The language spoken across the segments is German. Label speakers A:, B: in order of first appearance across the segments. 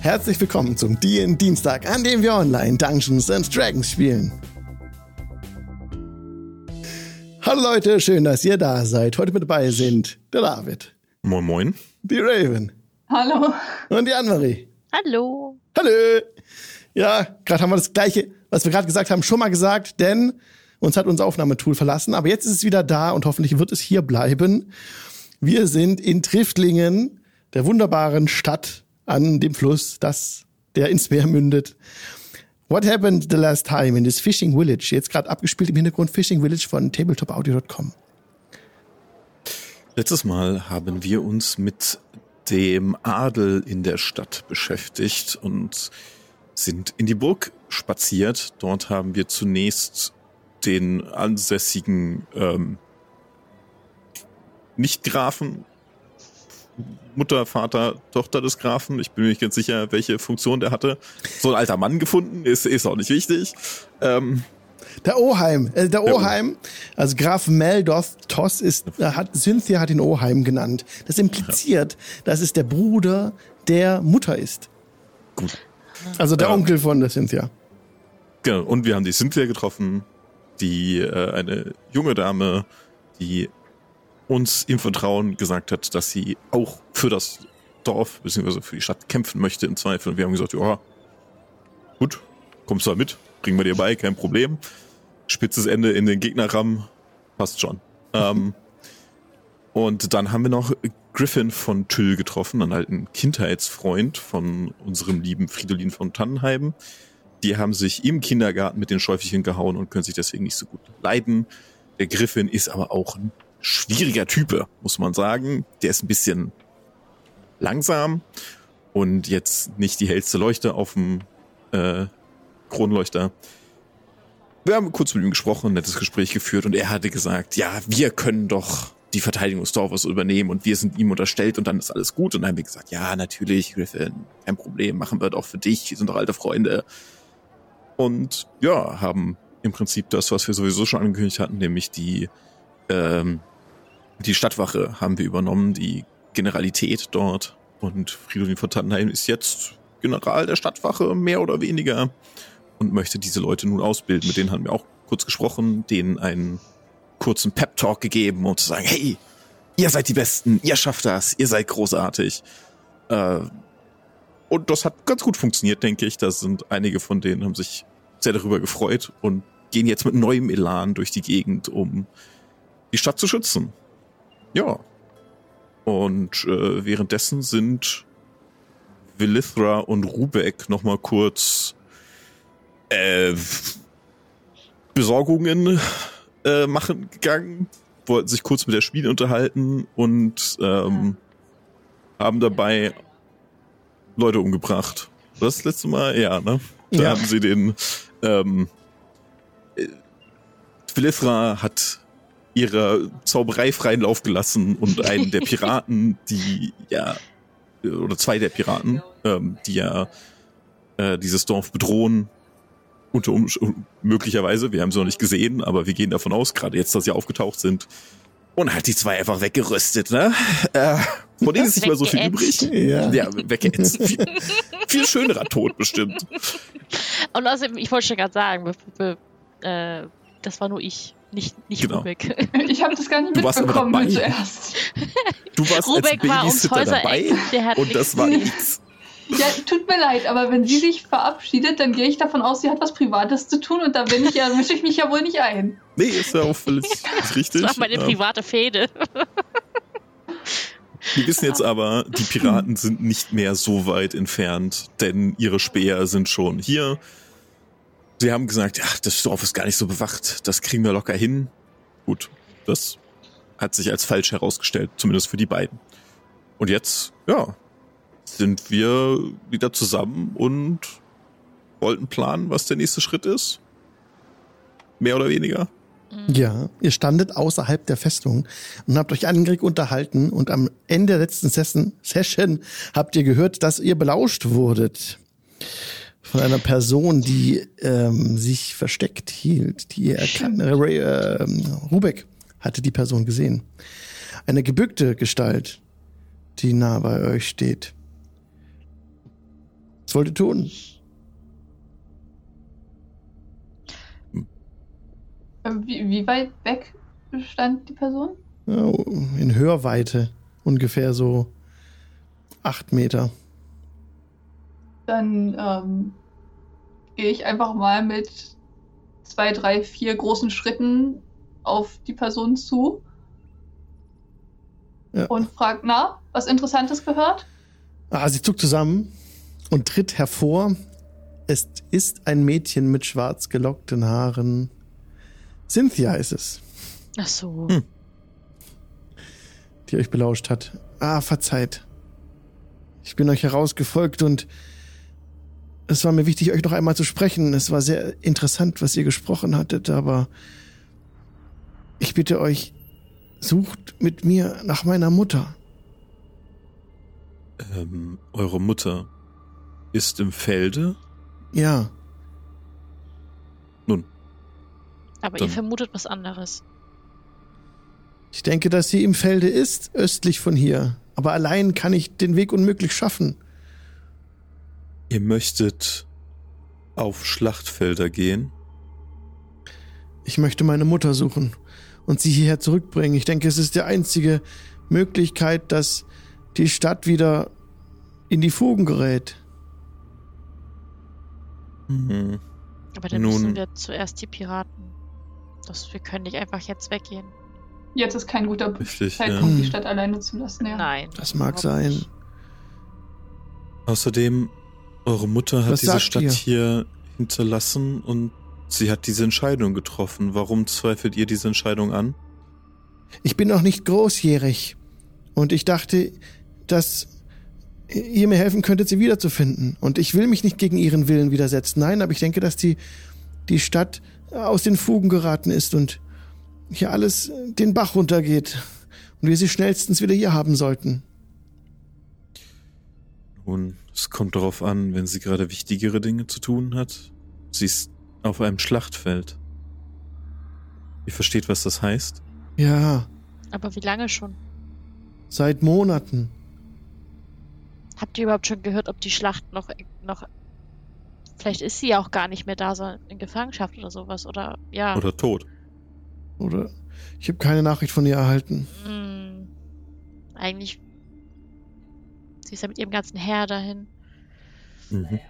A: Herzlich willkommen zum DN Dienstag, an dem wir online Dungeons and Dragons spielen. Hallo Leute, schön, dass ihr da seid. Heute mit dabei sind der David.
B: Moin Moin.
A: Die Raven.
C: Hallo.
A: Und die Annemarie.
D: Hallo.
A: Hallo. Ja, gerade haben wir das gleiche, was wir gerade gesagt haben, schon mal gesagt, denn uns hat unser Aufnahmetool verlassen, aber jetzt ist es wieder da und hoffentlich wird es hier bleiben. Wir sind in Triftlingen, der wunderbaren Stadt an dem Fluss, das, der ins Meer mündet. What happened the last time in this fishing village? Jetzt gerade abgespielt im Hintergrund Fishing Village von tabletopaudio.com.
B: Letztes Mal haben wir uns mit dem Adel in der Stadt beschäftigt und sind in die Burg spaziert. Dort haben wir zunächst den ansässigen ähm, Nicht-Grafen Mutter, Vater, Tochter des Grafen. Ich bin mir nicht ganz sicher, welche Funktion der hatte. So ein alter Mann gefunden, ist, ist auch nicht wichtig. Ähm,
A: der Oheim, äh, der Oheim, also Graf Meldoth Toss ist, äh, hat, Cynthia hat ihn Oheim genannt. Das impliziert, ja. dass es der Bruder der Mutter ist.
B: Gut.
A: Also der ja. Onkel von der Cynthia.
B: Genau. Und wir haben die Cynthia getroffen, die äh, eine junge Dame, die uns im Vertrauen gesagt hat, dass sie auch für das Dorf bzw. für die Stadt kämpfen möchte im Zweifel. Und wir haben gesagt, ja, gut, kommst du da mit, bringen wir dir bei, kein Problem. Spitzes Ende in den Gegnerramm, passt schon. ähm, und dann haben wir noch Griffin von Tüll getroffen, einen alten Kindheitsfreund von unserem lieben Fridolin von Tannenheim. Die haben sich im Kindergarten mit den Schäufelchen gehauen und können sich deswegen nicht so gut leiden. Der Griffin ist aber auch ein schwieriger Type, muss man sagen. Der ist ein bisschen langsam und jetzt nicht die hellste Leuchte auf dem äh, Kronleuchter. Wir haben kurz mit ihm gesprochen, ein nettes Gespräch geführt und er hatte gesagt, ja, wir können doch die Verteidigung des Dorfes übernehmen und wir sind ihm unterstellt und dann ist alles gut. Und dann haben wir gesagt, ja, natürlich, Griffin, kein Problem, machen wir doch für dich, wir sind doch alte Freunde. Und ja, haben im Prinzip das, was wir sowieso schon angekündigt hatten, nämlich die ähm, die Stadtwache haben wir übernommen, die Generalität dort. Und Fridolin von Tannheim ist jetzt General der Stadtwache, mehr oder weniger. Und möchte diese Leute nun ausbilden. Mit denen haben wir auch kurz gesprochen, denen einen kurzen Pep-Talk gegeben, um zu sagen, hey, ihr seid die Besten, ihr schafft das, ihr seid großartig. Äh, und das hat ganz gut funktioniert, denke ich. Da sind einige von denen haben sich sehr darüber gefreut und gehen jetzt mit neuem Elan durch die Gegend, um die Stadt zu schützen. Ja. Und äh, währenddessen sind Vilithra und Rubek noch mal kurz äh, Besorgungen äh, machen gegangen, wollten sich kurz mit der Spiel unterhalten und ähm, haben dabei Leute umgebracht. Das, letzte Mal? Ja, ne? Da ja. haben sie den ähm, äh, Vilithra hat ihrer Zauberei freien Lauf gelassen und einen der Piraten, die ja, oder zwei der Piraten, ähm, die ja äh, dieses Dorf bedrohen, unter um, möglicherweise, wir haben sie noch nicht gesehen, aber wir gehen davon aus, gerade jetzt, dass sie aufgetaucht sind, und hat die zwei einfach weggerüstet, ne? Äh, von denen ist nicht mehr so viel übrig. Ja, ja weggeätzt. viel, viel schönerer Tod bestimmt.
D: Und außerdem, ich wollte schon gerade sagen, äh, das war nur ich. Nicht, nicht genau. Rubek.
C: Ich habe das gar nicht du mitbekommen warst zuerst.
B: Du warst Rubek als Babysitter dabei der hat und das war nichts.
C: Ja, tut mir leid, aber wenn sie sich verabschiedet, dann gehe ich davon aus, sie hat was Privates zu tun und da bin ich ja, mische ich mich ja wohl nicht ein.
B: Nee, ist ja auch völlig richtig.
D: Das war meine private Fehde.
B: Wir wissen jetzt aber, die Piraten sind nicht mehr so weit entfernt, denn ihre Speer sind schon hier. Sie haben gesagt, ach, das Dorf ist gar nicht so bewacht, das kriegen wir locker hin. Gut, das hat sich als falsch herausgestellt, zumindest für die beiden. Und jetzt, ja, sind wir wieder zusammen und wollten planen, was der nächste Schritt ist. Mehr oder weniger.
A: Ja, ihr standet außerhalb der Festung und habt euch angeregt unterhalten und am Ende der letzten Session habt ihr gehört, dass ihr belauscht wurdet von einer Person, die ähm, sich versteckt hielt, die ihr erkannt. Äh, Ray, äh, Rubek hatte die Person gesehen. Eine gebückte Gestalt, die nah bei euch steht. Was wollt ihr tun?
C: Äh, Wie, wie weit weg stand die Person?
A: Ja, in Hörweite. Ungefähr so acht Meter.
C: Dann ähm, gehe ich einfach mal mit zwei, drei, vier großen Schritten auf die Person zu
A: Ja.
C: und frage, na, was Interessantes gehört?
A: Ah, sie zuckt zusammen und tritt hervor. Es ist ein Mädchen mit schwarz gelockten Haaren. Cynthia ist es,
D: Ach so.
B: Hm.
A: die euch belauscht hat. Ah, verzeiht. Ich bin euch herausgefolgt und es war mir wichtig, euch noch einmal zu sprechen. Es war sehr interessant, was ihr gesprochen hattet, aber ich bitte euch, sucht mit mir nach meiner Mutter.
B: Ähm, eure Mutter ist im Felde?
A: Ja,
B: Nun,
D: Aber
B: Dann-
D: ihr vermutet was anderes.
A: Ich denke, dass sie im Felde ist, östlich von hier. Aber allein kann ich den Weg unmöglich schaffen.
B: Ihr möchtet auf Schlachtfelder gehen?
A: Ich möchte meine Mutter suchen und sie hierher zurückbringen. Ich denke, es ist die einzige Möglichkeit, dass die Stadt wieder in die Fugen gerät.
B: Mhm.
D: Aber dann
B: Nun-
D: müssen wir zuerst die Piraten. Das, wir können nicht einfach jetzt weggehen.
C: Jetzt ist kein guter
B: Richtig, ja.
C: Zeitpunkt,
A: Hm.
C: die Stadt alleine zu lassen. Ja.
D: Nein.
A: Das mag sein.
D: nicht.
B: Außerdem, eure Mutter hat
A: Was
B: diese Stadt
A: ihr?
B: hier hinterlassen und sie hat diese Entscheidung getroffen. Warum zweifelt ihr diese Entscheidung an?
A: Ich bin noch nicht großjährig und ich dachte, dass ihr mir helfen könntet, sie wiederzufinden. Und ich will mich nicht gegen ihren Willen widersetzen. Nein, aber ich denke, dass die, die Stadt aus den Fugen geraten ist und hier alles den Bach runtergeht und wir sie schnellstens wieder hier haben sollten.
B: Nun, es kommt darauf an, wenn sie gerade wichtigere Dinge zu tun hat. Sie ist auf einem Schlachtfeld. Ihr versteht, was das heißt?
A: Ja,
D: Aber wie lange schon?
A: seit Monaten.
D: Habt ihr überhaupt schon gehört, ob die Schlacht noch, noch. Vielleicht ist sie ja auch gar nicht mehr da, sondern in Gefangenschaft oder sowas. Oder ja.
B: Oder tot?
A: Oder ich habe keine Nachricht von ihr erhalten.
D: Hm, eigentlich. Sie ist ja mit ihrem ganzen Heer dahin.
B: Mhm.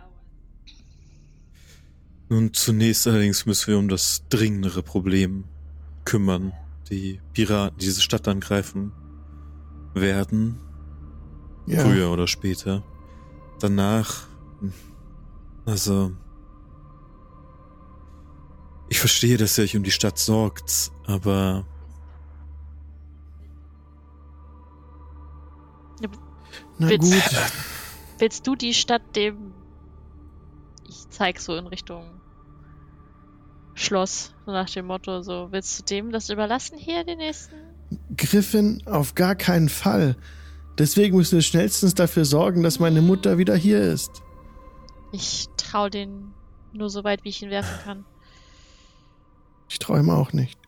B: Nun, zunächst allerdings müssen wir um das dringendere Problem kümmern. Die Piraten, die diese Stadt angreifen werden,
A: Ja.
B: früher oder später. Danach, also, ich verstehe, dass ihr euch um die Stadt sorgt, aber
A: Na
D: Witz.
A: gut.
D: Willst du die Stadt dem. Ich zeig so in Richtung Schloss, so nach dem Motto, so, willst du dem das überlassen hier, den nächsten?
A: Griffin, auf gar keinen Fall. Deswegen müssen wir schnellstens dafür sorgen, dass meine Mutter wieder hier ist.
D: Ich trau den nur so weit, wie ich ihn werfen kann.
A: Ich träume auch nicht.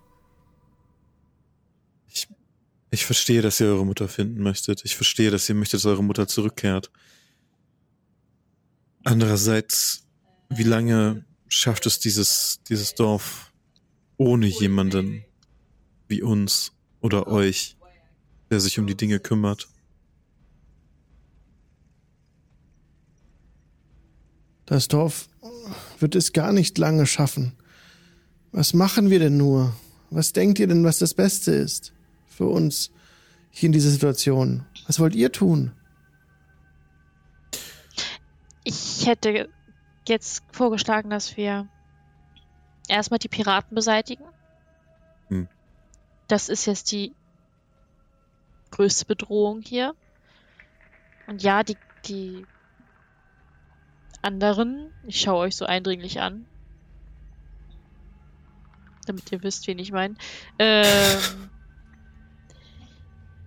B: Ich, verstehe, dass ihr eure Mutter finden möchtet. Ich verstehe, dass ihr möchtet, dass eure Mutter zurückkehrt. Andererseits, wie lange schafft es dieses, dieses Dorf ohne jemanden wie uns oder euch, der sich um die Dinge kümmert?
A: Das Dorf wird es gar nicht lange schaffen. Was machen wir denn nur? Was denkt ihr denn, was das Beste ist für uns hier in dieser Situation? Was wollt ihr tun?
D: Ich hätte jetzt vorgeschlagen, dass wir erstmal die Piraten beseitigen.
B: Hm.
D: Das ist jetzt die größte Bedrohung hier. Und ja, die, die anderen, ich schaue euch so eindringlich an, damit ihr wisst, wen ich meine. Ähm,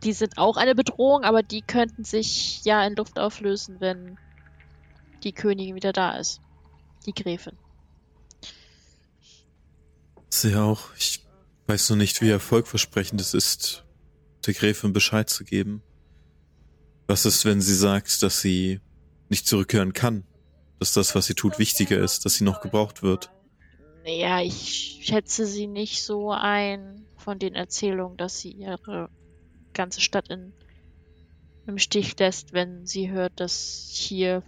D: die sind auch eine Bedrohung, aber die könnten sich ja in Luft auflösen, wenn die Königin wieder da ist. Die Gräfin.
B: Sie auch. Ich weiß nur nicht, wie erfolgversprechend es ist, der Gräfin Bescheid zu geben. Was ist, wenn sie sagt, dass sie nicht zurückkehren kann? dass das, was sie tut, wichtiger ist, dass sie noch gebraucht wird.
D: Naja, ich schätze sie nicht so ein von den Erzählungen, dass sie ihre ganze Stadt in, im Stich lässt, wenn sie hört, dass hier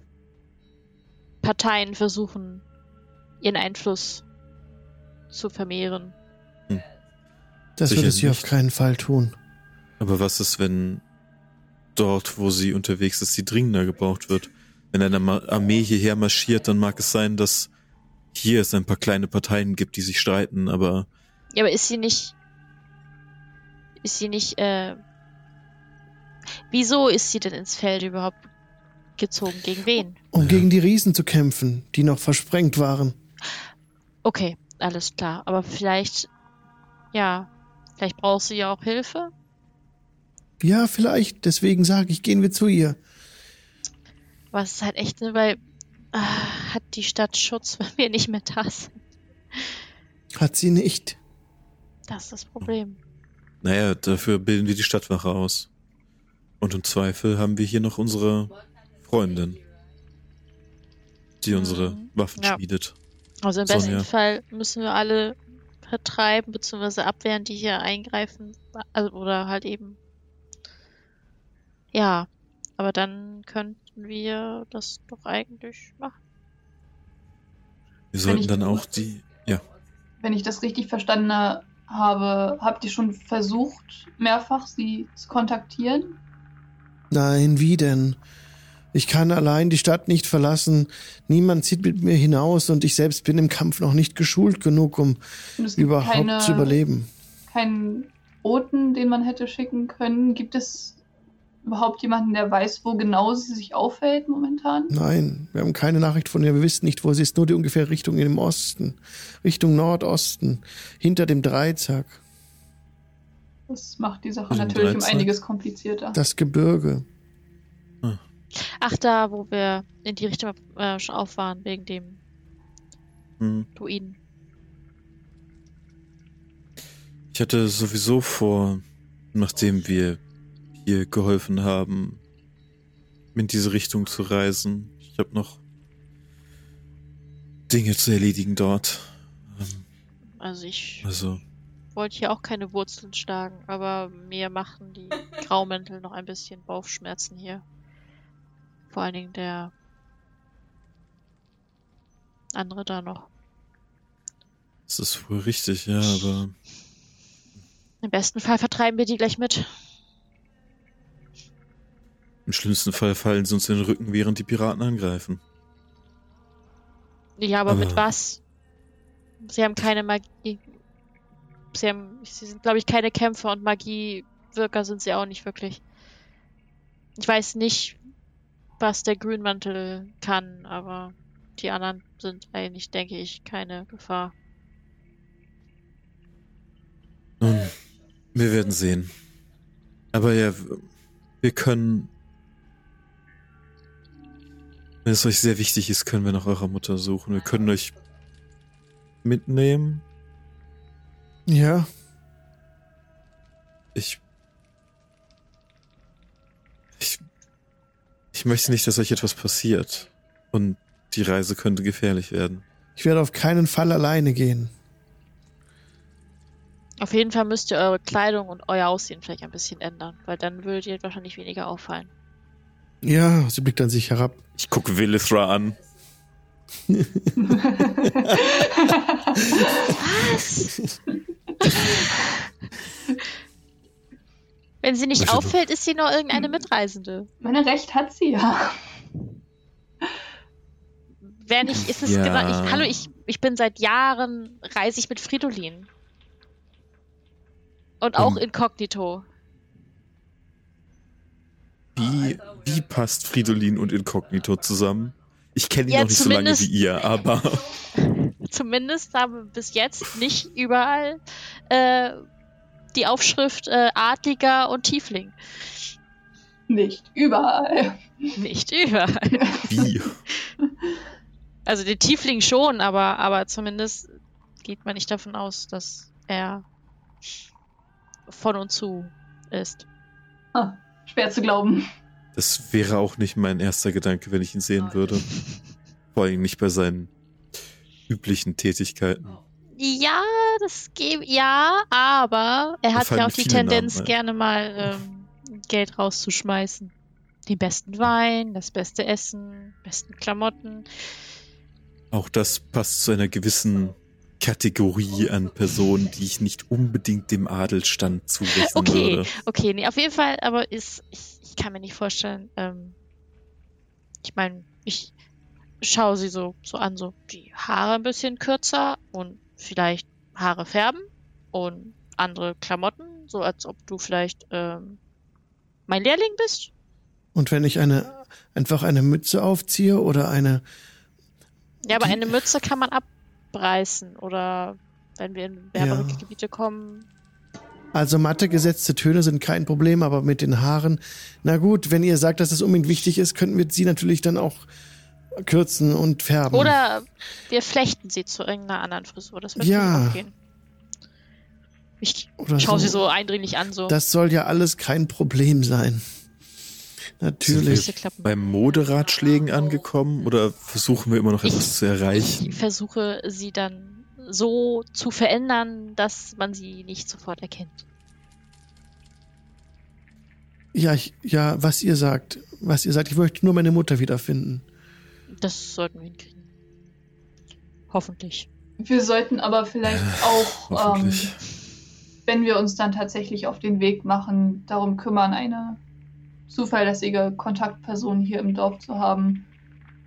D: Parteien versuchen, ihren Einfluss zu vermehren.
A: Das
B: Sicher
A: würde sie auf keinen Fall tun.
B: Aber was ist, wenn dort, wo sie unterwegs ist, sie dringender gebraucht wird? Wenn eine Armee hierher marschiert, dann mag es sein, dass hier es ein paar kleine Parteien gibt, die sich streiten, aber
D: Ja, aber ist sie nicht. Ist sie nicht, äh. Wieso ist sie denn ins Feld überhaupt gezogen? Gegen wen?
A: Um
B: Ja.
A: gegen die Riesen zu kämpfen, die noch versprengt waren.
D: Okay, alles klar. Aber vielleicht. Ja. Vielleicht braucht sie ja auch Hilfe?
A: Ja, vielleicht. Deswegen sage ich, gehen wir zu ihr.
D: Was ist halt echt, ne, weil. ah, hat die Stadt Schutz, wenn wir nicht mehr da sind?
A: Hat sie nicht.
D: Das ist das Problem.
B: naja, dafür bilden wir die Stadtwache aus. Und im Zweifel haben wir hier noch unsere Freundin, die unsere
D: Mhm.
B: Waffen
D: Ja.
B: schmiedet.
D: Also im
B: Sonja.
D: besten Fall müssen wir alle vertreiben bzw. abwehren, die hier eingreifen. Also, oder halt eben. Ja, aber dann könnten wir das doch eigentlich machen.
B: Wir sollten dann auch die, ja,
C: Wenn ich das richtig verstanden habe, habt ihr schon versucht, mehrfach sie zu kontaktieren?
A: Nein, wie denn? Ich kann allein die Stadt nicht verlassen. Niemand zieht mit mir hinaus und ich selbst bin im Kampf noch nicht geschult genug, um überhaupt
C: keine,
A: zu überleben.
C: keinen Boten, den man hätte schicken können. Gibt es überhaupt jemanden, der weiß, wo genau sie sich aufhält momentan?
A: Nein, wir haben keine Nachricht von ihr. Wir wissen nicht, wo sie ist. Nur die ungefähre Richtung in dem Osten. Richtung Nordosten. Hinter dem Dreizack.
C: Das macht die Sache
B: Also
C: natürlich um
B: Dreizeit?
C: einiges komplizierter.
A: Das Gebirge.
D: Ach, da, wo wir in die Richtung äh, schon auf waren, wegen dem
B: hm.
D: Druiden.
B: Ich hatte sowieso vor, nachdem wir hier geholfen haben, in diese Richtung zu reisen. Ich habe noch Dinge zu erledigen dort. Ähm,
D: Also ich
B: Also,
D: wollte hier auch keine Wurzeln schlagen, aber mir machen die Graumäntel noch ein bisschen Bauchschmerzen hier. Vor allen Dingen der andere da noch.
B: das ist wohl richtig, ja, aber
D: Im besten Fall vertreiben wir die gleich mit.
B: im schlimmsten Fall fallen sie uns in den Rücken, während die Piraten angreifen.
D: Ja, aber, mit
B: Aber-
D: was? Sie haben keine Magie. Sie haben, sie sind, glaube ich, keine Kämpfer und Magiewirker sind sie auch nicht wirklich. Ich weiß nicht, was der Grünmantel kann, aber die anderen sind eigentlich, denke ich, keine Gefahr.
B: Nun, wir werden sehen. Aber ja, wir können. Wenn es euch sehr wichtig ist, können wir nach eurer Mutter suchen. Wir können euch mitnehmen.
A: Ja,
B: Ich. Ich. Ich möchte nicht, dass euch etwas passiert. Und die Reise könnte gefährlich werden.
A: ich werde auf keinen Fall alleine gehen.
D: Auf jeden Fall müsst ihr eure Kleidung und euer Aussehen vielleicht ein bisschen ändern, weil dann würdet ihr wahrscheinlich weniger auffallen.
A: Ja, sie blickt an sich herab.
B: Ich gucke Willithra an.
D: Was? Wenn sie nicht
B: Möchte-
D: auffällt, ist sie nur irgendeine Mitreisende.
C: Meine Recht hat sie ja.
D: Wer nicht, ist es
B: Ja.
D: genau. Ich, hallo, ich, ich bin seit Jahren, reise ich mit Fridolin. Und auch
B: Um.
D: inkognito.
B: Wie, wie passt Fridolin und Inkognito zusammen? Ich kenne ihn
D: Ja,
B: noch nicht so lange wie ihr, aber
D: Zumindest haben wir bis jetzt nicht überall äh, die Aufschrift äh, Adliger und Tiefling.
C: Nicht überall.
D: Nicht überall.
B: wie?
D: Also den Tiefling schon, aber, aber zumindest geht man nicht davon aus, dass er von und zu ist.
C: Schwer zu glauben.
B: Das wäre auch nicht mein erster Gedanke, wenn ich ihn sehen würde. Vor allem nicht bei seinen üblichen Tätigkeiten.
D: Ja, das gebe ja, aber er hat ja auch die Tendenz,
B: Namen
D: gerne mal ähm, Geld rauszuschmeißen. Den besten Wein, das beste Essen, besten Klamotten.
B: Auch das passt zu einer gewissen Kategorie an Personen, die ich nicht unbedingt dem Adelstand zurechnen
D: Okay,
B: würde.
D: okay, nee, auf jeden Fall, aber ist, ich, ich kann mir nicht vorstellen, ähm, ich meine, ich schaue sie so, so an, so die Haare ein bisschen kürzer und vielleicht Haare färben und andere Klamotten, so als ob du vielleicht ähm, mein Lehrling bist.
A: Und wenn ich eine einfach eine Mütze aufziehe oder eine
D: Ja, aber eine Mütze kann man abreißen oder wenn wir in wärmere
A: Ja.
D: Gebiete kommen.
A: Also matte gesetzte Töne sind kein Problem, aber mit den Haaren, na gut, wenn ihr sagt, dass es unbedingt wichtig ist, könnten wir sie natürlich dann auch kürzen und färben.
D: Oder wir flechten sie zu irgendeiner anderen Frisur. Das wird
A: Ja.
D: auch gehen. Ich
A: Oder
D: schaue
A: so.
D: sie so eindringlich an, so.
A: Das soll ja alles kein Problem sein. Natürlich.
B: Beim Moderatschlägen angekommen oder versuchen wir immer noch etwas zu erreichen?
D: Ich versuche sie dann so zu verändern, dass man sie nicht sofort erkennt.
A: Ja, ich, ja, was ihr sagt, was ihr sagt, ich möchte nur meine Mutter wiederfinden.
D: Das sollten wir hinkriegen. Hoffentlich.
C: Wir sollten aber vielleicht auch, ähm, wenn wir uns dann tatsächlich auf den Weg machen, darum kümmern, eine zuverlässige Kontaktperson hier im Dorf zu haben,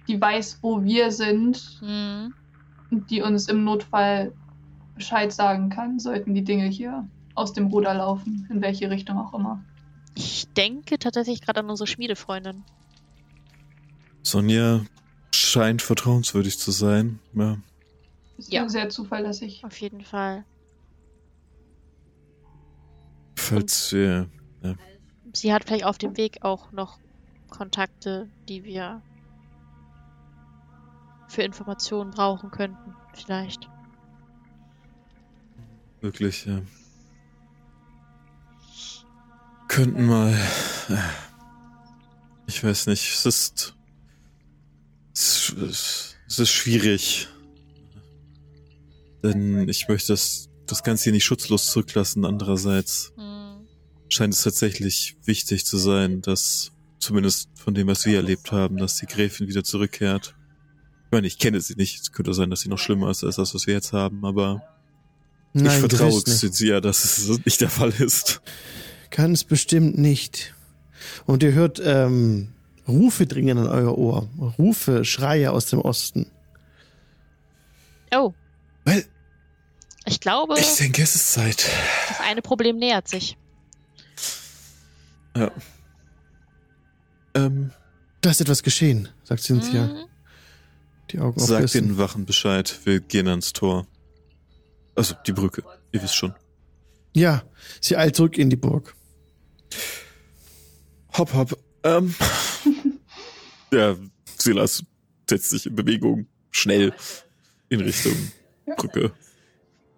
C: die weiß, wo wir sind
D: Hm.
C: und die uns im Notfall Bescheid sagen kann, sollten die Dinge hier aus dem Ruder laufen, in welche Richtung auch immer.
D: Ich denke tatsächlich gerade an unsere Schmiedefreundin.
B: Sonja scheint vertrauenswürdig zu sein. Ja.
C: Ist
D: Ja.
C: ja. sehr zuverlässig.
D: Auf jeden Fall.
B: Falls wir.
D: Sie hat vielleicht auf dem Weg auch noch Kontakte, die wir für Informationen brauchen könnten. Vielleicht.
B: Wirklich, ja. Könnten mal. äh, Ich weiß nicht, es ist. Es ist, es ist schwierig. Denn ich möchte das, das Ganze hier nicht schutzlos zurücklassen. Andererseits
D: Hm.
B: scheint es tatsächlich wichtig zu sein, dass, zumindest von dem, was wir erlebt haben, dass die Gräfin wieder zurückkehrt. Ich meine, ich kenne sie nicht. Es könnte sein, dass sie noch schlimmer ist als das, was wir jetzt haben, aber ich vertraue
A: nicht.
B: sehr, dass es nicht der Fall ist.
A: Ganz bestimmt nicht. Und ihr hört ähm, Rufe dringen an euer Ohr. Rufe, Schreie aus dem Osten.
D: Oh,
B: Weil,
D: ich glaube,
B: ich denke, es ist Zeit.
D: das eine Problem nähert sich.
B: Ja. Ähm,
A: Da ist etwas geschehen, sagt Cynthia.
D: Mhm.
A: Die Augen
B: sag
A: aufrissen.
B: den Wachen Bescheid. Wir gehen ans Tor. Also, die Brücke. Ihr wisst schon.
A: Ja, sie eilt zurück in die Burg.
B: Hopp, hopp. Ähm. ja, Silas setzt sich in Bewegung. Schnell. In Richtung Brücke.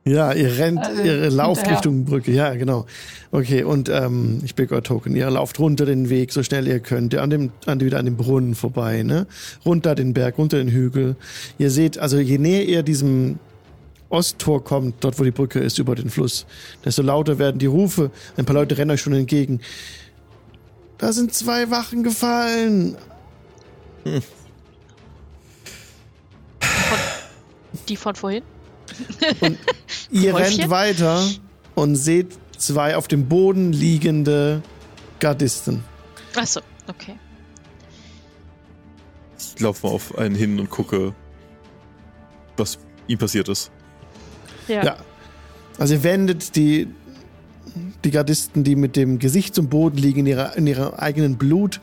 A: Ja, ihr rennt,
C: Also,
A: ihr lauft
C: hinterher.
A: Richtung Brücke, ja, genau. Okay, und ähm, ich bitte euer Token. Ihr lauft runter den Weg, so schnell ihr könnt, an dem, an, wieder an dem Brunnen vorbei, ne? Runter den Berg, runter den Hügel. Ihr seht, also je näher ihr diesem Osttor kommt, dort wo die Brücke ist, über den Fluss, desto lauter werden die Rufe. Ein paar Leute rennen euch schon entgegen. Da sind zwei Wachen gefallen.
D: Die von vorhin?
A: Ihr
D: Häufchen?
A: rennt weiter und seht zwei auf dem Boden liegende Gardisten.
D: Achso, okay.
B: Ich laufe mal auf einen hin und gucke, was ihm passiert ist.
D: Ja.
A: Ja. Also ihr wendet die, die Gardisten, die mit dem Gesicht zum Boden liegen, in ihrer, in ihrem eigenen Blut.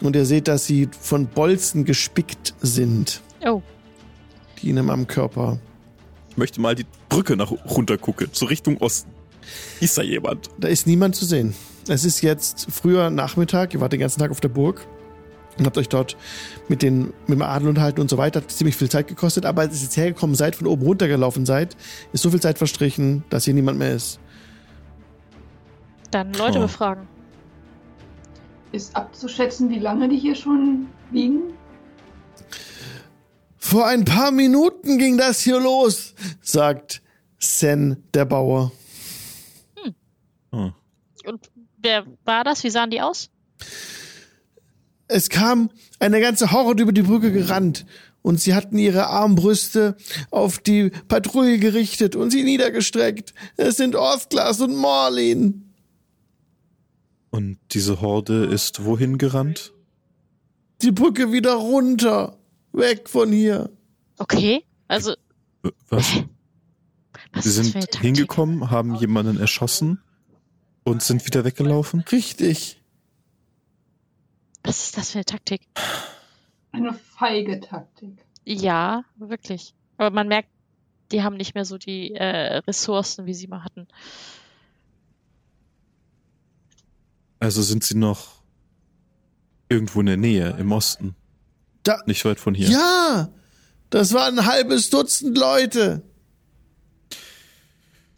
A: Und ihr seht, dass sie von Bolzen gespickt sind,
D: Oh,
A: die ihnen am Körper.
B: Ich möchte mal die Brücke nach runter gucken, zur Richtung Osten. Ist da jemand?
A: Da ist niemand zu sehen. Es ist jetzt früher Nachmittag, ihr wart den ganzen Tag auf der Burg und habt euch dort mit, den, mit dem Adel unterhalten und so weiter. Hat ziemlich viel Zeit gekostet, aber als ihr jetzt hergekommen seid, von oben runtergelaufen seid, ist so viel Zeit verstrichen, dass hier niemand mehr ist.
D: Dann Leute
B: Oh.
D: befragen.
C: Ist abzuschätzen, wie lange die hier schon liegen?
A: Vor ein paar Minuten ging das hier los, sagt Sen, der Bauer.
B: Oh.
D: Und wer war das? Wie sahen die aus?
A: Es kam eine ganze Horde über die Brücke gerannt und sie hatten ihre Armbrüste auf die Patrouille gerichtet und sie niedergestreckt. Es sind Orthglas und Morlin.
B: Und diese Horde ist wohin gerannt?
A: Die Brücke wieder runter. Weg von hier.
D: Okay, also.
B: W- Was?
D: Was
B: Sie sind hingekommen, haben jemanden erschossen und sind wieder weggelaufen?
A: Richtig.
D: Was ist das für eine Taktik?
C: Eine feige Taktik.
D: Ja, wirklich. Aber man merkt, die haben nicht mehr so die äh, Ressourcen, wie sie mal hatten.
B: Also sind sie noch irgendwo in der Nähe, im Osten,
A: Da,
B: nicht weit von hier.
A: ja, das waren ein halbes Dutzend Leute.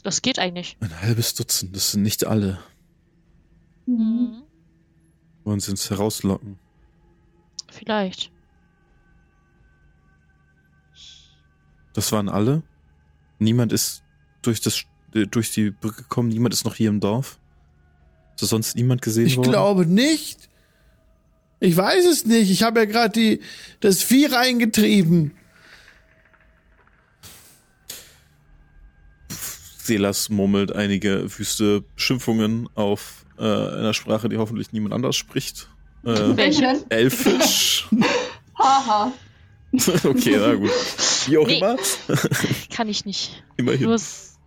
D: Das geht eigentlich.
B: Ein halbes Dutzend, das sind nicht alle.
D: Mhm.
B: Wollen sie uns herauslocken?
D: Vielleicht.
B: Das waren alle? Niemand ist durch, das, durch die Brücke gekommen, niemand ist noch hier im Dorf? Ist sonst niemand gesehen
A: Ich
B: worden?
A: glaube nicht. Ich weiß es nicht. Ich habe ja gerade die das Vieh reingetrieben.
B: Selas murmelt einige wüste Beschimpfungen auf äh, einer Sprache, die hoffentlich niemand anders spricht. Äh,
C: Welche?
B: Elfisch.
C: Haha.
B: okay, na gut. Wie auch
D: Nee.
B: immer.
D: Kann ich nicht.
B: Immerhin.
D: Nur,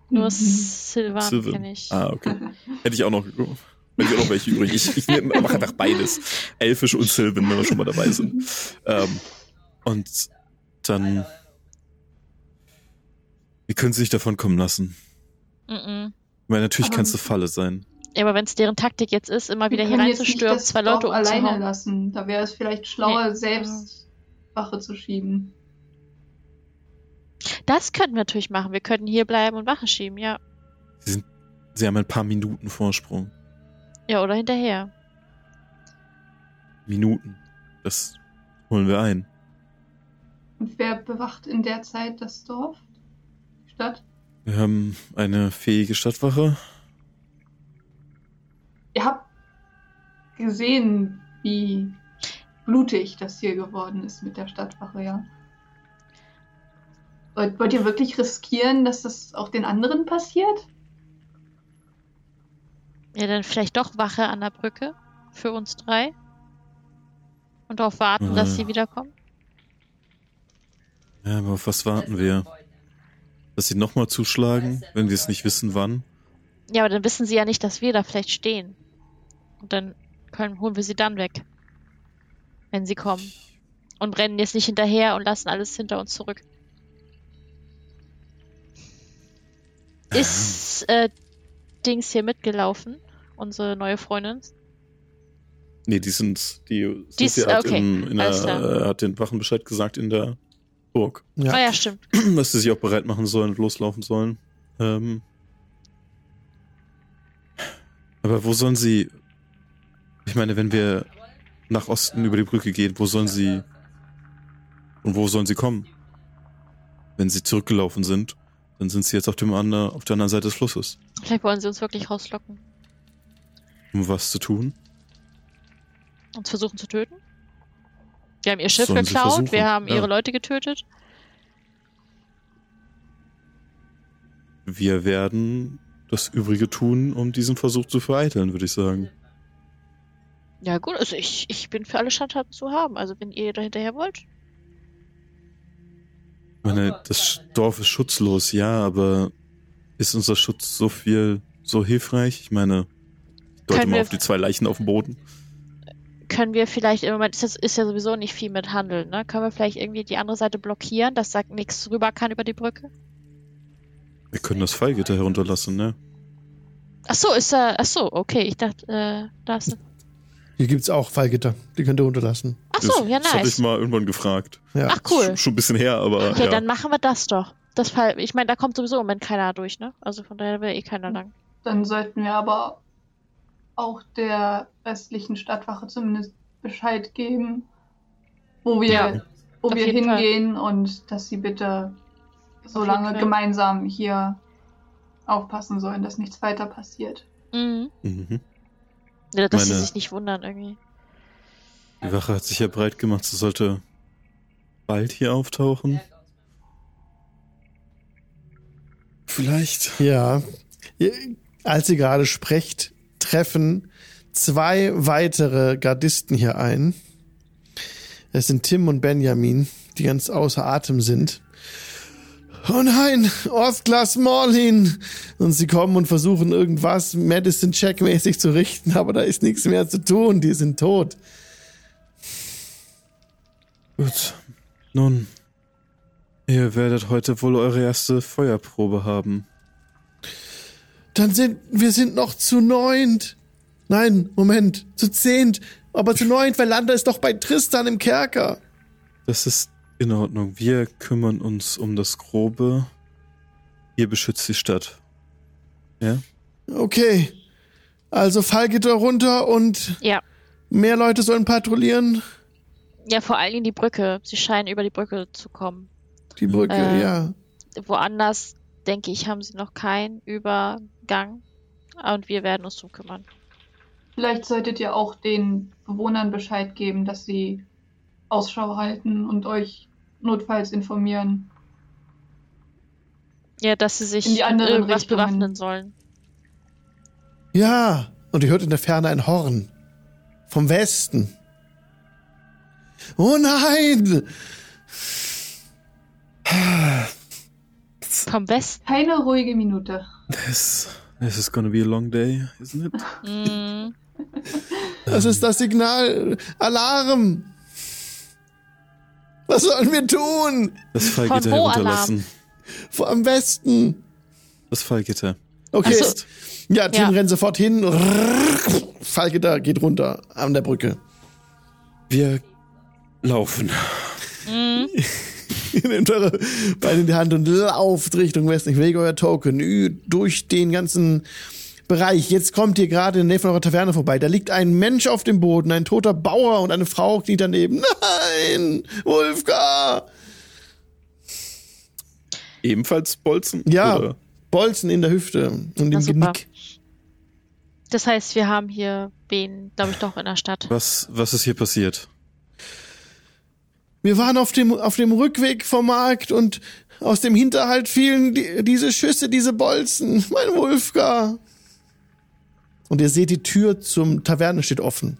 D: nur
C: Mhm.
D: Sylvan
B: Sylvan.
D: kenne ich.
B: Ah, okay. Hätte ich auch noch. Hätte ich auch noch welche übrig. Ich, ich mache einfach beides. Elfisch und Sylvan, wenn wir schon mal dabei sind. Ähm, und dann. Wie können sie sich davon kommen lassen?
D: Mhm.
B: Ich meine, natürlich kann es eine Falle sein.
D: Ja, aber wenn es deren Taktik jetzt ist, immer wieder
C: Wir
D: hier reinzustürmen, zwei Leute
C: Dorf alleine
D: umzuhauen.
C: lassen. Da wäre es vielleicht schlauer,
D: Nee.
C: selbst Wache zu schieben.
D: Das könnten wir natürlich machen. Wir könnten hier bleiben und Wache schieben, ja.
B: Sie haben ein paar Minuten Vorsprung.
D: Ja, oder hinterher.
B: Minuten. Das holen wir ein.
C: Und wer bewacht in der Zeit das Dorf? Die Stadt?
B: Wir haben eine fähige Stadtwache.
C: Ihr habt gesehen, wie blutig das hier geworden ist mit der Stadtwache, ja. Wollt, wollt ihr wirklich riskieren, dass das auch den anderen passiert?
D: Ja, dann vielleicht doch Wache an der Brücke für uns drei. Und darauf warten,
B: Äh.
D: dass sie wiederkommen.
B: Ja, aber auf was warten wir? Dass sie nochmal zuschlagen, wenn wir es nicht wissen, wann?
D: Ja, aber dann wissen sie ja nicht, dass wir da vielleicht stehen. Und dann können, holen wir sie dann weg. Wenn sie kommen. Und rennen jetzt nicht hinterher und lassen alles hinter uns zurück. Ist äh, Dings hier mitgelaufen? Unsere neue Freundin?
B: Nee, die sind, die,
D: Die ist-
B: hat,
D: okay,
B: in, in der, äh, hat den Wachen Bescheid gesagt in der Burg,
D: Ja. Ah ja, stimmt.
B: dass sie sich auch bereit machen sollen und loslaufen sollen. Ähm, aber wo sollen sie, ich meine, wenn wir nach Osten über die Brücke gehen, wo sollen sie, und wo sollen sie kommen? Wenn sie zurückgelaufen sind, dann sind sie jetzt auf, dem ander, auf der anderen Seite des Flusses.
D: Vielleicht wollen sie uns wirklich rauslocken.
B: Um was zu tun?
D: Uns versuchen zu töten? Wir haben ihr Schiff
B: Sollen
D: geklaut, wir haben
B: ja.
D: ihre Leute getötet.
B: Wir werden das Übrige tun, um diesen Versuch zu vereiteln, würde ich sagen.
D: Ja gut, also ich, ich bin für alle Schandtaten zu haben. Also wenn ihr da hinterher wollt.
B: Ich meine, das Dorf ist schutzlos, ja, aber ist unser Schutz so viel, so hilfreich? Ich meine, deute
D: Können
B: mal
D: wir-
B: auf die zwei Leichen auf dem Boden.
D: Können wir vielleicht, im Moment ist, das, ist ja sowieso nicht viel mit Handeln, ne? Können wir vielleicht irgendwie die andere Seite blockieren, dass da nichts rüber kann über die Brücke?
B: Wir können das Fallgitter herunterlassen, ne?
D: Ach so, ist da, ach so, okay, ich dachte, äh, da ist,
A: Hier gibt's auch Fallgitter. Die könnt ihr runterlassen.
D: ach so,
B: das,
D: ja
B: Das hatte ich
D: nice.
B: mal irgendwann gefragt.
A: Ja.
D: Ach cool.
B: Sch- Schon ein bisschen her, aber
D: Ja,
B: ja.
D: dann machen wir das doch. Das Fall, ich meine, da kommt sowieso im Moment keiner durch, ne? Also von daher will eh keiner lang.
C: Dann sollten wir aber auch der restlichen Stadtwache zumindest Bescheid geben, wo wir,
B: Ja.
C: wo wir
D: jeden Fall.
C: hingehen und dass sie bitte so
D: Auf
C: lange gemeinsam hier aufpassen sollen, dass nichts weiter passiert.
D: Mhm.
B: Mhm.
D: Ja, dass sie
B: Meine-
D: sich nicht wundern irgendwie.
B: Die Wache hat sich ja breit gemacht, sie sollte bald hier auftauchen. Vielleicht.
A: Ja. Als ihr gerade sprecht, treffen zwei weitere Gardisten hier ein. Es sind Tim und Benjamin, die ganz außer Atem sind. Oh nein, Orthglas Morlin! Und sie kommen und versuchen irgendwas Medicine-Check-mäßig zu richten, aber da ist nichts mehr zu tun, die sind tot.
B: Gut. Nun, ihr werdet heute wohl eure erste Feuerprobe haben.
A: Dann sind, wir sind noch zu neunt. Nein, Moment, zu zehnt. Aber zu neunt, weil Landa ist doch bei Tristan im Kerker.
B: Das ist in Ordnung. Wir kümmern uns um das Grobe. Ihr beschützt die Stadt. Ja?
A: Okay. Also Fallgitter runter und
D: Ja.
A: mehr Leute sollen patrouillieren.
D: Ja, vor allen Dingen die Brücke. Sie scheinen über die Brücke zu kommen.
A: Die Brücke,
D: Äh.
A: ja.
D: Woanders, denke ich, haben sie noch keinen Übergang. Und wir werden uns drum kümmern.
C: Vielleicht solltet ihr auch den Bewohnern Bescheid geben, dass sie Ausschau halten und euch notfalls informieren.
D: Ja, dass sie sich
C: In die anderen
D: irgendwas
C: Richtungen.
D: bewaffnen sollen.
A: Ja. Und ihr hört in der Ferne ein Horn. Vom Westen. Oh nein!
D: Vom Westen.
C: Keine ruhige Minute.
B: This, this is gonna be a long day, isn't it?
D: Mm,
A: Das ist das Signal. Alarm! Was sollen wir tun?
B: Das Fallgitter herunterlassen.
A: Vor am Westen.
B: Das Fallgitter.
A: Okay.
D: So.
A: Ja, Tim
D: Ja.
A: rennt sofort hin. Fallgitter geht runter an der Brücke.
B: Wir laufen.
D: mm,
A: Ihr nehmt eure Beine in die Hand und lauft Richtung Westen. Ich lege euer Token ü- durch den ganzen Bereich. Jetzt kommt ihr gerade in der Nähe von eurer Taverne vorbei. Da liegt ein Mensch auf dem Boden, ein toter Bauer und eine Frau kniet daneben. Nein, Wolfgar!
B: Ebenfalls Bolzen?
A: Ja,
B: Oder?
A: Bolzen in der Hüfte und im. Genick.
D: das heißt, wir haben hier wen, glaube ich, doch in der Stadt.
B: Was, was ist hier passiert?
A: Wir waren auf dem, auf dem Rückweg vom Markt und aus dem Hinterhalt fielen die, diese Schüsse, diese Bolzen. Mein Wolfgar. Und ihr seht, die Tür zum Taverne steht offen.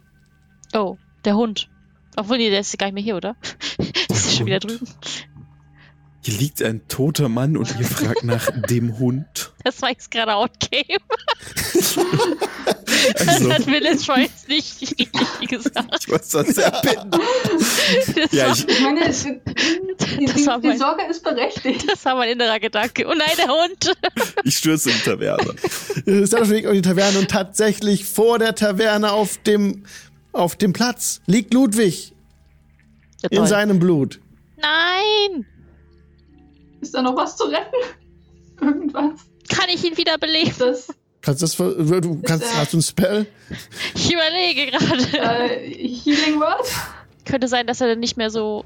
D: Oh, der Hund. Obwohl, nee, der ist gar nicht mehr hier, oder? Der ist schon wieder drüben.
B: Hier liegt ein toter Mann und ihr fragt nach dem Hund.
D: Das war jetzt gerade Outgame.
B: Also,
D: Das hat Willis schon jetzt nicht richtig gesagt.
B: ich weiß das sehr bitter.
D: Das,
B: Ja,
D: war,
B: ich,
C: Ich meine, es, die,
D: Das
C: die,
D: war
C: die
D: mein-
C: Sorge ist berechtigt.
D: das war mein innerer Gedanke. Oh nein, der Hund.
B: ich stürze in die Taverne.
A: Ihr seid auf dem Weg auf die Taverne und tatsächlich vor der Taverne auf dem, auf dem Platz liegt Ludwig
D: Ja,
A: in seinem Blut.
D: Nein!
C: Ist da noch was zu retten? Irgendwas?
D: Kann ich ihn wiederbeleben?
C: Das
A: Kannst das, du kannst,
C: äh,
A: hast du ein Spell?
D: Ich überlege gerade.
C: äh, Healing Word?
D: Könnte sein, dass er dann nicht mehr so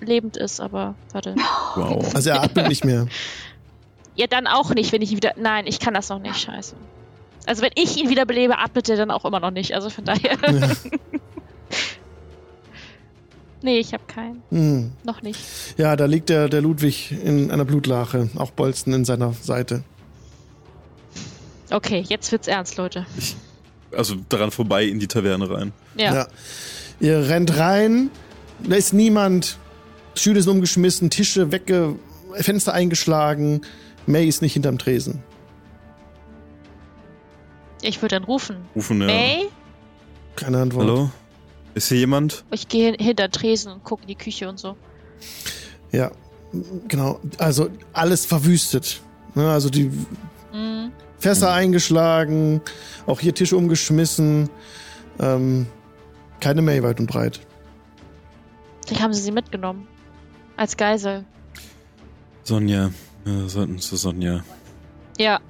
D: lebend ist, aber warte.
B: Wow.
A: Also er atmet nicht mehr.
D: Ja, dann auch nicht, wenn ich ihn wieder. Nein, ich kann das noch nicht, scheiße. Also wenn ich ihn wiederbelebe, atmet er dann auch immer noch nicht. Also von daher.
A: Ja.
D: nee, ich habe keinen.
A: Hm.
D: Noch nicht.
A: Ja, da liegt der, der Ludwig in einer Blutlache, auch Bolzen in seiner Seite.
D: Okay, jetzt wird's ernst, Leute.
B: Also daran vorbei in die Taverne rein.
D: Ja.
A: Ihr rennt rein, da ist niemand. Stühle sind umgeschmissen, Tische wegge, Fenster eingeschlagen. May ist nicht hinterm Tresen.
D: Ich würde dann rufen.
B: Rufen ja.
D: May?
A: Keine Antwort.
B: Hallo? Ist hier jemand?
D: Ich gehe hin- hinter Tresen und gucke in die Küche und so.
A: Ja, genau. Also alles verwüstet. Ne, Also die
D: Mhm.
A: Fässer eingeschlagen, auch hier Tische umgeschmissen. Ähm, keine May weit und breit.
D: Vielleicht haben sie sie mitgenommen. Als Geisel.
B: Sonja. Wir sollten zu Sonja.
D: Ja.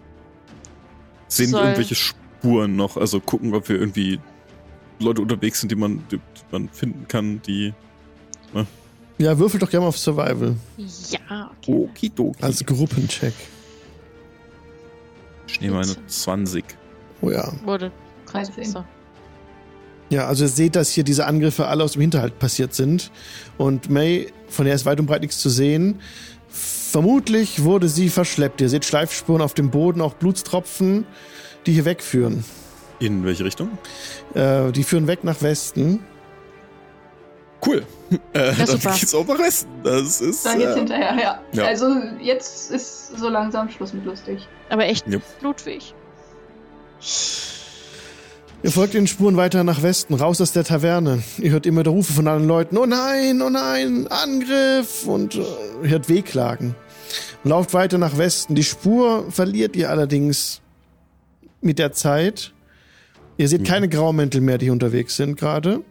B: Sehen
D: Soll-
B: wir irgendwelche Spuren noch? Also gucken, ob wir irgendwie Leute unterwegs sind, die man, die man finden kann, die.
A: Ja, würfel doch gerne mal auf Survival.
D: Ja, okay.
B: Okidoki.
A: Als Gruppencheck.
B: Ich nehme eine 20.
A: Oh ja.
D: Wurde
C: 13.
D: So.
A: Ja, also ihr seht, dass hier diese Angriffe alle aus dem Hinterhalt passiert sind. Und May, von der ist weit und breit nichts zu sehen. Vermutlich wurde sie verschleppt. Ihr seht Schleifspuren auf dem Boden, auch Blutstropfen, die hier wegführen.
B: In welche Richtung?
A: Äh, die führen weg nach Westen.
B: Cool. Äh, dann
D: super.
B: geht's auch nach Westen. Das ist.
C: Da geht's
B: Äh,
C: hinterher, ja.
B: ja.
C: Also jetzt ist so langsam Schluss mit lustig.
D: Aber echt
B: Ja.
D: Ludwig.
A: Ihr folgt den Spuren weiter nach Westen, raus aus der Taverne. Ihr hört immer der Rufe von allen Leuten, oh nein, oh nein, Angriff und äh, ihr hört Wehklagen. Und lauft weiter nach Westen. Die Spur verliert ihr allerdings mit der Zeit. Ihr seht keine Graumäntel mehr, die hier unterwegs sind gerade.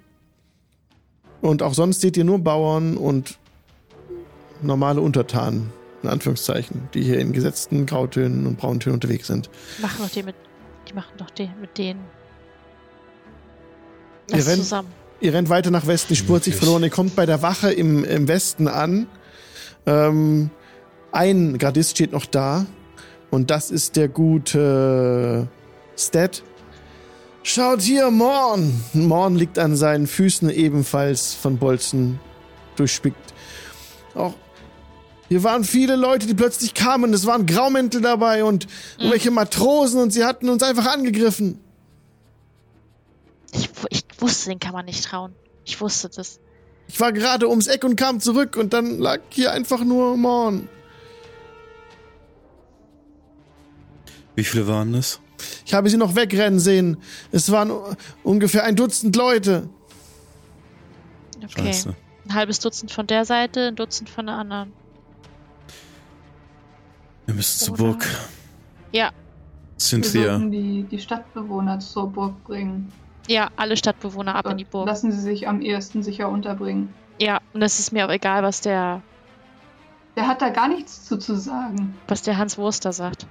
A: Und auch sonst seht ihr nur Bauern und normale Untertanen, in Anführungszeichen, die hier in gesetzten Grautönen und Brauntönen unterwegs sind.
D: Machen doch die mit. Die machen doch den mit denen.
A: Ihr rennt-
D: zusammen.
A: Ihr rennt weiter nach Westen, die Spur hat sich verloren. Ihr kommt bei der Wache im, im Westen an. Ähm, ein Gardist steht noch da. Und das ist der gute Stat. Schaut hier, Morn! Morn liegt an seinen Füßen ebenfalls von Bolzen durchspickt. Auch hier waren viele Leute, die plötzlich kamen. Es waren Graumäntel dabei und irgendwelche Matrosen und sie hatten uns einfach angegriffen.
D: Ich, ich wusste, den kann man nicht trauen. Ich wusste das.
A: Ich war gerade ums Eck und kam zurück und dann lag hier einfach nur Morn.
B: Wie viele waren es?
A: Ich habe sie noch wegrennen sehen. Es waren ungefähr ein Dutzend Leute.
D: Okay.
B: Scheiße.
D: Ein halbes Dutzend von der Seite, ein Dutzend von der anderen.
B: Wir müssen zur Burg.
D: Ja,
C: Wir
B: Cynthia.
C: sollten die, die Stadtbewohner zur Burg bringen.
D: ja, alle Stadtbewohner ab in die Burg.
C: Lassen sie sich am ehesten sicher unterbringen.
D: Ja, und es ist mir auch egal, was der,
C: Der hat da gar nichts zu, zu sagen.
D: was der Hans Wurster sagt.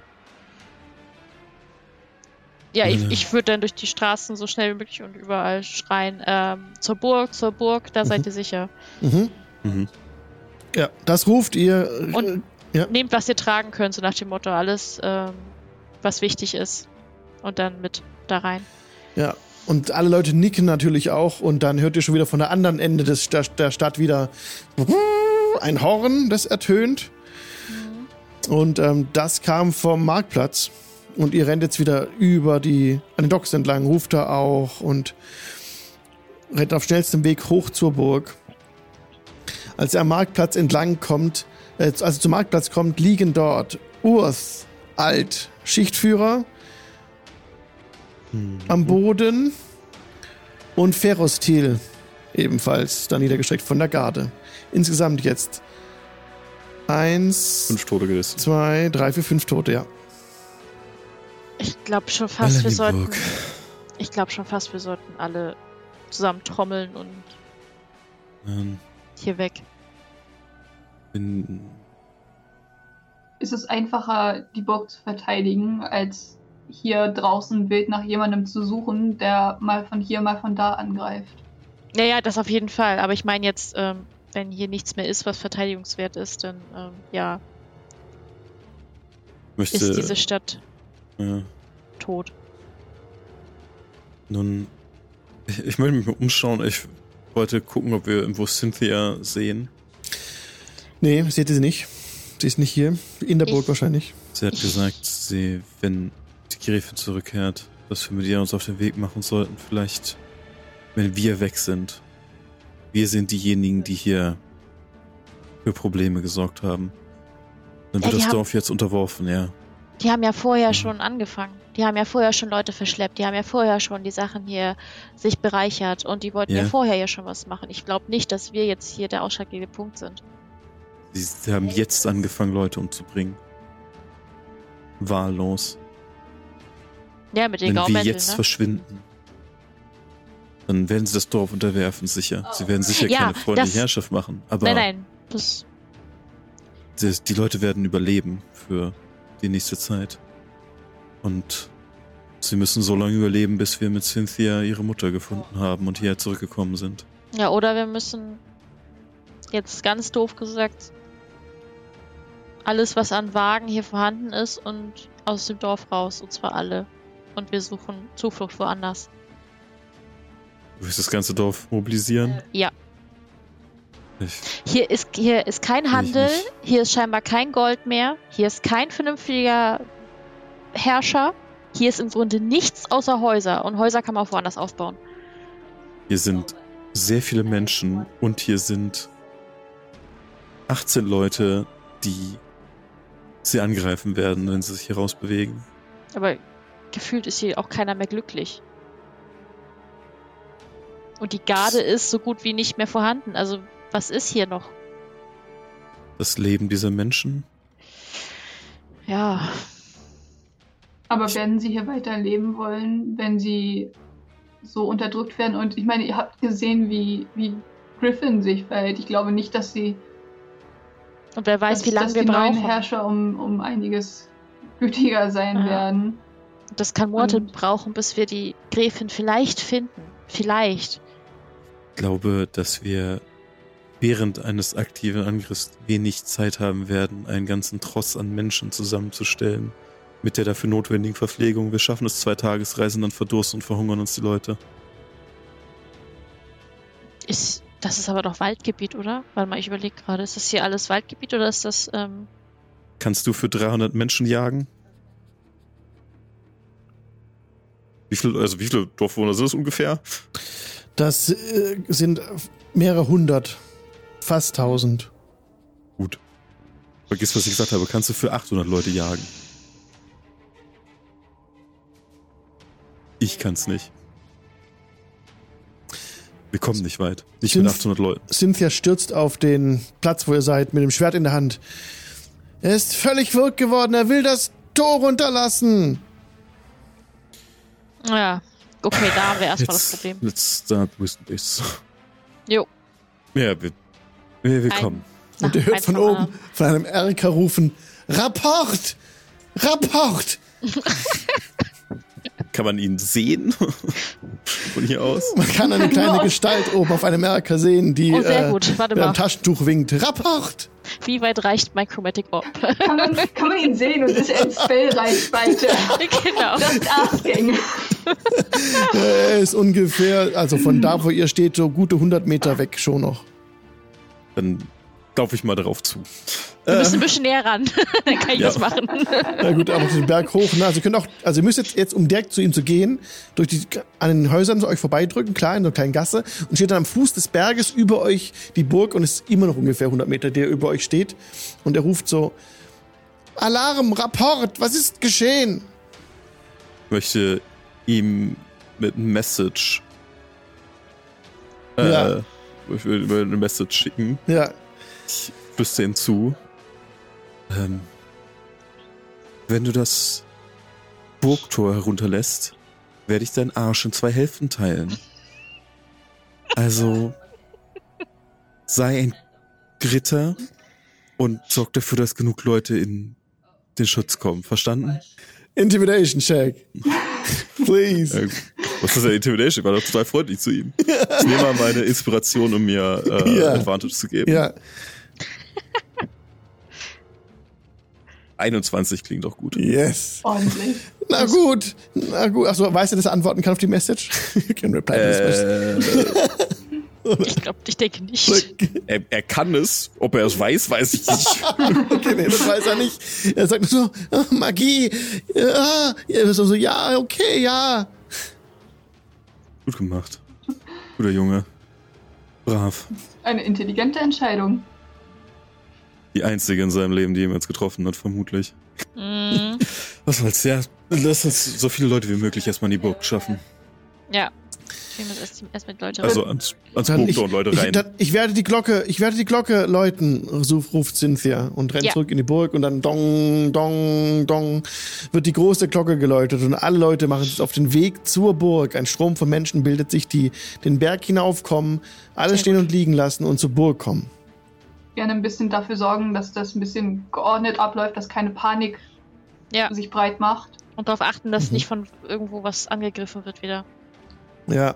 D: Ja, ich,
B: Ja.
D: ich würde dann durch die Straßen so schnell wie möglich und überall schreien, ähm, zur Burg, zur Burg, da seid ihr sicher.
A: Mhm.
B: Mhm.
A: Ja, das ruft ihr.
D: Und- Nehmt, was ihr tragen könnt, so nach dem Motto, alles, ähm, was wichtig ist. Und dann mit da rein.
A: Ja, und alle Leute nicken natürlich auch und dann hört ihr schon wieder von der anderen Ende des, der, der Stadt wieder ein Horn, das ertönt. Und ähm, das kam vom Marktplatz. Und ihr rennt jetzt wieder über die, an den Docks entlang, ruft da auch und rennt auf schnellstem Weg hoch zur Burg. Als er am Marktplatz entlang kommt, äh, also zum Marktplatz kommt, liegen dort Urs, Alt, Schichtführer, am Boden und Ferrostil ebenfalls da niedergestreckt von der Garde. Insgesamt jetzt eins,
B: Fünf Tote gerissen.
A: zwei, drei, vier, fünf Tote, ja.
D: Ich glaube schon fast, wir sollten.
B: Burg.
D: Ich glaube schon fast, wir sollten alle zusammen trommeln und
B: Ähm,
D: hier weg.
B: bin,
C: Ist es einfacher, die Burg zu verteidigen, als hier draußen wild nach jemandem zu suchen, der mal von hier, mal von da angreift?
D: Ja, ja, das auf jeden Fall. Aber ich meine jetzt, ähm, wenn hier nichts mehr ist, was verteidigungswert ist, dann ähm, ja,
B: möchte.
D: ist diese Stadt
B: ja,
D: tot.
B: nun, ich, ich möchte mich mal umschauen. Ich wollte gucken, ob wir irgendwo Cynthia sehen.
A: Nee, seht ihr sie nicht. Sie ist nicht hier. In der
D: Ich-
A: Burg wahrscheinlich.
B: Sie hat
D: Ich-
B: gesagt, sie, wenn die Gräfin zurückkehrt, dass wir mit ihr uns auf den Weg machen sollten. Vielleicht, wenn wir weg sind. Wir sind diejenigen, die hier für Probleme gesorgt haben. Dann
D: Ja,
B: wird
D: die
B: das Dorf jetzt unterworfen, ja.
D: Die haben ja vorher
B: Mhm.
D: schon angefangen. Die haben ja vorher schon Leute verschleppt. Die haben ja vorher schon die Sachen hier sich bereichert. Und die wollten ja,
B: Ja.
D: vorher ja schon was machen. Ich glaube nicht, dass wir jetzt hier der ausschlaggebende Punkt sind.
B: Sie, haben jetzt angefangen, Leute umzubringen. Wahllos.
D: Ja, mit den
B: Wenn wir jetzt
D: ne?
B: verschwinden, dann werden sie das Dorf unterwerfen, sicher. Sie werden sicher
D: Ja,
B: keine freundliche
D: das-
B: Herrschaft machen. Aber
D: Nein, nein. Das,
B: Die, die Leute werden überleben für die nächste Zeit. Und sie müssen so lange überleben, bis wir mit Cynthia ihre Mutter gefunden haben und hierher zurückgekommen sind.
D: ja, oder wir müssen Jetzt ganz doof gesagt, alles, was an Wagen hier vorhanden ist und aus dem Dorf raus, und zwar alle. Und wir suchen Zuflucht woanders.
B: Du willst das ganze Dorf mobilisieren?
D: Ja. Hier ist, hier ist kein Handel, hier ist scheinbar kein Gold mehr, hier ist kein vernünftiger Herrscher, hier ist im Grunde nichts außer Häuser und Häuser kann man auch woanders aufbauen.
B: hier sind sehr viele Menschen und hier sind 18 Leute, die sie angreifen werden, wenn sie sich hier rausbewegen.
D: Aber gefühlt ist hier auch keiner mehr glücklich. Und die Garde ist so gut wie nicht mehr vorhanden. Also, was ist hier noch?
B: Das Leben dieser Menschen?
D: Ja,
C: Aber werden sie hier weiter leben wollen, wenn sie so unterdrückt werden? Und ich meine, ihr habt gesehen, wie, wie Griffin sich verhält. Ich glaube nicht, dass sie
D: und wer weiß,
C: dass,
D: wie lange
C: dass
D: wir
C: die neuen
D: brauchen.
C: Herrscher um, um einiges gütiger sein
D: Ja.
C: werden.
D: Das kann Monate
C: Und-
D: brauchen, bis wir die Gräfin vielleicht finden. Vielleicht.
B: Ich glaube, dass wir während eines aktiven Angriffs wenig Zeit haben werden, einen ganzen Tross an Menschen zusammenzustellen. Mit der dafür notwendigen Verpflegung. Wir schaffen es zwei Tagesreisen, dann verdursten und verhungern uns die Leute.
D: Ist, das ist aber doch Waldgebiet, oder? Warte mal, ich überlege gerade. Ist das hier alles Waldgebiet oder ist das, ähm,
B: Kannst du für 300 Menschen jagen? Wie viel, also wie viele Dorfbewohner sind es ungefähr?
A: Das äh, sind mehrere hundert, fast tausend.
B: Gut. Vergiss, was ich gesagt habe. Kannst du für 800 Leute jagen? Ich kann's nicht. Wir kommen nicht weit. Nicht mit
A: Sind-
B: 800 Leuten.
A: Cynthia stürzt auf den Platz, wo ihr seid, mit dem Schwert in der Hand. Er ist völlig verrückt geworden. Er will das Tor runterlassen.
D: ja. Okay, da haben wir erstmal das Problem.
B: Let's start with this.
D: Jo.
B: Ja, wir, wir, wir
D: Ein-.
A: Und ihr hört von oben, von einem Erker rufen, Rapport! Rapport!
B: Kann man ihn sehen? Von hier aus?
A: Man kann eine kleine Gestalt oben auf einem Erker sehen, die
D: Oh,
A: äh, mit einem. Taschentuch winkt. Rapport!
D: Wie weit reicht mein Chromatic Orb?
C: Kann man, kann man ihn sehen und ist in Spellreichweite.
D: genau.
C: Just asking.
A: Er ist ungefähr, also von da, wo ihr steht, so gute 100 Meter weg schon noch.
B: Dann laufe ich mal darauf zu.
D: Wir müssen ein bisschen näher ran. Dann kann ich
B: Ja.
D: das machen.
A: Na gut, aber den Berg hoch. Ne? Also ihr könnt auch, also ihr müsst jetzt, jetzt um direkt zu ihm zu gehen, durch die an den Häusern so euch vorbeidrücken, klar, in so einer kleinen Gasse, und steht dann am Fuß des Berges über euch die Burg und es ist immer noch ungefähr 100 Meter, der über euch steht. Und er ruft so: Alarm, Rapport, was ist geschehen?
B: Ich möchte ihm mit einem Message. Äh,
A: Ja.
B: Ich will über eine Message schicken.
A: Ja,
B: Ich flüstere ihm zu. Ähm, wenn du das Burgtor herunterlässt, werde ich deinen Arsch in zwei Hälften teilen. Also sei ein Ritter und sorg dafür, dass genug Leute in den Schutz kommen. Verstanden?
A: Intimidation Check. Please.
B: Was ist denn Intimidation? Ich war doch total freundlich zu ihm. Ich nehme mal meine Inspiration, um mir äh,
A: Ja.
B: Advantage zu geben.
A: Ja,
B: 21 klingt doch gut.
A: yes.
C: Ordentlich.
A: Na gut, na gut. Achso, weißt du, dass er antworten kann auf die Message? You can reply to this question.
B: Äh,
D: Ich glaube, ich denke nicht.
B: er, er kann es. Ob er es weiß, weiß ich nicht.
A: Okay, nee, das weiß er nicht. Er sagt nur so, ah, Magie, ja, so, ja, okay, ja.
B: Gut gemacht. Guter Junge. Brav.
C: Eine intelligente Entscheidung.
B: Die einzige in seinem Leben, die jemals getroffen hat, vermutlich.
D: Mm,
B: Was soll's, ja. Lass uns so viele Leute wie möglich erstmal in die Burg schaffen.
D: ja. Wir müssen erst, erst mit Leute
B: Also ans, ans
A: Dann
B: Burgtor und Leute
A: ich,
B: rein.
A: dann, ich werde die Glocke, ich werde die Glocke läuten, so ruft Cynthia und rennt
D: Ja.
A: zurück in die Burg und dann dong, dong, dong wird die große Glocke geläutet und alle Leute machen sich auf den Weg zur Burg. Ein Strom von Menschen bildet sich, die den Berg hinaufkommen, alles
D: Sehr
A: stehen
D: gut.
A: und liegen lassen und zur Burg kommen.
C: Gerne ein bisschen dafür sorgen, dass das ein bisschen geordnet abläuft, dass keine Panik
D: Ja.
C: sich breit macht.
D: Und darauf achten, dass
A: Mhm.
D: nicht von irgendwo was angegriffen wird wieder.
A: Ja.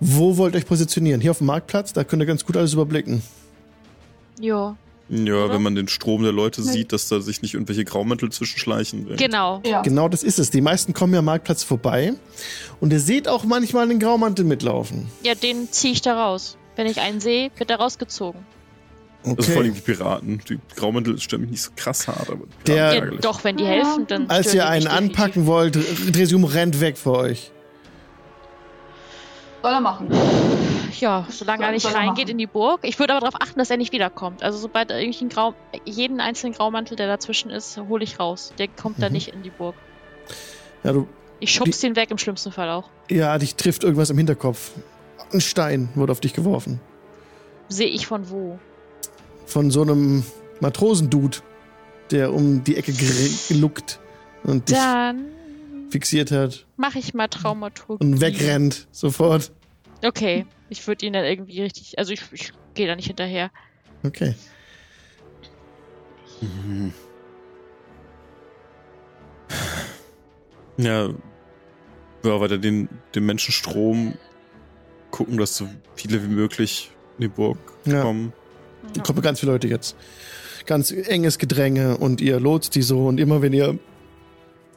A: Wo wollt ihr euch positionieren? Hier auf dem Marktplatz? Da könnt ihr ganz gut alles überblicken.
D: Ja,
B: Ja,
D: Oder?
B: wenn man den Strom der Leute
C: Nee.
B: sieht, dass da sich nicht irgendwelche Graumantel zwischenschleichen.
D: genau.
C: Ja.
A: Genau das ist es. Die meisten kommen ja am Marktplatz vorbei. Und ihr seht auch manchmal den Graumantel mitlaufen.
D: Ja, den ziehe ich da raus. Wenn ich einen sehe, wird er rausgezogen.
A: Okay.
B: Also vor allem die Piraten. Die Graumantel stellen mich nicht so krass hart, aber
A: Der-
D: Ja, doch, wenn die
C: Ja.
D: helfen, dann.
A: Als ihr einen anpacken wollt, Dresium rennt weg vor euch.
C: Soll er machen.
D: Ja, solange
C: Soll-
D: er nicht
C: er
D: reingeht
C: machen.
D: in die Burg. Ich würde aber darauf achten, dass er nicht wiederkommt. Also sobald er irgendwie einen Grau, jeden einzelnen Graumantel, der dazwischen ist, hole ich raus. Der kommt dann
A: Mhm.
D: nicht in die Burg.
A: Ja, du,
D: Ich schub's ihn weg im schlimmsten Fall auch.
A: ja, dich trifft irgendwas im Hinterkopf. Ein Stein wurde auf dich geworfen.
D: Sehe ich von wo?
A: Von so einem Matrosendude, der um die Ecke geluckt und dich
D: Dann
A: fixiert hat
D: mache ich mal Traumaturgie.
A: und wegrennt sofort.
D: Okay, ich würde ihn dann irgendwie richtig. Also ich, ich gehe da nicht hinterher.
A: Okay.
B: Mhm. Ja, ja weiter den, den Menschenstrom gucken, dass so viele wie möglich in die Burg
A: Ja.
B: kommen.
A: Da kommen ganz viele Leute jetzt. Ganz enges Gedränge und ihr lotst die so und immer wenn ihr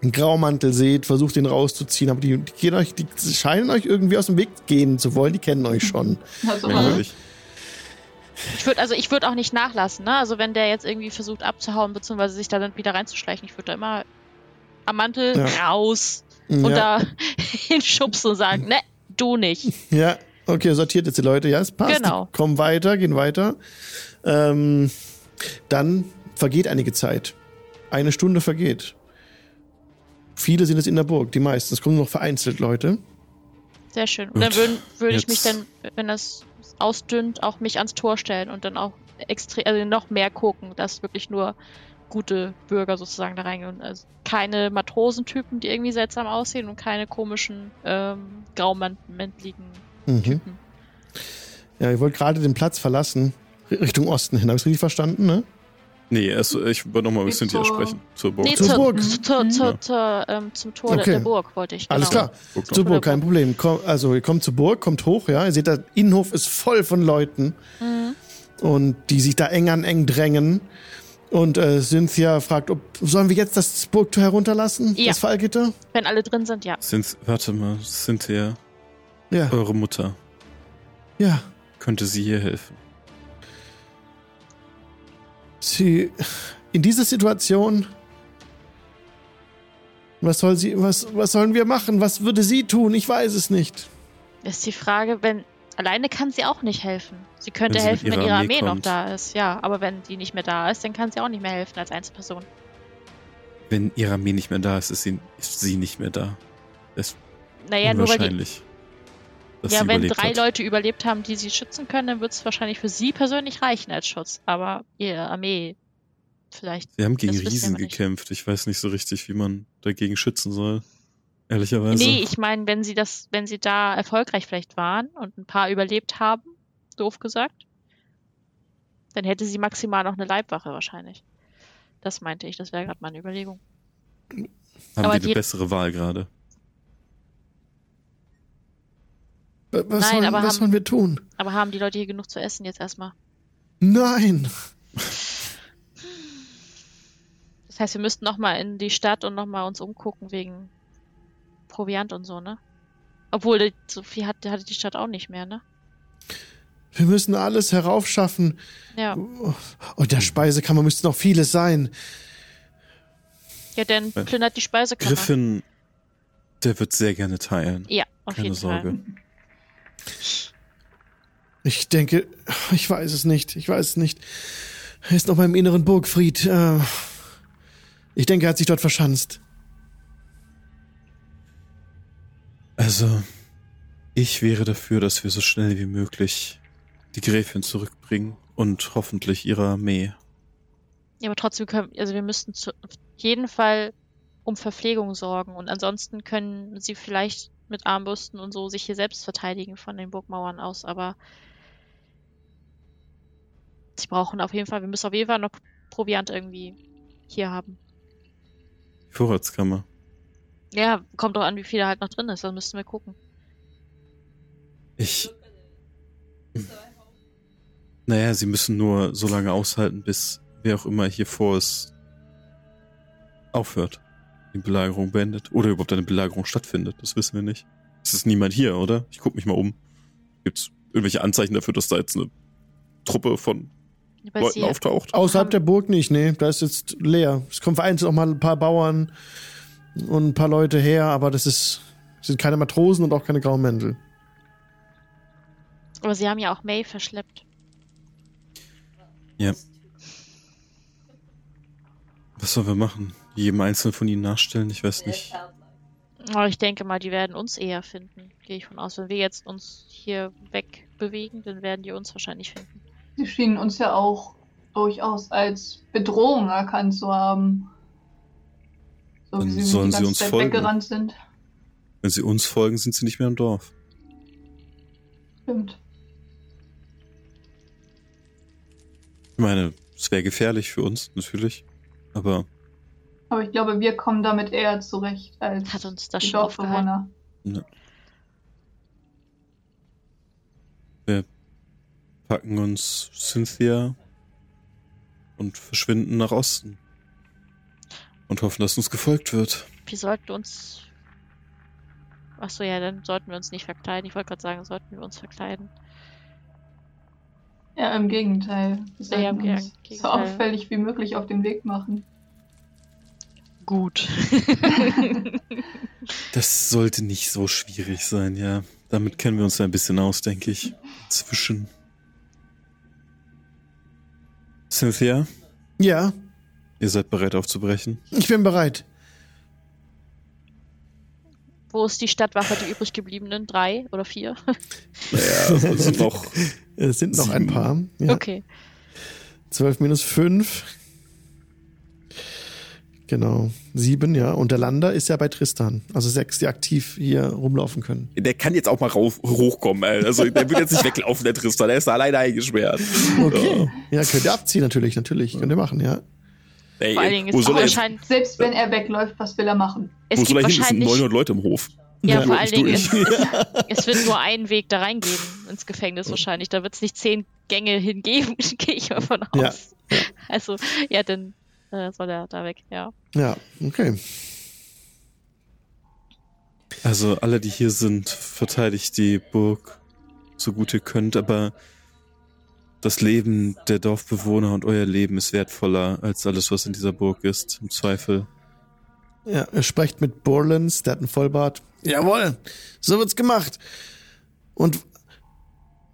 A: einen Graumantel seht, versucht ihn rauszuziehen, aber die, die, gehen euch, die scheinen euch irgendwie aus dem Weg gehen zu wollen, die kennen euch schon.
C: Also,
B: Merkwürdig.
D: Ich würde also ich würde auch nicht nachlassen, ne? Also wenn der jetzt irgendwie versucht abzuhauen beziehungsweise sich da dann wieder reinzuschleichen, ich würde da immer am Mantel
A: Ja.
D: raus und
A: ja,
D: da hinschubsen und sagen, ne, du nicht.
A: ja, okay, sortiert jetzt die Leute, ja, es passt.
D: Genau.
A: Die kommen weiter, gehen weiter. Ähm, dann vergeht einige Zeit. Eine Stunde vergeht. Viele sind jetzt in der Burg, die meisten. Es kommen nur noch vereinzelt Leute.
D: Sehr schön. Und
B: Gut,
D: dann würde würd ich mich dann, wenn das ausdünnt, auch mich ans Tor stellen und dann auch extrem, also noch mehr gucken, dass wirklich nur gute Bürger sozusagen da reingehen. Also keine Matrosentypen, die irgendwie seltsam aussehen und keine komischen ähm, graumäntligen
A: Mhm.
D: Typen.
A: Ja, ihr wollt gerade den Platz verlassen, Richtung Osten hin. Habe ich richtig verstanden, ne?
B: Nee, erst, ich wollte noch mal mit
C: Wie
B: Cynthia
C: zur-
B: sprechen. Zur Burg.
D: Nee,
A: Zur
D: zur,
A: Burg.
D: Zur, zur,
C: Mhm.
D: zur, ähm, zum Tor der-
A: Okay.
D: der Burg wollte ich.
A: Alles
D: genau.
A: klar.
B: Burg.
A: Zur Burg, kein Problem. Komm, also ihr kommt zur Burg, kommt hoch, ja. Ihr seht, der Innenhof ist voll von Leuten
D: Mhm.
A: und die sich da eng an eng drängen. Und äh, Cynthia fragt, ob sollen wir jetzt das Burgtor herunterlassen?
D: Ja.
A: Das Fallgitter?
D: Wenn alle drin sind, ja.
B: Sind, warte mal, Cynthia,
A: Ja.
B: eure Mutter,
A: Ja.
B: könnte sie hier helfen?
A: Sie in dieser Situation. Was soll sie, was, was sollen wir machen? Was würde sie tun? Ich weiß es nicht.
D: Ist die Frage, wenn. Alleine kann sie auch nicht helfen. Sie könnte
B: Wenn sie
D: helfen, wenn ihre
B: Armee
D: Armee noch da ist, ja. Aber wenn die nicht mehr da ist, dann kann sie auch nicht mehr helfen als Einzelperson.
B: Wenn ihre Armee nicht mehr da ist, ist sie, ist sie nicht mehr da. Das ist
D: Naja, nur weil die. Ja, wenn drei
B: hat.
D: Leute überlebt haben, die sie schützen können, dann wird es wahrscheinlich für sie persönlich reichen als Schutz. Aber ihre Armee vielleicht.
B: Sie haben gegen Riesen gekämpft. Ich weiß nicht so richtig, wie man dagegen schützen soll. Ehrlicherweise.
D: Nee, ich meine, wenn sie das, wenn sie da erfolgreich vielleicht waren und ein paar überlebt haben, doof gesagt, dann hätte sie maximal noch eine Leibwache wahrscheinlich. Das meinte ich, das wäre gerade meine Überlegung.
B: haben
D: aber
B: die eine
D: die-
B: bessere Wahl gerade.
A: Was,
D: Nein,
A: sollen,
D: aber
A: was
D: haben-
A: sollen wir tun?
D: Aber haben die Leute hier genug zu essen jetzt erstmal?
A: Nein.
D: Das heißt, wir müssten noch mal in die Stadt und noch mal uns umgucken wegen Proviant und so, ne? Obwohl, so viel hat, hatte die Stadt auch nicht mehr, ne?
A: Wir müssen alles heraufschaffen.
D: Ja.
A: Und der Speisekammer müsste noch vieles sein.
D: Ja, dann
B: Äh,
D: plündert die Speisekammer.
B: Griffin, der wird sehr gerne teilen.
D: Ja, auf
B: Keine
D: jeden
B: Sorge.
D: Fall.
A: Ich denke, ich weiß es nicht. Ich weiß es nicht. Er ist noch beim inneren Burgfried. Äh, Ich denke, er hat sich dort verschanzt.
B: Also, ich wäre dafür, dass wir so schnell wie möglich die Gräfin zurückbringen und hoffentlich ihre Armee.
D: Ja, aber trotzdem können, also wir müssten zu, auf jeden Fall um Verpflegung sorgen und ansonsten können sie vielleicht mit Armbrüsten und so sich hier selbst verteidigen von den Burgmauern aus, aber sie brauchen auf jeden Fall, wir müssen auf jeden Fall noch Proviant irgendwie hier haben.
B: Vorratskammer.
D: Ja, kommt doch an, wie viel da halt noch drin ist, dann müssten wir gucken.
B: Ich. Naja, sie müssen nur so lange aushalten, bis wer auch immer hier vor ist aufhört, die Belagerung beendet. Oder überhaupt eine Belagerung stattfindet. Das wissen wir nicht. Es ist niemand hier, oder? Ich gucke mich mal um. Gibt es irgendwelche Anzeichen dafür, dass da jetzt eine Truppe von
D: Weil
B: Leuten
D: sie,
B: auftaucht?
A: Außerhalb der Burg nicht, nee. Da ist jetzt leer. Es kommen vereinzelt auch mal ein paar Bauern und ein paar Leute her, aber das ist sind keine Matrosen und auch keine grauen Mäntel.
D: aber sie haben ja auch May verschleppt.
B: Ja. Was sollen wir machen? Jedem einzelnen von ihnen nachstellen? Ich weiß nicht.
D: Aber ich denke mal, die werden uns eher finden. Gehe ich von aus. Wenn wir jetzt uns hier wegbewegen, dann werden die uns wahrscheinlich finden.
C: Sie schienen uns ja auch durchaus als Bedrohung erkannt zu haben. So
B: Dann
C: wie sie
B: sollen sie uns
C: Zeit
B: folgen.
C: weggerannt sind.
B: Wenn sie uns folgen, sind sie nicht mehr im Dorf.
C: Stimmt.
B: Ich meine, es wäre gefährlich für uns, natürlich. Aber
C: Aber ich glaube, wir kommen damit eher zurecht als
D: Hat uns das
C: die
D: schon.
C: Dorfbewohner.
B: packen uns Cynthia und verschwinden nach Osten. Und hoffen, dass uns gefolgt wird.
D: Wir sollten uns. Achso, ja, dann sollten wir uns nicht verkleiden. Ich wollte gerade sagen, sollten wir uns verkleiden.
C: Ja, im Gegenteil. Wir
D: Ja, im
C: sollten uns so
D: Gegenteil.
C: auffällig wie möglich auf den Weg machen.
D: Gut.
B: Das sollte nicht so schwierig sein, ja. Damit kennen wir uns ein bisschen aus, denke ich. Zwischen. Cynthia,
A: Ja,
B: ihr seid bereit aufzubrechen?
A: ich bin bereit.
D: Wo ist die Stadtwache, die übrig gebliebenen? Drei oder vier?
B: Naja, es sind noch.
A: Es sind noch ein paar. Ja.
D: Okay.
A: 12 minus 5. Genau. 7, ja. Und der Lander ist ja bei Tristan. Also sechs, die aktiv hier rumlaufen können.
B: Der kann jetzt auch mal rauf, hochkommen, ey. Also der wird jetzt nicht weglaufen, der Tristan. Der ist da alleine eingesperrt.
A: Okay. Ja, könnt ihr abziehen natürlich, natürlich. Könnt ihr machen, ja.
B: Ey,
D: Vor allen Dingen
B: wo
D: ist
B: soll
D: auch
B: er jetzt,
D: wahrscheinlich.
C: Selbst wenn er wegläuft, was will er machen?
D: Es
B: wo soll
D: gibt
B: er hin? Es sind
D: wahrscheinlich.
B: 900 Leute im Hof.
D: Ja,
A: Ja,
D: vor allen Dingen, es, es, wird nur einen Weg da reingeben ins Gefängnis wahrscheinlich. Da wird es nicht zehn Gänge hingeben, gehe ich mal von
A: Ja.
D: aus. Also, ja, dann äh, soll er da weg, ja.
A: Ja, okay.
B: Also alle, die hier sind, verteidigt die Burg so gut ihr könnt, aber das Leben der Dorfbewohner und euer Leben ist wertvoller als alles, was in dieser Burg ist, im Zweifel.
A: Ja, er spricht mit Borlens, der hat einen Vollbart. Jawohl, so wird's gemacht. Und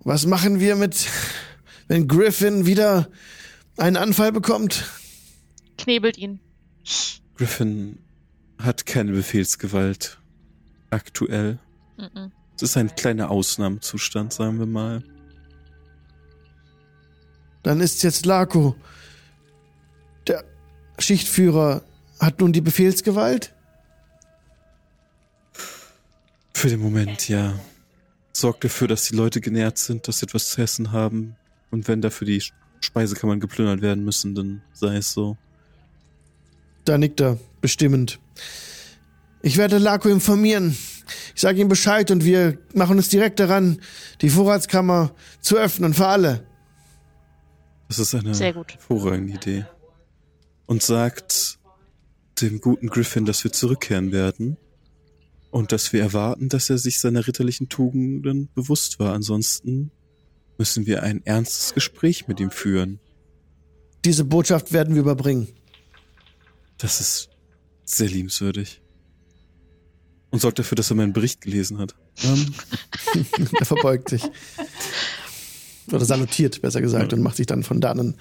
A: was machen wir mit, wenn Griffin wieder einen Anfall bekommt?
D: Knebelt ihn.
B: Griffin hat keine Befehlsgewalt. Aktuell. Es ist ein kleiner Ausnahmezustand, sagen wir mal.
A: Dann ist jetzt Lako. Der Schichtführer hat nun die Befehlsgewalt?
B: Für den Moment, ja. Sorgt dafür, dass die Leute genährt sind, dass sie etwas zu essen haben. Und wenn dafür die Speisekammern geplündert werden müssen, dann sei es so.
A: Da nickt er, bestimmend. Ich werde Lako informieren. Ich sage ihm Bescheid und wir machen uns direkt daran, die Vorratskammer zu öffnen für alle.
B: Das ist eine hervorragende Idee. Und sagt dem guten Griffin, dass wir zurückkehren werden. Und dass wir erwarten, dass er sich seiner ritterlichen Tugenden bewusst war. Ansonsten müssen wir ein ernstes Gespräch mit ihm führen.
A: Diese Botschaft werden wir überbringen.
B: Das ist sehr liebenswürdig. Und sorgt dafür, dass er meinen Bericht gelesen hat. Ähm,
A: Er verbeugt sich. Oder salutiert, besser gesagt, und macht sich dann von dannen.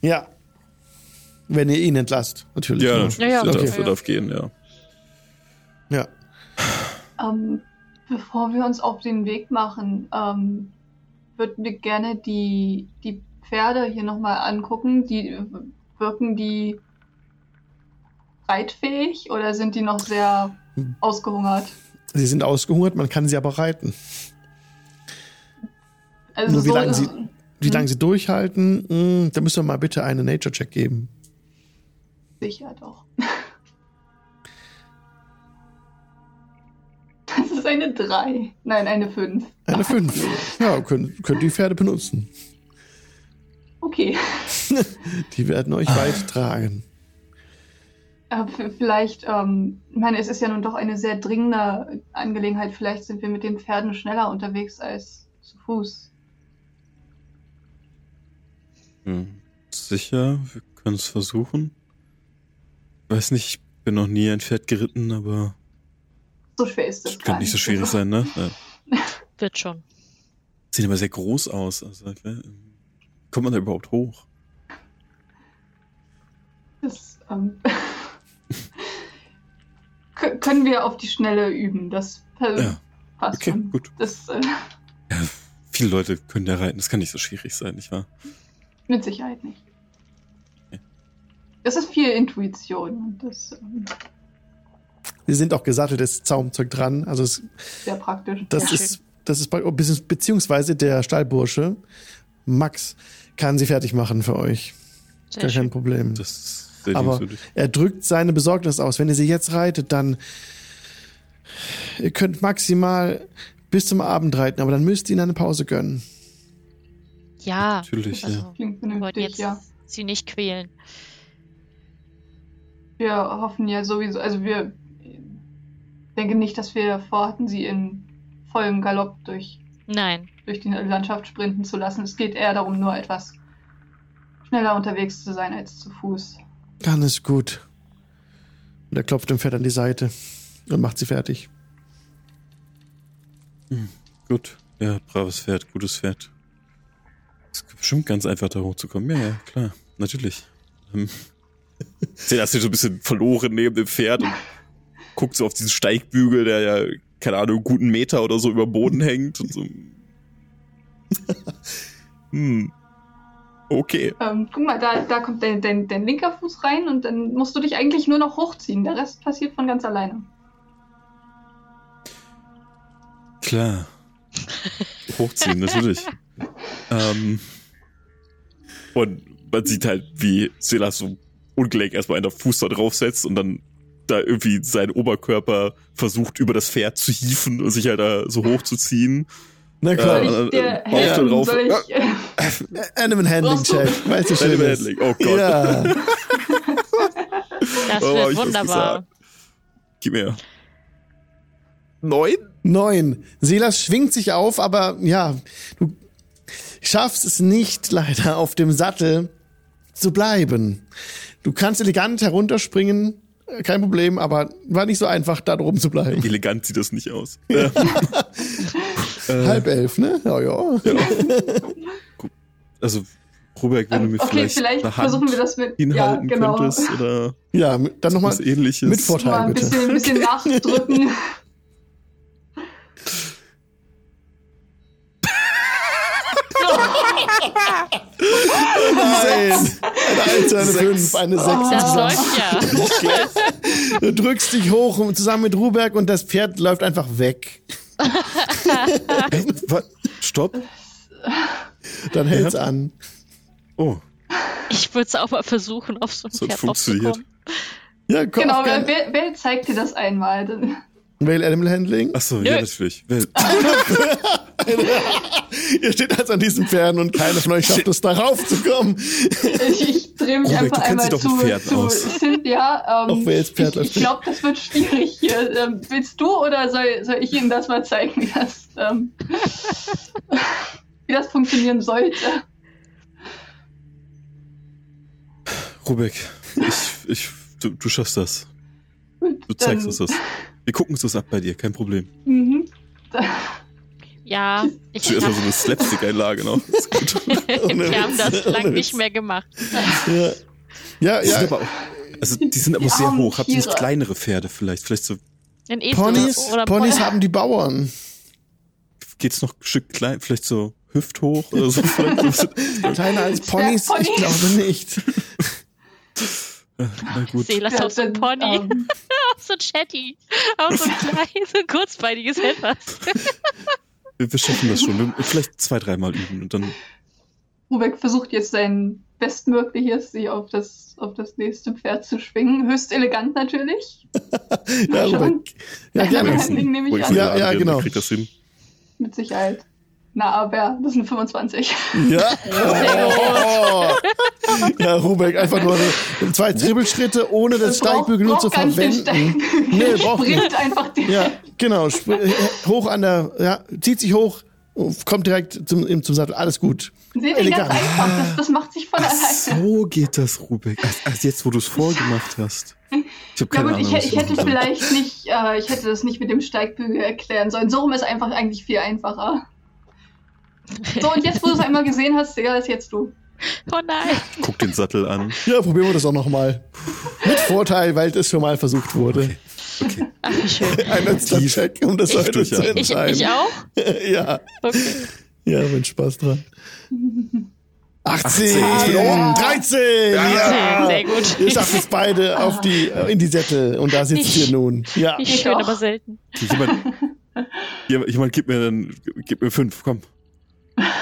A: Ja. Wenn ihr ihn entlasst, natürlich.
B: ja,
A: ne?
B: natürlich.
D: Ja, ja,
A: okay.
B: darf, darf gehen, ja.
A: Ja.
C: Ähm, bevor wir uns auf den Weg machen, ähm, würden wir gerne die, die Pferde hier nochmal angucken. Die wirken die reitfähig oder sind die noch sehr
A: Hm.
C: ausgehungert?
A: Sie sind ausgehungert, man kann sie aber reiten.
C: Also
A: Nur wie
C: so
A: lange sie- Wie
C: Hm.
A: lange sie durchhalten, mh, da müssen wir mal bitte einen Nature-Check geben.
C: Sicher doch. Das ist eine 3. Nein, eine 5.
A: Eine 5. Ja, können, können die Pferde benutzen.
C: Okay.
A: Die werden euch weit tragen.
C: Äh, vielleicht, ähm, ich meine, es ist ja nun doch eine sehr dringende Angelegenheit. Vielleicht sind wir mit den Pferden schneller unterwegs als zu Fuß.
B: Hm. Sicher, wir können es versuchen. Weiß nicht, ich bin noch nie ein Pferd geritten, aber
C: So schwer ist das.
B: könnte nicht so schwierig
C: Also,
B: sein, ne? Ja.
D: Wird schon.
B: Sieht aber sehr groß aus. Also, äh, kommt man da überhaupt hoch?
C: Das, ähm, können wir auf die Schnelle üben. Das
B: Ja.
C: passt
B: Okay,
C: schon.
B: gut.
C: Das äh,
B: Ja, viele Leute können da reiten. Das kann nicht so schwierig sein, nicht wahr?
C: mit Sicherheit nicht.
B: Okay.
C: Das ist viel Intuition das ähm,
A: Sie sind auch gesatteltes Zaumzeug dran. Also es,
C: sehr praktisch.
A: das
D: Sehr
A: ist, das ist beziehungsweise der Stallbursche Max kann sie fertig machen für euch.
D: Sehr
A: Gar kein
D: schön.
A: Problem.
B: Das ist sehr
A: Aber er drückt seine Besorgnis aus. Wenn ihr sie jetzt reitet, dann ihr könnt maximal bis zum Abend reiten, aber dann müsst ihr ihnen eine Pause gönnen.
D: Ja,
B: Natürlich,
D: also,
B: ja.
C: Klingt vernünftig,
D: jetzt
C: ja.
D: sie nicht quälen.
C: Wir hoffen ja sowieso, also wir denken nicht, dass wir vorhatten, sie in vollem Galopp durch,
D: Nein,
C: durch die Landschaft sprinten zu lassen. Es geht eher darum, nur etwas schneller unterwegs zu sein als zu Fuß.
A: Dann ist gut. Und er klopft dem Pferd an die Seite und macht sie fertig.
B: Gut. Ja, braves Pferd, gutes Pferd. Es ist bestimmt ganz einfach, da hochzukommen. Ja, ja, klar. Natürlich. Ähm, Seht das hier so ein bisschen verloren neben dem Pferd und guckt so auf diesen Steigbügel, der ja, keine Ahnung, einen guten Meter oder so über Boden hängt und so. hm. Okay.
C: Ähm, guck mal, da, da kommt dein, dein, dein linker Fuß rein und dann musst du dich eigentlich nur noch hochziehen. Der Rest passiert von ganz alleine.
B: Klar. Hochziehen, natürlich. ähm, und man sieht halt, wie Silas so ungelenk erstmal einen Fuß da draufsetzt und dann da irgendwie seinen Oberkörper versucht, über das Pferd zu hieven und sich halt da so hochzuziehen.
A: Na
B: Ja,
A: klar,
C: Soll
B: äh,
C: ich dir
B: äh,
C: helfen?
B: drauf.
C: Soll ich, äh,
A: Animal Handling Check. Weißt du,
B: Animal
A: ist.
B: Handling, oh Gott.
A: Ja.
D: das
B: Warum
D: wird wunderbar.
B: Gib mir. Neun?
A: Neun. Silas schwingt sich auf, aber ja, du schaffst es nicht leider auf dem Sattel zu bleiben. Du kannst elegant herunterspringen, kein Problem, aber war nicht so einfach, da drum zu bleiben.
B: Elegant sieht das nicht aus.
A: Halb elf, ne? Ja, ja.
B: Also, Robert, wenn du mir
C: okay,
B: vielleicht,
C: vielleicht
B: eine Hand
C: versuchen wir das mit. Ja,
B: hinhalten
C: genau.
B: könntest oder
A: Ja, dann nochmal
B: was ähnliches.
A: mit Vorteil,
C: Mal ein
A: bitte.
C: bisschen, ein bisschen nachdrücken.
A: Nein. Eine Eins, eine Fünf, eine Sechs.
D: Das
A: zusammen.
D: läuft ja.
A: Du drückst dich hoch und zusammen mit Ruberg und das Pferd läuft einfach weg.
B: Stopp.
A: Dann hält's an.
B: Oh,
D: Ich würde es auch mal versuchen, auf so ein
B: So
D: Pferd
B: funktioniert.
A: Ja, komm.
C: genau,
A: gerne.
C: wer, wer zeigt dir das einmal? Dann-
A: Whale Animal Handling.
B: ach so,
D: Nö.
B: ja, natürlich. Wel-
A: Ihr steht also an diesen Pferden und keiner von euch schafft es, darauf zu kommen.
C: Ich, ich drehe mich
B: Robert,
C: einfach
B: du
C: einmal
B: doch
C: zu,
B: mit Pferden
C: zu
B: aus.
C: Cynthia. Ähm,
A: jetzt Pferd
C: ich ich glaube, das wird schwierig hier. Ähm, willst du oder soll, soll ich Ihnen das mal zeigen, wie das, ähm, wie das funktionieren sollte?
B: Rubek, ich, ich, du, du schaffst das.
C: Gut,
B: Du zeigst uns das. Wir gucken uns das ab bei dir, kein Problem.
C: Mhm.
D: Ja, ich
B: Zuerst mal
D: hab,
B: so eine Slapstick-Einlage noch. Das ist gut.
D: wir haben das lang nicht mehr gemacht.
A: Ja, ja.
B: Die sind
A: ja.
B: aber auch, also die sind aber
C: Die
B: sehr hoch. Habt ihr nicht kleinere Pferde vielleicht? Vielleicht so,
A: Ponys,
D: oder
A: Ponys haben die Bauern.
B: geht's noch ein Stück klein, vielleicht so hüfthoch oder so?
A: Kleiner als Ponys? Ich
C: Zwergponys.
A: glaube nicht.
B: Na gut.
D: Selas
C: Ja,
D: auf so ein Pony.
C: ähm,
D: Auf so ein Chatty. Auf so ein kleines, so ein kurzbeiniges etwas.
B: Wir, wir schaffen das schon. Wir, vielleicht zwei, dreimal üben und dann.
C: Rubek versucht jetzt sein Bestmögliches, sich auf das, auf das nächste Pferd zu schwingen. Höchst elegant natürlich.
A: Ja. Rubeck. Ja, gerne.
C: Ich.
A: Ja, ja,
B: anrennen,
A: genau.
B: Kriegt das hin.
C: Mit Sicherheit. Na, aber das sind 25.
A: Ja. Oh. Ja, Rubek, einfach nur zwei Trippelschritte, ohne das Steigbügel nur zu verwenden.
C: Steigbügel.
A: Nee, braucht
C: Springt
A: nicht.
C: einfach direkt.
A: Ja, genau. Äh, hoch an der, ja, zieht sich hoch, kommt direkt zum, zum Sattel. Alles gut.
C: Seht ihr, ganz einfach. Das, das macht sich von
B: Ach,
C: alleine.
B: so geht das, Rubik. Erst, erst jetzt, wo du es vorgemacht hast. Ich habe
C: Ja
B: keine
C: gut, ich,
B: Ahnung. was
C: ich hätte vielleicht nicht, äh, ich hätte das nicht mit dem Steigbügel erklären sollen. So rum ist einfach eigentlich viel einfacher. So, und jetzt, wo du es einmal gesehen hast, ja, ist jetzt du.
D: Oh nein.
B: Guck den Sattel an.
A: Ja, probieren wir das auch nochmal. Mit Vorteil, weil das schon mal versucht wurde.
B: Okay.
D: Ach, wie schön.
A: Ein letzter Check, um das
B: Ich
A: heute zu
B: ja.
D: Ich,
A: entscheiden.
D: ich auch?
A: ja,
D: Okay.
A: ja, mit Spaß dran. 18,
B: 18.
A: oh, 13, ja.
D: Sehr gut.
A: Ihr schafft es beide auf die, in die Sättel und da sitzt
D: Ich-
A: ihr nun. Ja,
C: Ich
D: schön, aber selten.
B: Jemand, jemand, jemand gib mir dann, gib mir fünf, komm.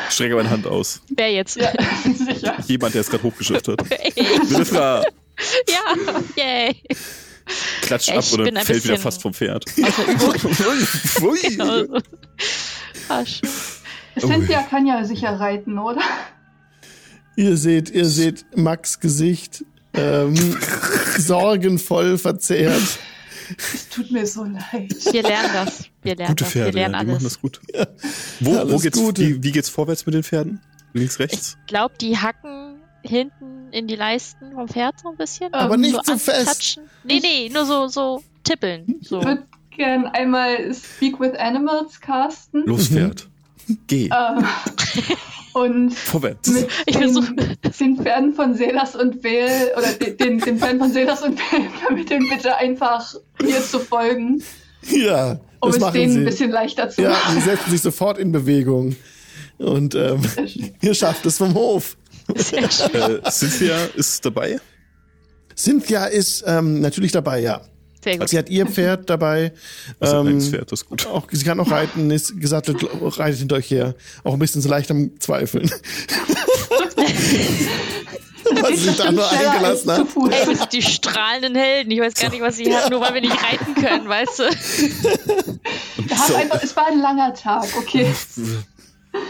B: Ich strecke meine Hand aus.
D: Wer jetzt?
C: Ja, sicher.
B: Jemand, der es gerade hochgeschafft hat. Wilfra,
D: Ja, yay.
B: klatscht
D: Ja,
B: ab oder fällt wieder
D: bisschen-
B: fast vom Pferd.
D: Also,
B: Ui.
D: genau. Ah, schön.
C: Cynthia kann ja sicher reiten, oder?
A: ihr seht, ihr seht Max Gesicht ähm, sorgenvoll verzehrt.
C: Es tut mir so leid.
D: Wir lernen das. Wir lernen
B: Gute
D: das. Wir
B: Pferde,
D: lernen
B: ja, die machen das gut. Wo, wo
A: Alles
B: geht's,
A: Gute.
B: wie, wie geht's vorwärts mit den Pferden? Links, rechts?
D: Ich glaube, die hacken hinten in die Leisten vom Pferd so ein bisschen.
A: Aber
C: Ähm,
A: nicht
D: so
A: so fest.
D: Nee, nee, nur so, so tippeln. So.
C: Ich würde gern einmal Speak with Animals casten.
B: Los,
A: Mhm.
B: Pferd. Geh.
C: Ähm, und
B: Vorwärts.
C: mit
D: Ich
C: den,
D: versuche.
C: den Pferden von Selas und Bel oder den, den, den Pferden von Selas und Bel vermitteln, bitte einfach mir zu folgen,
A: Ja,
C: um
A: das
C: es
A: machen
C: denen ein
A: sie.
C: bisschen leichter zu
A: Ja,
C: machen.
A: sie setzen sich sofort in Bewegung. Und ähm, ihr schafft es vom Hof.
D: Sehr schön.
B: Äh, Cynthia ist dabei.
A: Cynthia ist ähm, natürlich dabei, ja.
D: Sehr gut.
A: Sie hat ihr Pferd dabei.
B: Also
A: Ähm,
B: ein Pferd, das ist gut.
A: Auch, sie kann auch reiten, ist gesattelt, reitet hinter euch her. Auch ein bisschen so leicht am Zweifeln. Was sie sich da nur eingelassen hat.
D: Ey, das sind die strahlenden Helden. Ich weiß gar nicht, was sie haben, nur weil wir nicht reiten können, weißt du?
C: Wir haben einfach, es war ein langer Tag, okay.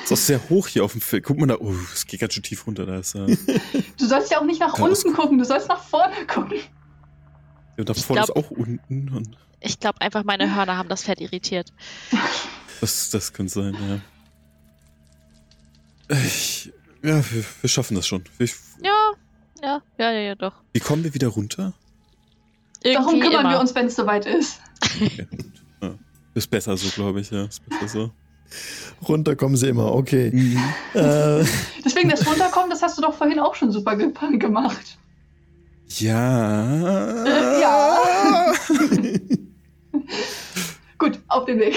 B: Ist auch sehr hoch hier auf dem Feld. Guck mal da, oh, es geht ganz schön tief runter. Da ist, äh,
C: Du sollst ja auch nicht nach
B: Ja, das-
C: unten gucken, du sollst nach vorne gucken.
B: Ja, da vorne ist auch unten. Und
D: Ich glaube einfach, meine Hörner haben das Pferd irritiert.
B: das, das könnte sein, ja. Ich, ja, wir, wir schaffen das schon. Ich,
D: Ja, ja, ja, ja, ja doch.
B: wie kommen wir wieder runter?
C: Darum
D: Irgendwie
C: kümmern
D: immer.
C: wir uns, wenn es soweit ist.
B: Ja, gut. Ja. Ist besser so, glaube ich, ja. Ist besser so.
A: Runter kommen sie immer, okay.
B: Mhm.
A: Äh,
C: Deswegen das Runterkommen, das hast du doch vorhin auch schon super ge gemacht.
B: Ja.
C: Äh, ja. Gut, auf den Weg.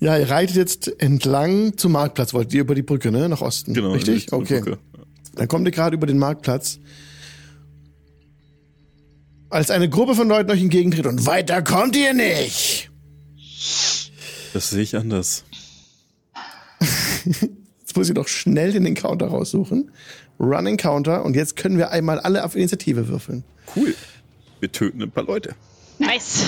A: ja, ihr reitet jetzt entlang zum Marktplatz. Wollt ihr über die Brücke, ne? Nach Osten.
B: Genau.
A: Richtig? Okay.
B: Brücke.
A: Dann kommt ihr gerade über den Marktplatz. Als eine Gruppe von Leuten euch entgegentritt und weiter kommt ihr nicht.
B: Das sehe ich anders.
A: Jetzt muss ich doch schnell den Encounter raussuchen. Run Encounter und jetzt können wir einmal alle auf Initiative würfeln.
B: Cool. Wir töten ein paar Leute.
D: Nice.
A: Also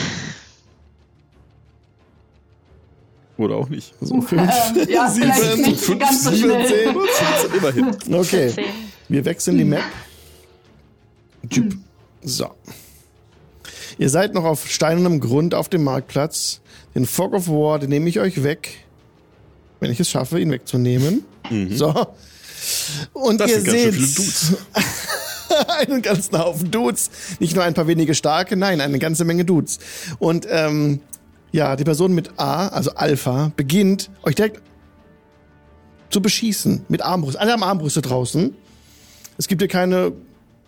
B: Oder auch nicht.
A: So fünf,
C: Ähm, ja, nicht
A: fünf,
C: ganz so
A: sieben, zehn.
B: 15 immerhin.
A: Okay,
D: 14.
A: wir wechseln die Map. Jupp. So. Ihr seid noch auf steinernem Grund auf dem Marktplatz. Den Fog of War, den nehme ich euch weg. Wenn ich es schaffe, ihn wegzunehmen. So. Und
B: Das
A: ihr
B: sind ganz schön
A: seht
B: viele Dudes.
A: einen ganzen Haufen Dudes. Nicht nur ein paar wenige starke, nein, eine ganze Menge Dudes. Und ähm, ja, die Person mit A, also Alpha, beginnt euch direkt zu beschießen mit Armbrust. Alle haben Armbrüste draußen. Es gibt hier keine,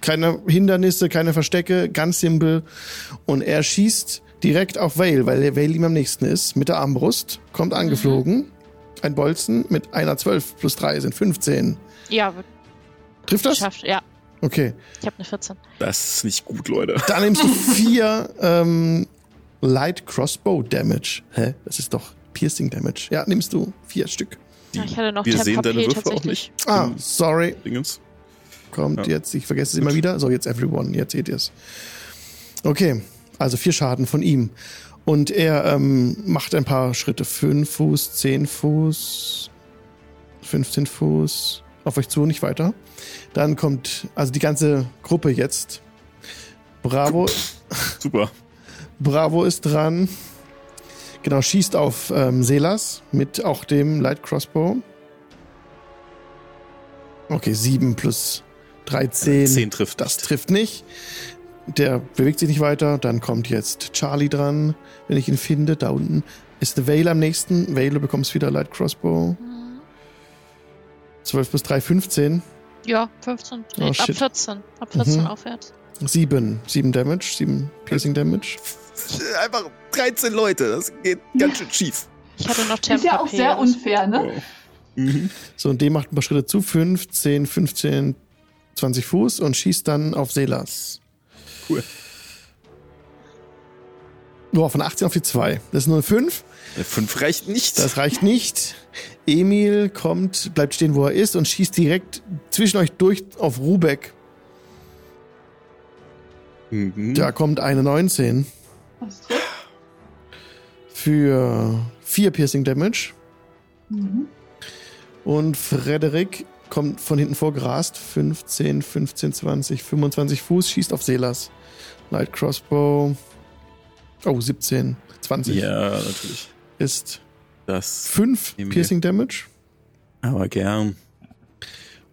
A: keine Hindernisse, keine Verstecke, ganz simpel. Und er schießt direkt auf Vale, weil der Vale ihm am nächsten ist, mit der Armbrust, kommt angeflogen. Ein Bolzen mit einer 12 plus 3 sind 15.
D: Ja, wird
A: Trifft das?
D: geschafft. Ja,
A: Okay.
D: ich habe eine 14.
B: Das ist nicht gut, Leute.
A: Da nimmst du vier ähm, Light Crossbow Damage. Hä? Das ist doch Piercing Damage. Ja, nimmst du vier Stück.
D: Ja, ich hatte noch
B: Wir sehen
D: Temper
B: deine Würfe auch
D: tatsächlich.
B: nicht.
A: Ah,
B: Im
A: sorry.
B: Dingens.
A: Kommt
B: Ja.
A: jetzt, ich vergesse es immer wieder. So, jetzt everyone, jetzt seht ihr es. Okay, also vier Schaden von ihm. Und er ähm, macht ein paar Schritte. Fünf Fuß, zehn Fuß. 15 Fuß auf euch zu, nicht weiter. Dann kommt also die ganze Gruppe jetzt. Bravo,
E: Super.
A: Bravo ist dran. Genau, schießt auf ähm, Selas mit auch dem Light Crossbow. Okay, 7 plus 13.
E: 10 trifft
A: Das
E: nicht.
A: trifft nicht. Der bewegt sich nicht weiter. Dann kommt jetzt Charlie dran, wenn ich ihn finde. Da unten ist der Vale am nächsten. Vale, du bekommst wieder Light Crossbow.
D: Mhm.
A: 12 plus 3, 15.
D: Ja, 15.
A: Oh,
D: Nee, ab
A: shit.
D: 14. Ab 14
A: Mhm.
D: aufwärts.
A: 7. 7 Damage. 7 Piercing Damage.
E: Einfach 13 Leute, das geht ganz schön schief.
D: Ich hatte noch
C: Ist ja auch sehr unfair, ne?
E: Mhm.
A: So, und dem macht ein paar Schritte zu. 15, 15, 20 Fuß und schießt dann auf Selas.
E: Cool.
A: Boah, von 18 auf die 2. Das ist nur eine 5.
E: 5 reicht nicht.
A: Das reicht nicht. Emil kommt, bleibt stehen, wo er ist und schießt direkt zwischen euch durch auf Rubeck.
E: mhm.
A: Da kommt eine 19
C: Das trifft.
A: für 4 Piercing Damage.
C: Mhm.
A: Und Frederik kommt von hinten vorgerast. 15, 15, 20, 25 Fuß, schießt auf Selas. Light Crossbow. Oh, 17, 20
E: Ja, natürlich.
A: Ist
E: Das
A: 5
E: Nehmen wir.
A: Piercing Damage.
E: aber gern.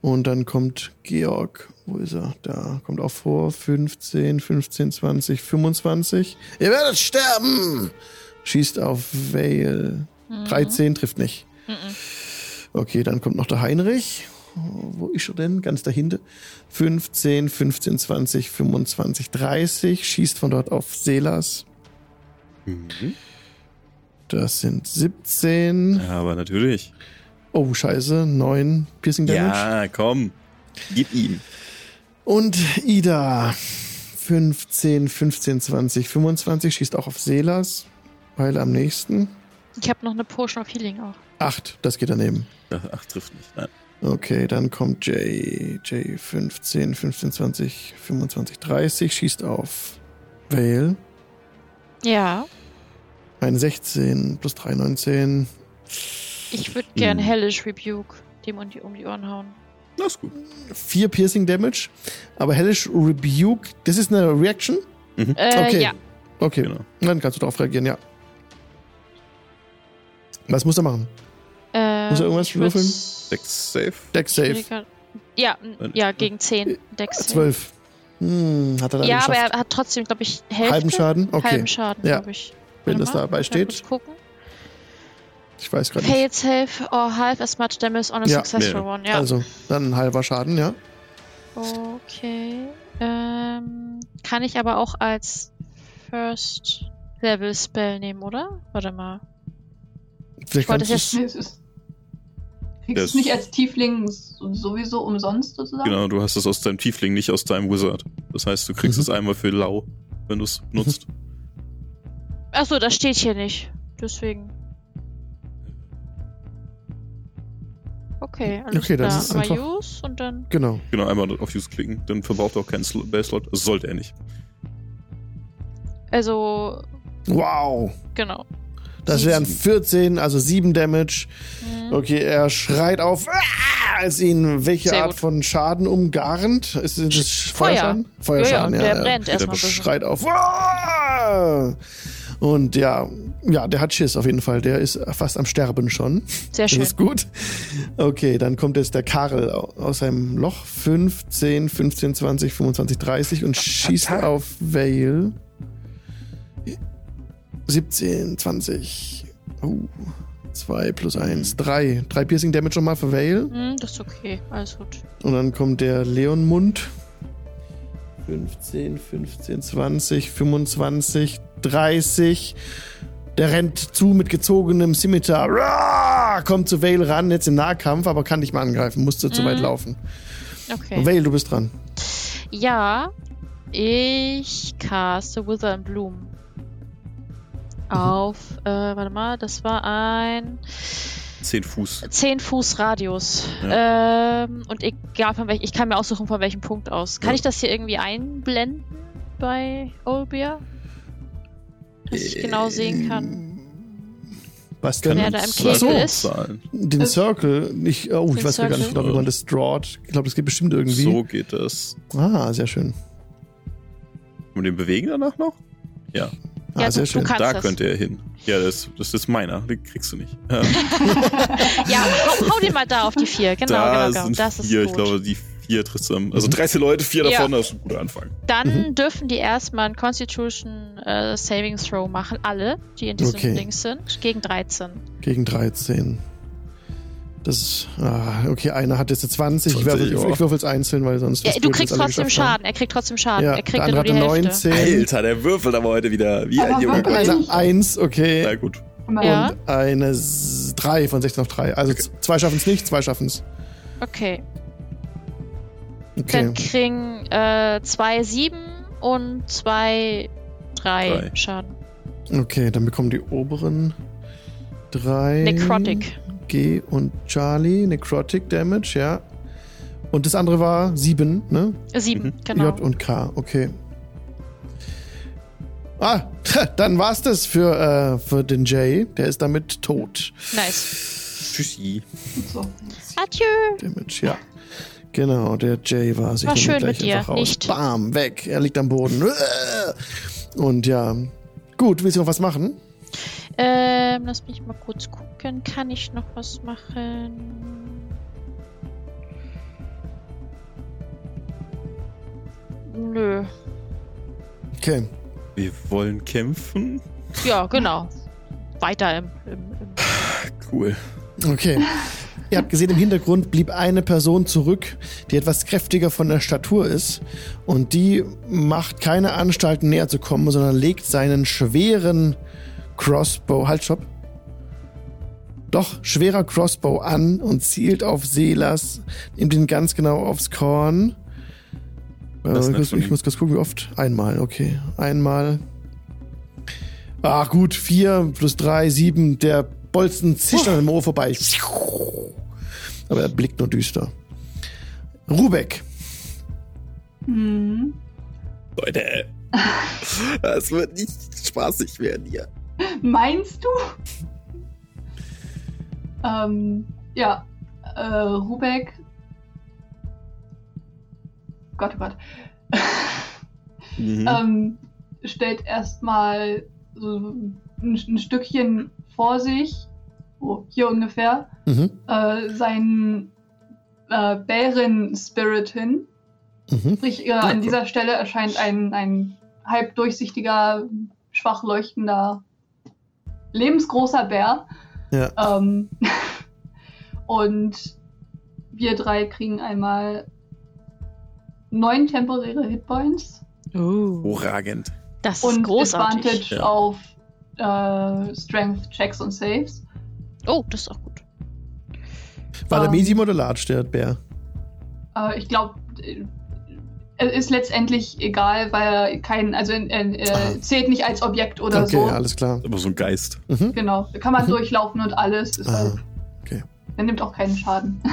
A: Und dann kommt Georg. Wo ist er? Da kommt auch vor. 15, 15, 20, 25. Ihr werdet sterben! Schießt auf Vale. 13 trifft nicht.
D: Mhm.
A: Okay, dann kommt noch der Heinrich. Wo ist er denn? Ganz dahinter. 15, 15, 20, 25, 30. Schießt von dort auf Selas.
E: Mhm.
A: Das sind 17.
E: Ja, aber natürlich.
A: Oh, scheiße. 9 Piercing Damage.
E: Ja, komm. Gib ihm.
A: Und Ida. 15, 15, 20, 25. Schießt auch auf Selas. Weil am nächsten.
D: Ich habe noch eine Potion of Healing auch.
A: 8. Das geht daneben.
E: Ach, trifft nicht. Nein.
A: Okay, dann kommt Jay. Jay 15, 15, 20, 25, 30. Schießt auf Vale.
D: Ja.
A: Ein 16 plus 3, 19.
D: Ich würde gern
E: Mhm.
D: Hellish Rebuke dem um die, um die Ohren hauen.
E: Das ist gut.
A: 4 Piercing Damage. Aber Hellish Rebuke, das ist eine Reaction?
D: Äh,
A: Okay.
D: ja.
A: Okay,
E: Genau.
A: dann kannst du darauf reagieren, ja. Was muss er machen?
D: Ähm,
A: Muss er irgendwas würfeln?
E: Dex safe.
A: Deck Save.
D: grad- Ja, ja, gegen 10. Dex Save.
A: 12. Hm, hat er leider
D: Ja, aber
A: geschafft.
D: er hat trotzdem, glaube ich, Hälfte.
A: Halben Schaden? Okay.
D: Halben Schaden,
A: Ja.
D: glaube ich.
A: Wenn das dabei steht. Ich weiß gerade nicht.
D: Failed save or half as much damage on a
A: Ja.
D: successful one. Ja.
A: Also, dann ein halber Schaden, ja.
D: Okay. Ähm, kann ich aber auch als First Level Spell nehmen, oder? Warte mal.
A: Vielleicht
D: wollte
A: kannst
D: es
C: Nee, es ist. Kriegst
E: Das-
C: du nicht als Tiefling so- sowieso umsonst sozusagen?
E: Genau, du hast es aus deinem Tiefling, nicht aus deinem Wizard. Das heißt, du kriegst
A: Mhm.
E: es einmal für lau, wenn du es nutzt.
D: Achso, das steht hier nicht. Deswegen. Okay, alles
A: Okay, das
D: klar.
A: ist
D: Aber
A: einfach-
D: Use und dann.
A: Genau.
E: Genau, einmal auf Use klicken, dann verbraucht er auch keinen Sl- Bell-Slot. Das sollte er nicht.
D: Also,
A: Wow.
D: genau.
A: Das wären 14, also 7 Damage.
D: Mhm.
A: Okay, er schreit auf, "Ah!" als ihn welche
D: Sehr
A: Art
D: gut.
A: von Schaden umgarnt. Ist das
D: Feuer.
A: Feuerschaden? Feuerschaden,
D: ja,
A: ja.
D: der
A: ja.
D: brennt erstmal. bisschen.
A: Schreit auf. "Ah!" Und ja, ja, der hat Schiss auf jeden Fall. Der ist fast am Sterben schon.
D: Sehr
A: Das
D: schön.
A: ist gut. Okay, dann kommt jetzt der Karel au- aus seinem Loch. 15, 15, 20, 25, 30 und schießt auf Vale. 17, 20. Oh. 2 plus 1, 3. 3 Piercing Damage nochmal für Vale.
D: Hm, das ist okay. Alles gut.
A: Und dann kommt der Leonmund. 15, 15, 20, 25, 30. Der rennt zu mit gezogenem Scimitar. Rah! Kommt zu Vale ran, jetzt im Nahkampf, aber kann nicht mehr angreifen. Musste zu
D: Mhm.
A: weit laufen.
D: Okay.
A: Und Vale, du bist dran.
D: Ja, ich caste Wither and Bloom. Auf, äh, warte mal, das war ein
E: 10 Fuß.
D: 10 Fuß Radius. Ähm, und egal von welchem, ich kann mir aussuchen von welchem Punkt aus. Kann
E: Ja.
D: ich das hier irgendwie einblenden bei Olbia? Dass ich genau sehen kann.
A: Was
B: Kann
A: denn?
D: Wer da im Kegel
A: so.
D: ist.
B: zahlen.
A: Den Circle. Ich, oh, ich
D: Den
A: weiß gar nicht
D: Circle?
A: genau, wie man das drawt. Ich glaube, das geht bestimmt irgendwie.
B: So geht das.
A: Ah, sehr schön.
B: Und den bewegen danach noch? Ja,
A: Ah,
D: Ja,
A: sehr schön.
B: da
D: das.
B: könnte er hin. Ja, das, das ist meiner. Den kriegst du nicht. Ähm,
D: Ja, hau, hau den mal da auf die vier. Genau,
B: da
D: genau, genau.
B: sind
D: Das ist
B: vier.
D: gut.
B: Ich glaube, die vier triffst du Also
A: Mhm.
B: 13 Leute, vier
D: Ja.
B: davon, das ist ein guter Anfang.
D: Dann dürfen die erstmal ein Constitution äh, Saving Throw machen. Alle, die in diesem
A: Okay.
D: Ding sind. Gegen 13.
A: Gegen 13. Das ist, ah, okay, einer hat jetzt eine 20. Ich
B: 20,
A: würfel, ich,
B: ja.
A: ich würfel's einzeln, weil sonst.
D: Ja, du kriegst trotzdem. Schaden. Er kriegt trotzdem Schaden.
A: Ja,
D: er
A: der
D: kriegt ja
A: andere hat eine
D: Hälfte.
A: 19.
B: Alter, der würfelt aber heute wieder wie
C: Aber
B: ein Junge.
A: Eine 1, okay.
B: Na gut.
D: Ja.
A: Und eine 3 von 16 auf 3. Also z- zwei schaffen es nicht, zwei schaffen es.
D: Okay.
A: Okay.
D: Dann kriegen äh, zwei sieben und zwei drei,
B: Drei.
D: Schaden.
A: Okay, dann bekommen die oberen drei.
D: Necrotic.
A: G und Charlie. Necrotic Damage, ja. Und das andere war 7, ne?
D: Sieben,
B: Mhm.
D: genau.
A: J und K, okay. Ah, dann war's das für, äh, für den Jay. Der ist damit tot.
D: nice.
B: Tschüssi.
C: So.
D: Adieu.
A: Damage, ja. Genau, der Jay war sich
D: War schön
A: gleich
D: mit dir,
A: einfach raus.
D: nicht?
A: Bam, weg. Er liegt am Boden. Und ja. Gut, willst du noch was machen?
D: Ähm, lass mich mal kurz gucken. Kann ich noch was machen? Nö.
A: Okay.
B: Wir wollen kämpfen.
D: Ja, genau. Weiter im, im, im
B: Cool.
A: Okay. Ihr habt gesehen, im Hintergrund blieb eine Person zurück, die etwas kräftiger von der Statur ist. Und die macht keine Anstalten näher zu kommen, sondern legt seinen schweren Crossbow. Halt, stopp. Doch, schwerer Crossbow an und zielt auf Selas, nimmt ihn ganz genau aufs Korn. Äh, ich, muss, ich kurz gucken, wie oft. Einmal, okay. Einmal. Ah, gut, vier plus drei, sieben. Der Bolzen zischt an dem Ohr vorbei. Aber er blickt nur düster. Rubeck.
C: Hm.
B: Leute, das wird nicht spaßig werden hier.
C: Meinst du? ähm, ja, äh, Rubeck. Gott, oh Gott.
B: Mhm.
C: ähm, stellt erstmal so ein, ein Stückchen vor sich, oh, hier ungefähr,
A: Mhm.
C: äh, seinen äh, Bären-Spirit hin.
A: Mhm.
C: Sprich, äh, an dieser Stelle erscheint ein, ein halb durchsichtiger, schwach leuchtender, lebensgroßer Bär.
A: Ja.
C: Ähm, und wir drei kriegen einmal neun temporäre Hitpoints
D: Oh,
B: Hervorragend.
D: das ist
C: und
D: großartig.
C: Advantage
B: Ja.
C: auf äh, Strength Checks und Saves.
D: Oh, das ist auch gut.
A: War der
C: Ähm.
A: Medium oder Large, der Bär?
C: Äh, ich glaube, es ist letztendlich egal, weil er kein, also äh, äh,
A: Ah.
C: zählt nicht als Objekt oder
A: Okay,
C: so.
A: alles klar.
B: Aber so ein Geist.
A: Mhm.
C: Genau, da kann man
A: Mhm.
C: durchlaufen und alles. Ist
A: Ah,
C: halt,
A: okay.
C: Er nimmt auch keinen Schaden.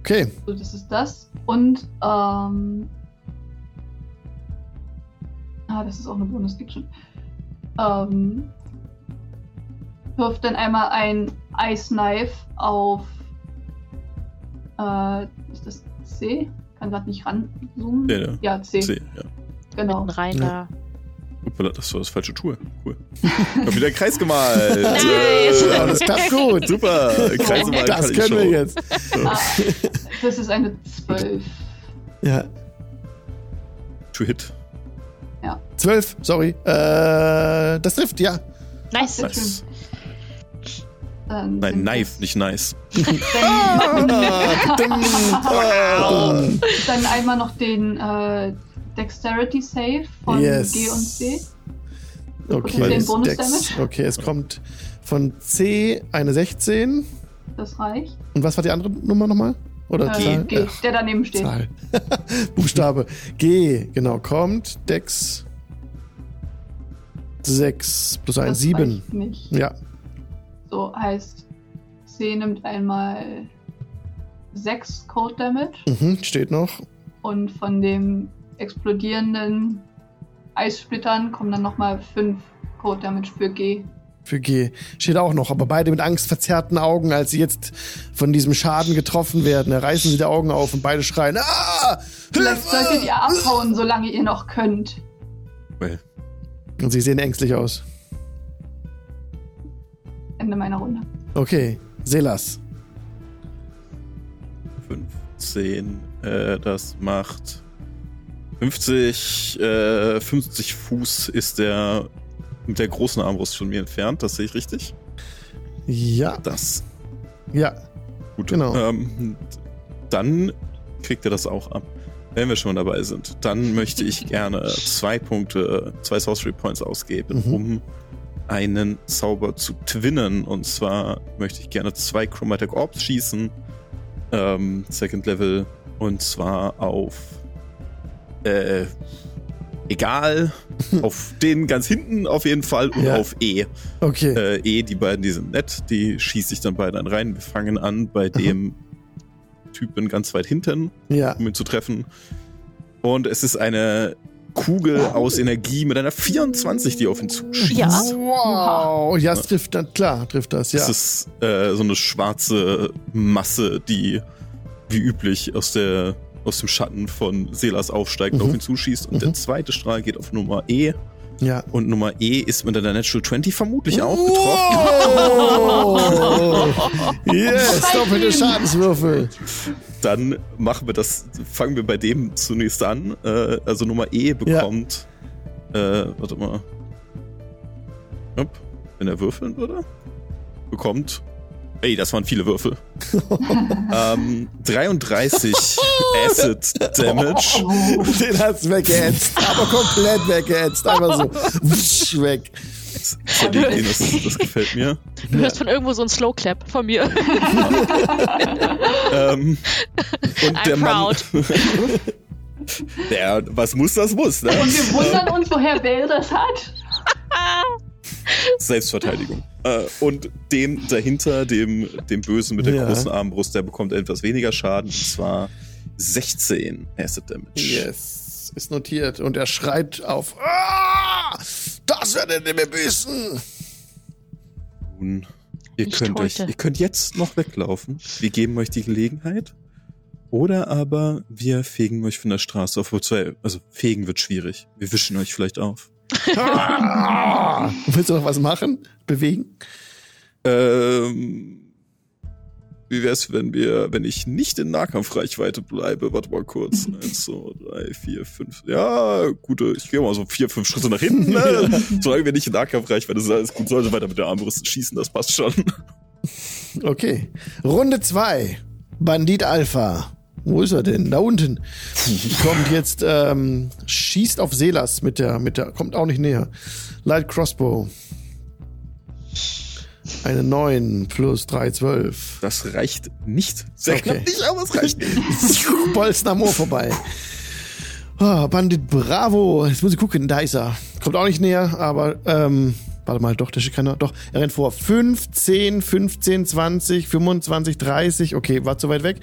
A: Okay.
C: So, das ist das. Und, ähm. Ah, das ist auch eine Bonus, gibt schon. Ähm. Wirft dann einmal ein Ice Knife auf. Äh, ist das C? Kann gerade nicht ranzoomen.
B: Ja, ja.
C: Ja, C,
B: C, ja.
C: genau.
D: Mitten rein
A: Ja.
D: da.
B: Uppala, Das war das falsche Tour. Cool. Ich hab wieder einen Kreis gemalt.
D: Nice.
B: Äh,
A: Ja, das klappt gut.
B: Super. Kreise malen
A: Das
B: kann ich
A: können wir jetzt.
C: Ah, das ist eine 12.
A: Ja.
B: To hit.
A: Zwölf, sorry. Äh, das trifft, ja.
D: Nice.
C: Sehr
B: Nice.
C: Dann
B: Nein, Knife,
C: es-
B: nicht nice.
C: Dann,
A: Ah,
C: dann einmal noch den äh, Dexterity Save von
A: Yes.
C: G und C.
A: Okay,
C: den
A: das
C: Bonus
A: Dex.
C: Damage?
A: okay, es kommt von C eine 16.
C: Das reicht.
A: Und was war die andere Nummer nochmal? Oder
C: Äh,
A: Zahl?
C: G,
A: Ach,
C: der daneben steht.
A: Zahl. Buchstabe. G, genau, kommt. Dex 6 plus 1,
C: Das
A: 7.
C: reicht nicht.
A: Ja.
C: So heißt, C nimmt einmal 6 Code Damage
A: Mhm, steht noch.
C: und von dem explodierenden Eissplittern kommen dann nochmal 5 Code Damage für G.
A: Für G. Steht auch noch, aber beide mit angstverzerrten Augen, als sie jetzt von diesem Schaden getroffen werden. Reißen sie die Augen auf und beide schreien, ah!
C: Vielleicht solltet ihr abhauen, solange ihr noch könnt.
B: Well,
A: Und sie sehen ängstlich aus.
C: Ende meiner Runde.
A: Okay, Selas.
B: 15, äh, das macht 50, äh, 50 Fuß ist der mit der großen Armbrust von mir entfernt, das sehe ich richtig.
A: Ja,
B: Das.
A: ja.
B: Gut.
A: Genau.
B: Ähm, dann kriegt er das auch ab. Wenn wir schon dabei sind, dann möchte ich gerne zwei Punkte, zwei Sorcery Points ausgeben,
A: Mhm.
B: um einen Zauber zu twinnen. Und zwar möchte ich gerne zwei Chromatic Orbs schießen. Ähm, Second Level. Und zwar auf äh, egal. auf den ganz hinten auf jeden Fall und
A: Ja.
B: auf E.
A: Okay.
B: Äh, E, die beiden, die sind nett, die schieße ich dann beide dann rein. Wir fangen an bei dem Typen ganz weit hinten,
A: ja.
B: um ihn zu treffen. Und es ist eine Kugel aus Energie mit einer 24, die auf ihn zuschießt.
D: Ja.
A: Wow. Ja, es trifft dann, klar, trifft das, ja.
B: Es ist äh, so eine schwarze Masse, die wie üblich aus der aus dem Schatten von Selas aufsteigt und
A: Mhm.
B: auf ihn zuschießt. Und der
A: Mhm.
B: zweite Strahl geht auf Nummer E.
A: Ja.
B: Und Nummer E ist mit einer Natural 20 vermutlich auch getroffen.
A: Oh. Yes, doppelte Schadenswürfel.
B: Dann machen wir das, fangen wir bei dem zunächst an. Äh, also Nummer E bekommt, äh, warte mal. Hopp, wenn er würfeln würde, bekommt, ey, das waren viele Würfel. ähm, 33 Acid Damage.
A: Den hat's weggehetzt, aber komplett weggehetzt. Einfach so wusch, weg.
B: Zerlegt ihn, das, das gefällt mir.
D: Du hörst von irgendwo so ein Slow Clap von mir.
B: Ähm, und
D: I'm
B: der Mann,
D: proud.
B: der, was muss, das muss, ne?
C: Und wir wundern uns, woher Bell das hat.
B: Selbstverteidigung. Äh, und dem dahinter, dem, dem Bösen mit der
A: Ja.
B: großen Armbrust, der bekommt etwas weniger Schaden, und zwar 16 Acid Damage.
A: Yes, ist notiert. Und er schreit auf. Ah, das werdet ihr mir büßen.
B: Nun, ihr
D: Nicht
B: könnt euch, ihr könnt jetzt noch weglaufen. Wir geben euch die Gelegenheit. Oder aber wir fegen euch von der Straße auf. Wobei, Also fegen wird schwierig. Wir wischen euch vielleicht auf.
A: Ah. Willst du noch was machen? Bewegen?
B: Ähm, wie wär's, wenn wir, wenn ich nicht in Nahkampfreichweite bleibe? Warte mal kurz. Eins, zwei, drei, vier, fünf. Ja, gute, ich gehe mal so vier, fünf Schritte nach hinten. Ne? Solange wir nicht in Nahkampfreichweite sind, alles gut. Sollte weiter mit der Armbrust schießen, das passt schon.
A: Okay. Runde zwei. Bandit Alpha. Wo ist er denn? Da unten. kommt jetzt, ähm, schießt auf Selas mit der, mit der, kommt auch nicht näher. Light Crossbow. Eine 9 plus 3, 12.
B: Das reicht nicht. Sehr
A: Okay.
B: knapp nicht, aber es reicht.
A: Bolzen am Ohr vorbei. Ah, Bandit Bravo. Jetzt muss ich gucken, da ist er. Kommt auch nicht näher, aber, ähm, warte mal, doch, der Schikaner, doch, er rennt vor. 15, 15, 20, 25, 30, okay, war zu weit weg.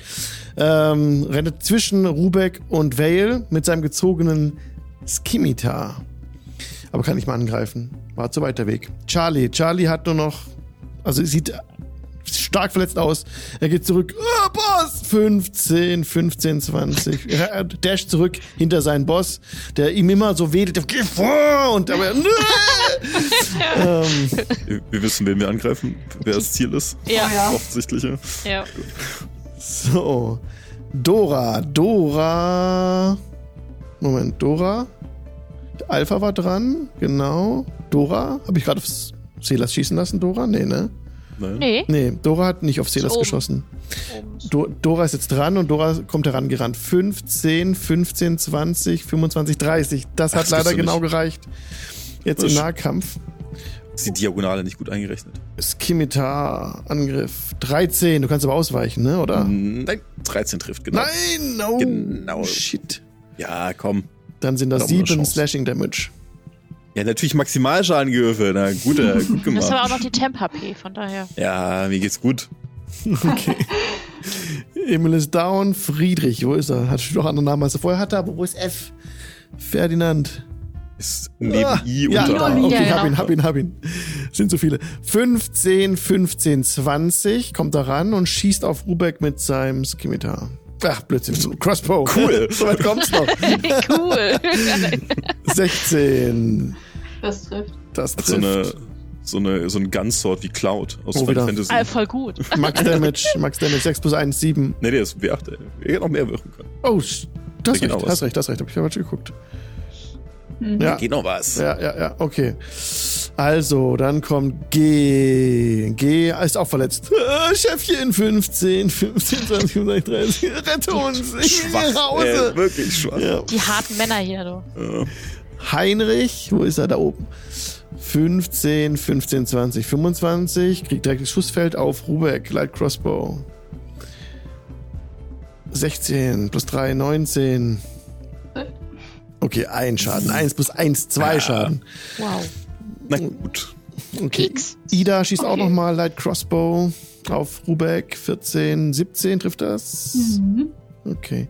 A: Ähm, rennt zwischen Rubek und Vale mit seinem gezogenen Skimitar. Aber kann nicht mal angreifen. War zu weit der Weg. Charlie. Charlie hat nur noch, also sieht stark verletzt aus. Er geht zurück. Ah, Boss! 15, 15, 20. Er dasht zurück hinter seinen Boss, der ihm immer so wedelt. Geh vor! Und aber, nö! ähm,
B: Wir- Wir wissen, wen wir angreifen, wer das Ziel ist.
D: Ja.
C: Oh ja.
B: Offensichtliche.
D: ja.
A: so. Dora. Dora. Moment, Dora. Alpha war dran, genau. Dora. Habe ich gerade auf Selas schießen lassen, Dora? Nee, ne?
B: Nein.
D: Nee.
A: Nee, Dora hat nicht auf Selas geschossen. Do Dora ist jetzt dran und Dora kommt herangerannt. 15, 15, 20, 25, 30. Das
B: Ach,
A: hat
B: das
A: leider genau
B: nicht.
A: gereicht. Jetzt im. Nahkampf.
B: Ist die Diagonale nicht gut eingerechnet?
A: Skimitar, Angriff. 13. Du kannst aber ausweichen, ne? Oder?
B: Nein, 13 trifft, genau.
A: Nein, no.
B: Genau.
A: Shit.
B: Ja, komm.
A: Dann sind das
B: Noch eine
A: 7
B: Chance.
A: Slashing Damage.
B: Ja, natürlich Maximalschaden gewürfelt. Na, gut, äh, gut
D: Das ist aber auch
B: gemacht.
D: noch die Temp-HP, von daher.
B: Ja, mir geht's gut.
A: Okay. Emil ist down. Friedrich, wo ist er? Hat schon noch andere Namen, als er vorher hatte, aber wo ist F? Ferdinand.
B: Ist neben
A: Ah,
B: I
A: ja,
B: unter
A: da,
B: A.
A: okay,
D: Ja,
A: hab ihn, hab ihn, hab ihn. Sind so viele. 15, 15, 20 kommt er ran und schießt auf Rubek mit seinem Skimitar. Ach, Blödsinn, so ein Crossbow.
B: Cool.
A: so weit kommt's noch.
D: cool.
A: 16.
C: Das trifft.
A: Das
B: Hat so
A: trifft.
B: eine, so eine, so ein Gunsword wie Cloud aus
A: Oh,
B: Final. Fantasy.
D: ah, voll gut.
A: Max Damage, Max Damage 6 plus 1, 7.
B: Nee, der ist W8, ey. Er hätte noch mehr wirken können.
A: Oh, das
B: Da
A: recht, hast recht, das recht, hab ich falsch geguckt.
C: Mhm.
A: Ja,
B: Geht noch was.
A: ja, ja, ja, okay. Also, dann kommt G. G ist auch verletzt. Äh, Chefchen, 15, 15, 20, 25, 30. Rette uns. Ich will nach
B: Schwach.
A: Hause.
B: Äh, wirklich schwach.
A: Ja.
D: Die harten Männer hier, du.
B: Ja.
A: Heinrich, wo ist er da oben? 15, 15, 20, 25. Kriegt direkt das Schussfeld auf Rubek, Light Crossbow. 16 plus 3, 19. Okay, ein Schaden. 1 plus 1, 2
B: Ja.
A: Schaden.
D: Wow.
B: Na gut.
A: Okay.
D: X.
A: Ida schießt auch
C: Okay.
A: nochmal Light Crossbow auf Rubek. 14, 17 trifft das.
C: Mhm.
A: Okay.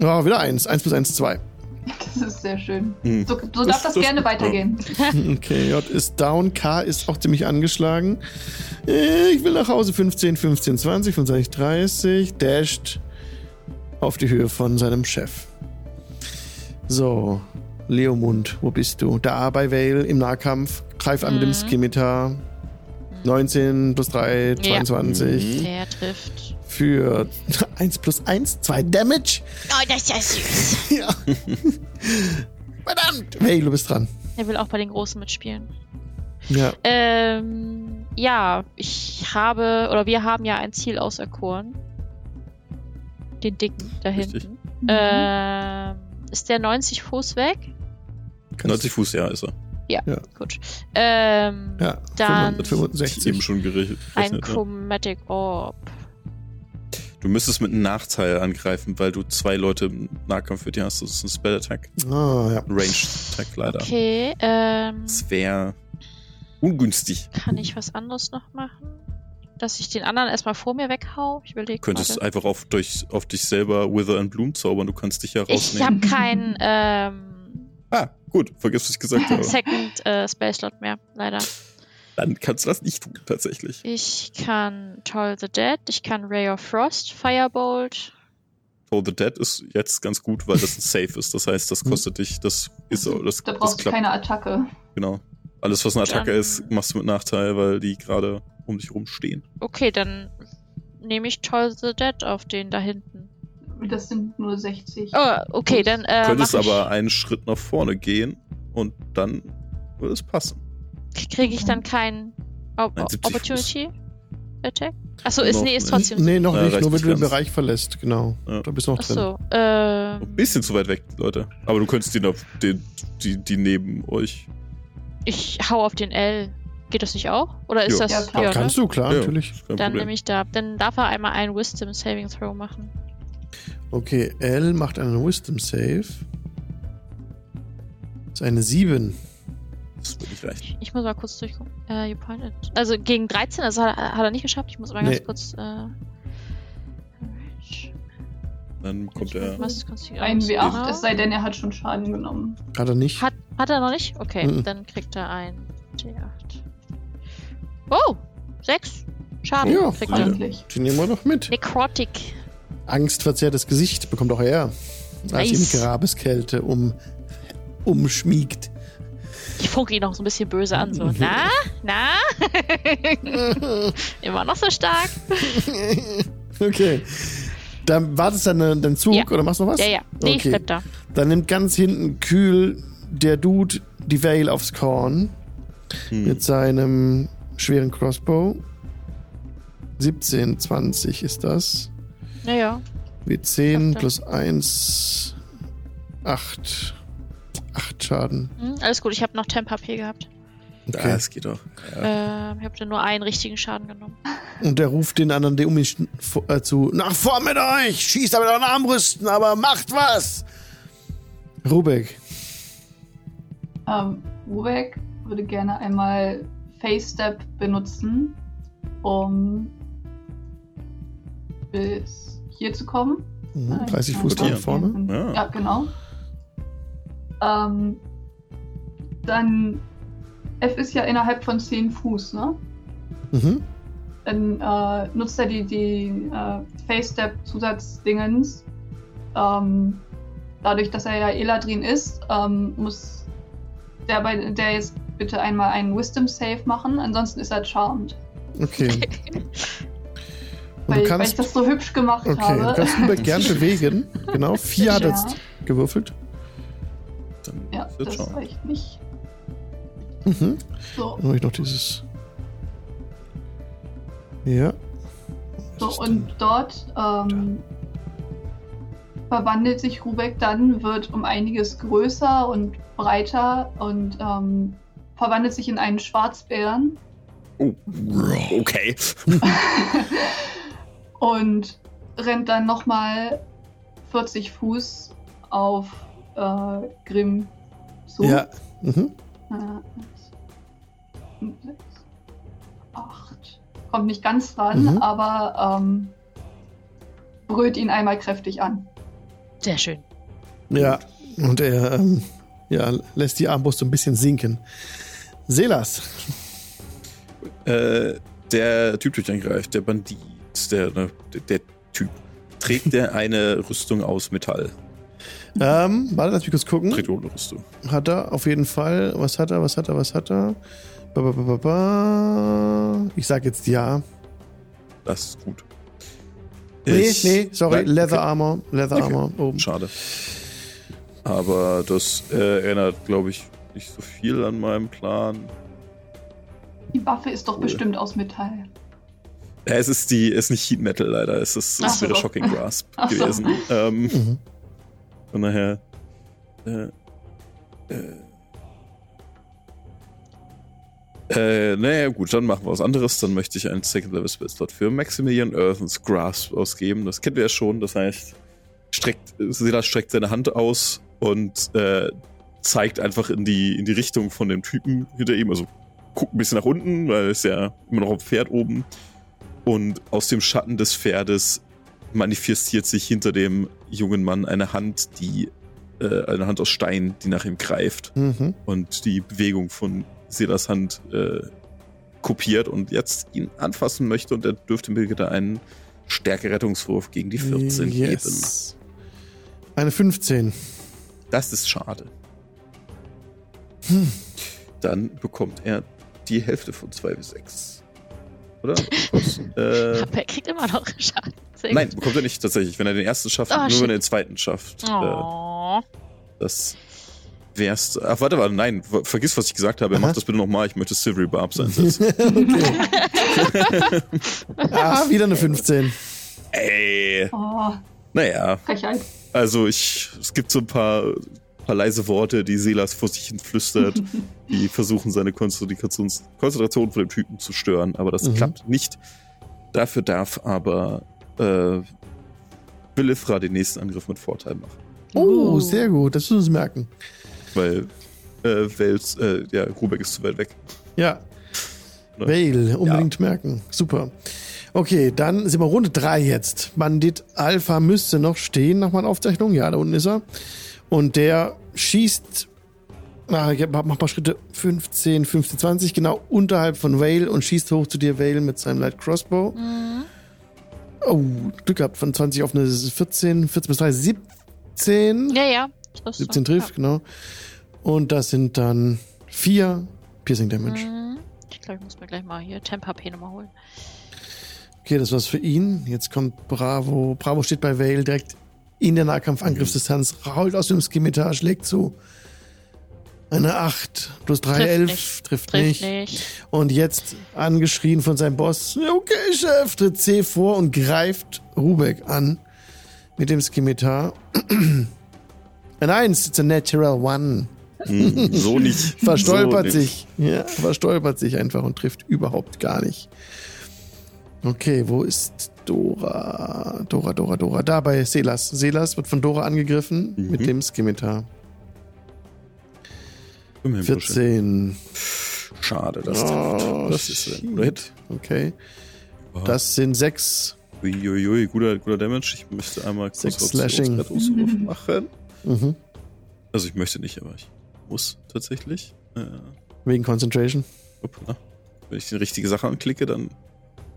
A: Ja, wieder 1. 1 plus 1, 2.
C: Das ist sehr schön.
B: Hm.
C: So, so darf das,
B: das-
C: gerne weitergehen.
A: Okay, J ist down, K ist auch ziemlich angeschlagen. Äh, Ich will nach Hause 15, 15, 20, 25, 30. Dasht auf die Höhe von seinem Chef. So, Leomund, wo bist du? Da bei Vale im Nahkampf. Greif an mit dem
D: Mhm.
A: Skimitar. 19 plus 3,
D: Ja.
A: 22.
D: Der trifft.
A: Für 1 plus 1, 2 Damage.
D: Oh, das ist ja süß.
A: Ja. Verdammt. Vale, du bist dran.
D: Er will auch bei den Großen mitspielen.
A: Ja.
D: Ähm, ja, ich habe, oder wir haben ja ein Ziel auserkoren. Den dicken da
B: Richtig.
D: hinten.
C: Mhm.
D: Ähm, ist der 90 Fuß weg?
B: 90 Fuß, ja, ist er.
D: Gut. Ähm,
A: Ja,
D: Dann-
A: 565.
B: Eben schon gerechnet.
D: ein
B: ne?
D: Chromatic Orb.
B: Du müsstest mit einem Nachteil angreifen, weil du zwei Leute im Nahkampf für dir hast. Das ist ein Spell Attack.
A: Ah, ja.
B: Ein Range Attack leider.
D: Okay, ähm,
B: Das wäre ungünstig.
D: kann ich was anderes noch machen? Dass ich den anderen erstmal vor mir weghau? Ich überlege
B: Du könntest
D: gerade.
B: einfach auf, durch, auf dich selber Wither and Bloom zaubern. Du kannst dich ja
D: Ich habe
B: rausnehmen.
D: keinen ähm,
B: Ah, gut. Vergiss, was ich gesagt habe.
D: Second äh, Spell Slot mehr, leider.
B: Dann kannst du das nicht tun, tatsächlich.
D: Ich kann Toll the Dead, ich kann Ray of Frost, Firebolt.
B: Oh, the Dead ist jetzt ganz gut, weil das ein Safe ist. Das heißt, das kostet dich, das ist so, das,
C: da brauchst du keine Attacke.
B: Genau. Alles, was eine Attacke
D: Dann-
B: ist, machst du mit Nachteil, weil die gerade um dich rumstehen.
D: Okay, dann nehme ich Toll the Dead auf den da hinten.
C: Das sind nur 60.
D: Oh, okay, dann äh,
B: Könntest
D: mach ich,
B: aber einen Schritt nach vorne gehen und dann würde es passen.
D: kriege ich dann keinen
B: Nein, 70
D: Opportunity Attack? Achso, ist,
B: Noch
D: nee, ist trotzdem.
A: Nee, noch
B: Ja,
A: nicht, nur wenn du den. Bereich verlässt, genau.
B: Ja.
A: Da bist du noch drin.
D: Achso,
B: Ein
D: ähm,
B: bisschen zu weit weg, Leute. Aber du könntest den auf den, die, die neben euch.
D: ich hau auf den L. Geht das nicht auch? Oder ist
B: Ja.
D: das.
C: Ja, klar.
D: ne?
A: Kannst du, klar,
B: Ja,
A: natürlich.
D: Dann
B: Problem.
D: nehme ich da. Dann darf er einmal einen Wisdom Saving Throw machen.
A: Okay, L macht einen Wisdom Save. Das ist eine 7.
B: Das würde nicht reichen.
D: Ich, ich muss mal kurz durchgucken. Äh. Also gegen 13, also hat, hat er nicht geschafft. Ich muss mal
A: Nee.
D: ganz kurz. Äh,
B: Dann kommt er.
D: Was ist
C: Ein W8,
D: Genau.
C: es sei denn, er hat schon Schaden genommen.
A: Hat er nicht?
D: Hat, hat er noch nicht? Okay,
A: Mhm.
D: dann kriegt er ein D8. Oh! 6 Schaden
A: Ja,
D: kriegt er.
A: Die nehmen wir noch mit.
D: Necrotic.
A: Angstverzerrtes Gesicht bekommt auch er. Als
D: Nice.
A: ihn Grabeskälte um, umschmiegt.
D: Ich funke ihn noch so ein bisschen böse an. So, na? Na? Immer noch so stark?
A: okay. Dann wartest du dann deinen Zug
D: Ja.
A: oder machst du noch was?
D: Ja, ja. Nee, ich
A: Okay.
D: bleib da.
A: Dann nimmt ganz hinten kühl der Dude die Veil aufs Korn
B: Hm.
A: mit seinem schweren Crossbow. 17, 20 ist das.
D: Naja.
A: W10
D: Dachte.
A: plus 1, 8. 8 Schaden.
D: Hm, alles gut, ich habe noch Temp HP gehabt.
B: Ja,
A: Okay.
B: es geht doch. Ja.
D: Ähm, ich habe dann nur einen richtigen Schaden genommen.
A: Und der ruft den anderen, der um ihn schn- vo- äh, zu, nach vorn mit euch! Schießt aber euren Armbrüsten, aber macht was! Rubek.
C: Ähm, Rubek würde gerne einmal Face Step benutzen, um bis hier zu kommen.
A: Mhm,
C: Nein,
A: 30
C: nein,
A: Fuß nach vorne.
B: Ja.
C: Ja, genau. Ähm, dann. F ist ja innerhalb von 10 Fuß, ne?
A: Mhm.
C: Dann äh, nutzt er die, die äh, Face-Step-Zusatzdingens. Ähm, dadurch, dass er ja Eladrin ist, ähm, muss der, bei, der jetzt bitte einmal einen Wisdom-Save machen, ansonsten ist er charmed.
A: Okay. Und
C: Weil,
A: du
C: weil ich
A: kannst.
C: das so hübsch gemacht
A: Okay,
C: habe.
A: du kannst Rubeck gern bewegen. Genau, vier hat jetzt gewürfelt.
B: Dann
C: Ja, das
B: schauen.
C: reicht nicht.
A: Mhm.
C: So,
A: Dann habe ich noch dieses. Ja. Was
C: so und dort ähm, verwandelt sich Rubek dann, wird um einiges größer und breiter und ähm, verwandelt sich in einen Schwarzbären
B: Oh, okay.
C: und rennt dann nochmal 40 Fuß auf äh, Grimm zu.
A: Ja. Mhm.
C: Äh, acht. Kommt nicht ganz ran,
A: Mhm.
C: aber ähm, brüllt ihn einmal kräftig an.
D: Sehr schön.
A: Ja. Und er ähm, ja, lässt die Armbrust so ein bisschen sinken. Selas.
B: Äh, der Typ, der dich angreift, der Bandit, der, ne, der, der Typ, trägt der eine Rüstung aus Metall?
A: Ähm, warte, lass mich kurz gucken.
B: Trägt eine Rüstung?
A: Hat er auf jeden Fall. Was hat er, was hat er, was hat er? Ba, ba, ba, ba, ba. Ich sag jetzt ja.
B: Das ist gut.
A: Nee,
B: Ich-
A: nee, sorry.
B: Nein,
A: Leather
B: okay.
A: Armor. Leather
B: Okay.
A: Armor oben.
B: Schade. Aber das äh, erinnert, glaube ich, nicht so viel an meinen Plan.
C: Die Waffe ist doch
B: Cool.
C: bestimmt aus Metall.
B: Ja, es ist die, es ist nicht Heat Metal leider. Es ist, es wäre
C: so.
B: Shocking Grasp
C: Ach so.
B: gewesen. Ähm,
A: Mhm.
B: von daher. Äh, äh, äh, naja, gut, dann machen wir was anderes. Dann möchte ich einen Second Level Spell Slot für Maximilian Earthens Grasp ausgeben. Das kennen wir ja schon. Das heißt, streckt, Silas streckt seine Hand aus und äh, zeigt einfach in die, in die Richtung von dem Typen hinter ihm. Also guckt ein bisschen nach unten, weil er ist ja immer noch auf dem Pferd oben. Und aus dem Schatten des Pferdes manifestiert sich hinter dem jungen Mann eine Hand, die äh, eine Hand aus Stein, die nach ihm greift
A: Mhm.
B: und die Bewegung von Silas Hand äh, kopiert und jetzt ihn anfassen möchte und er dürfte mir bitte einen Stärkerettungswurf gegen die 14 geben.
A: yes. Eine 15.
B: Das ist schade.
A: Hm.
B: Dann bekommt er die Hälfte von 2 bis 6. Oder? Äh,
D: Aber er kriegt immer noch Schaden.
B: Nein, bekommt er nicht tatsächlich. Wenn er den ersten schafft,
D: Oh,
B: nur
D: shit.
B: wenn er den zweiten schafft. Äh,
D: Oh.
B: das wär's. Ach, warte, warte, nein, ver- vergiss, was ich gesagt habe.
A: Aha.
B: Mach das bitte nochmal. Ich möchte Silvery Barbs einsetzen.
A: okay. ah, wieder eine 15.
B: Ey.
C: Oh,
B: Naja,
C: Frechheit.
B: also ich, es gibt so ein paar, paar leise Worte, die Silas vor sich hin flüstert, die versuchen, seine Konzentrations Konzentration von dem Typen zu stören, aber das
A: Mhm.
B: klappt nicht. Dafür darf aber äh, Belifra den nächsten Angriff mit Vorteil machen,
A: Oh,
C: Uh.
A: sehr gut. Das müssen wir uns merken.
B: weil äh, Wels, äh, ja, Rubeck ist zu weit weg.
A: Ja.
B: Ne?
A: Vale, unbedingt merken. Super. Okay, dann sind wir Runde 3 jetzt. Bandit Alpha müsste noch stehen nach meiner Aufzeichnung. Ja, da unten ist er. Und der schießt. Ah, ich mach mal Schritte 15, 15, 20, genau unterhalb von Vale und schießt hoch zu dir, Vale, mit seinem Light Crossbow.
D: Mhm.
A: Oh, Glück gehabt, von 20 auf eine 14, 14 bis 30, 17.
D: Ja, ja. Das ist
A: 17
D: so.
A: trifft, genau. Und das sind dann vier Piercing Damage.
D: Mhm. Ich glaube, ich muss mir gleich mal hier Temp HP nochmal holen.
A: Okay, das war's für ihn. Jetzt kommt Bravo. Bravo steht bei Vale direkt in der Nahkampfangriffsdistanz, rollt aus dem Skimitar, schlägt zu. Eine 8 plus 3,
D: Trifft
A: 11,
D: nicht.
A: trifft,
D: Trifft
A: nicht.
D: nicht.
A: Und jetzt angeschrien von seinem Boss, okay, Chef, tritt C vor und greift Rubek an mit dem Skimitar. Ein 1, it's a natural one.
B: Hm, so nicht.
A: Verstolpert
B: so nicht.
A: sich. Ja, verstolpert sich einfach und trifft überhaupt gar nicht. Okay, wo ist Dora? Dora, Dora, Dora. Da bei Selas. Selas wird von Dora angegriffen
B: Mhm.
A: mit dem Skimitar.
B: Immerhin, Bursche.
A: 14.
B: Schade, das
A: Oh,
B: trifft. Das ist ein guter Hit.
A: Okay.
B: Oh.
A: Das sind 6.
B: Uiuiui, guter, guter Damage. Ich möchte einmal kurz
A: Six Slashing.
B: Rettungswurf machen.
A: Mhm.
E: Also ich möchte nicht, aber ich muss tatsächlich. Äh,
A: Wegen Concentration.
E: hoppla. Wenn ich die richtige Sache anklicke, dann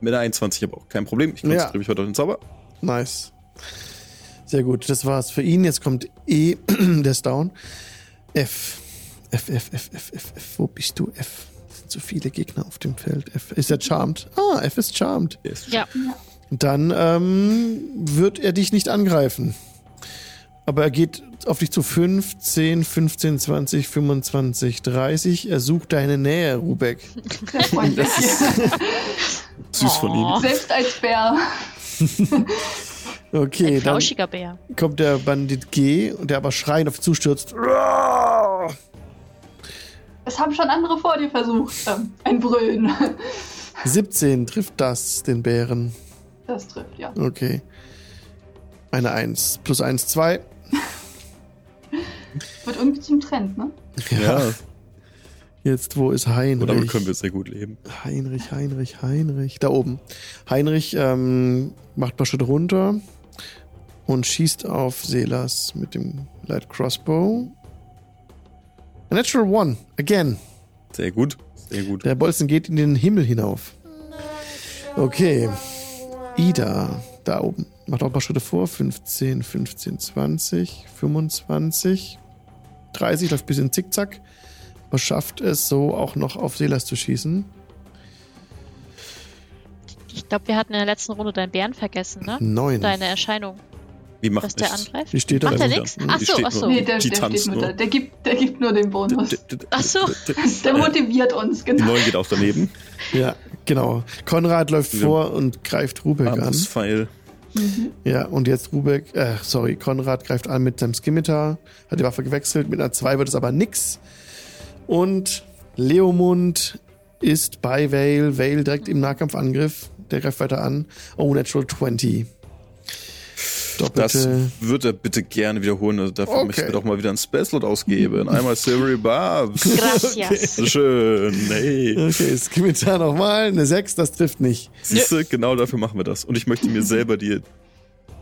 E: mit der 21 aber auch kein Problem. Ich konzentriere
A: Ja.
E: mich heute auf den Zauber.
A: Nice. Sehr gut. Das war's für ihn. Jetzt kommt E, der ist down. F. F, F, F, F, F, F. Wo bist du? F. Es sind zu viele Gegner auf dem Feld. F. Ist er charmed? Ah, F ist charmed.
E: Ist
D: Ja.
A: Dann ähm, wird er dich nicht angreifen. Aber er geht auf dich zu 5, 10, 15, 20, 25, 30. Er sucht deine Nähe, Rubek.
C: Sehr freundlich.
E: süß von
D: Oh.
E: ihm.
C: Selbst als Bär.
A: Okay,
D: Ein
A: dann
D: flauschiger Bär.
A: kommt der Bandit G und der aber schreiend auf zustürzt.
C: Das haben schon andere vor dir versucht. Ähm, ein Brüllen.
A: 17 trifft das den Bären.
C: Das trifft, ja.
A: Okay. Eine 1. Plus 1, 2.
C: Wird irgendwie zum Trend, ne?
E: Ja,
A: Jetzt, wo ist Heinrich?
E: und damit können wir sehr gut leben.
A: Heinrich, Heinrich, Heinrich. Da oben. Heinrich ähm, macht ein paar Schritte runter und schießt auf Selas mit dem Light Crossbow. A natural one. Again.
E: Sehr gut. Sehr gut.
A: Der Bolzen geht in den Himmel hinauf. Okay. Ida, da oben. Macht auch ein paar Schritte vor. 15, 15, 20, 25, 30. Läuft ein bisschen zickzack. Aber schafft es so auch noch auf Selas zu schießen.
D: Ich glaube, wir hatten in der letzten Runde deinen Bären vergessen, ne?
A: Neun.
D: Deine Erscheinung,
E: Wie macht
D: dass der angreift.
A: Die steht da.
D: Macht er
E: wieder.
D: nix?
E: Die
D: Ach so,
E: steht
D: ach so.
E: nur.
C: Nee, der,
E: Die
C: der steht nur
E: nur.
C: da. Der gibt, der gibt nur den Bonus.
D: Ach so.
C: Der motiviert uns,
E: Die
C: genau.
E: 9 geht auch daneben.
A: Ja, genau. Konrad läuft
E: Ja.
A: vor und greift Rubek an.
E: Armbrustpfeil.
C: Mhm.
A: Ja, und jetzt Rubek, äh, sorry, Konrad greift an mit seinem Skimitar, hat die Waffe gewechselt, mit einer 2 wird es aber nix. Und Leomund ist bei Vale, Vale direkt im Nahkampfangriff, der greift weiter an. Oh, Natural 20.
E: Das
A: Doppelte.
E: wird er bitte gerne wiederholen. Also dafür
A: Okay.
E: möchten wir doch mal wieder einen Space-Slot ausgeben. Einmal Silvery Barbs.
D: Gracias.
E: Schön. Hey.
A: Okay, Skimitar nochmal, eine 6, das trifft nicht.
E: Siehst du, genau dafür machen wir das. Und ich möchte mir selber die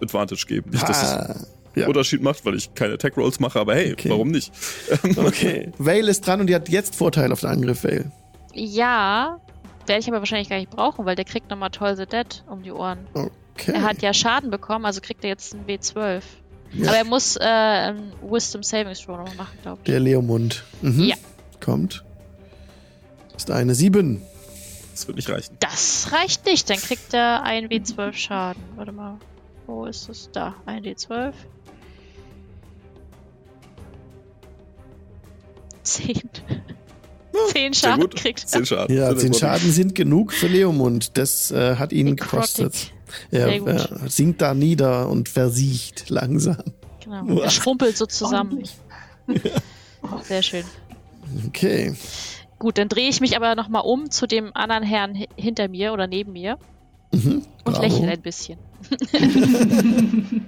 E: Advantage geben. Nicht, dass es
A: Ah, ja.
E: Unterschied macht, weil ich keine Attack Rolls mache, aber hey,
A: Okay.
E: warum nicht?
A: Okay. Vale ist dran und die hat jetzt Vorteil auf den Angriff, Vale.
D: Ja, werde ich aber wahrscheinlich gar nicht brauchen, weil der kriegt nochmal Toll the Dead um die Ohren.
A: Okay.
D: Er hat ja Schaden bekommen, also kriegt er jetzt einen W12.
A: Ja.
D: Aber er muss äh, einen Wisdom Saving Throw nochmal machen, glaube ich.
A: Der Leomund. Mhm.
D: Ja.
A: Kommt. Ist eine 7.
E: Das wird nicht reichen.
D: Das reicht nicht, dann kriegt er einen W12 Schaden. Warte mal, wo ist es? Da, ein D12. 10. 10
E: Sehr
D: Schaden
E: gut.
D: kriegt er.
E: 10 Schaden.
A: Ja,
E: Sehr
A: 10
E: gut.
A: Schaden sind genug für Leomund. Das äh, hat ihn gekostet. Er äh, sinkt da nieder und versiegt langsam.
D: Genau. Er schrumpelt so zusammen.
C: Ordentlich.
D: Sehr schön.
A: Okay.
D: Gut, dann drehe ich mich aber nochmal um zu dem anderen Herrn hi- hinter mir oder neben mir
A: Mhm.
D: und lächle ein bisschen.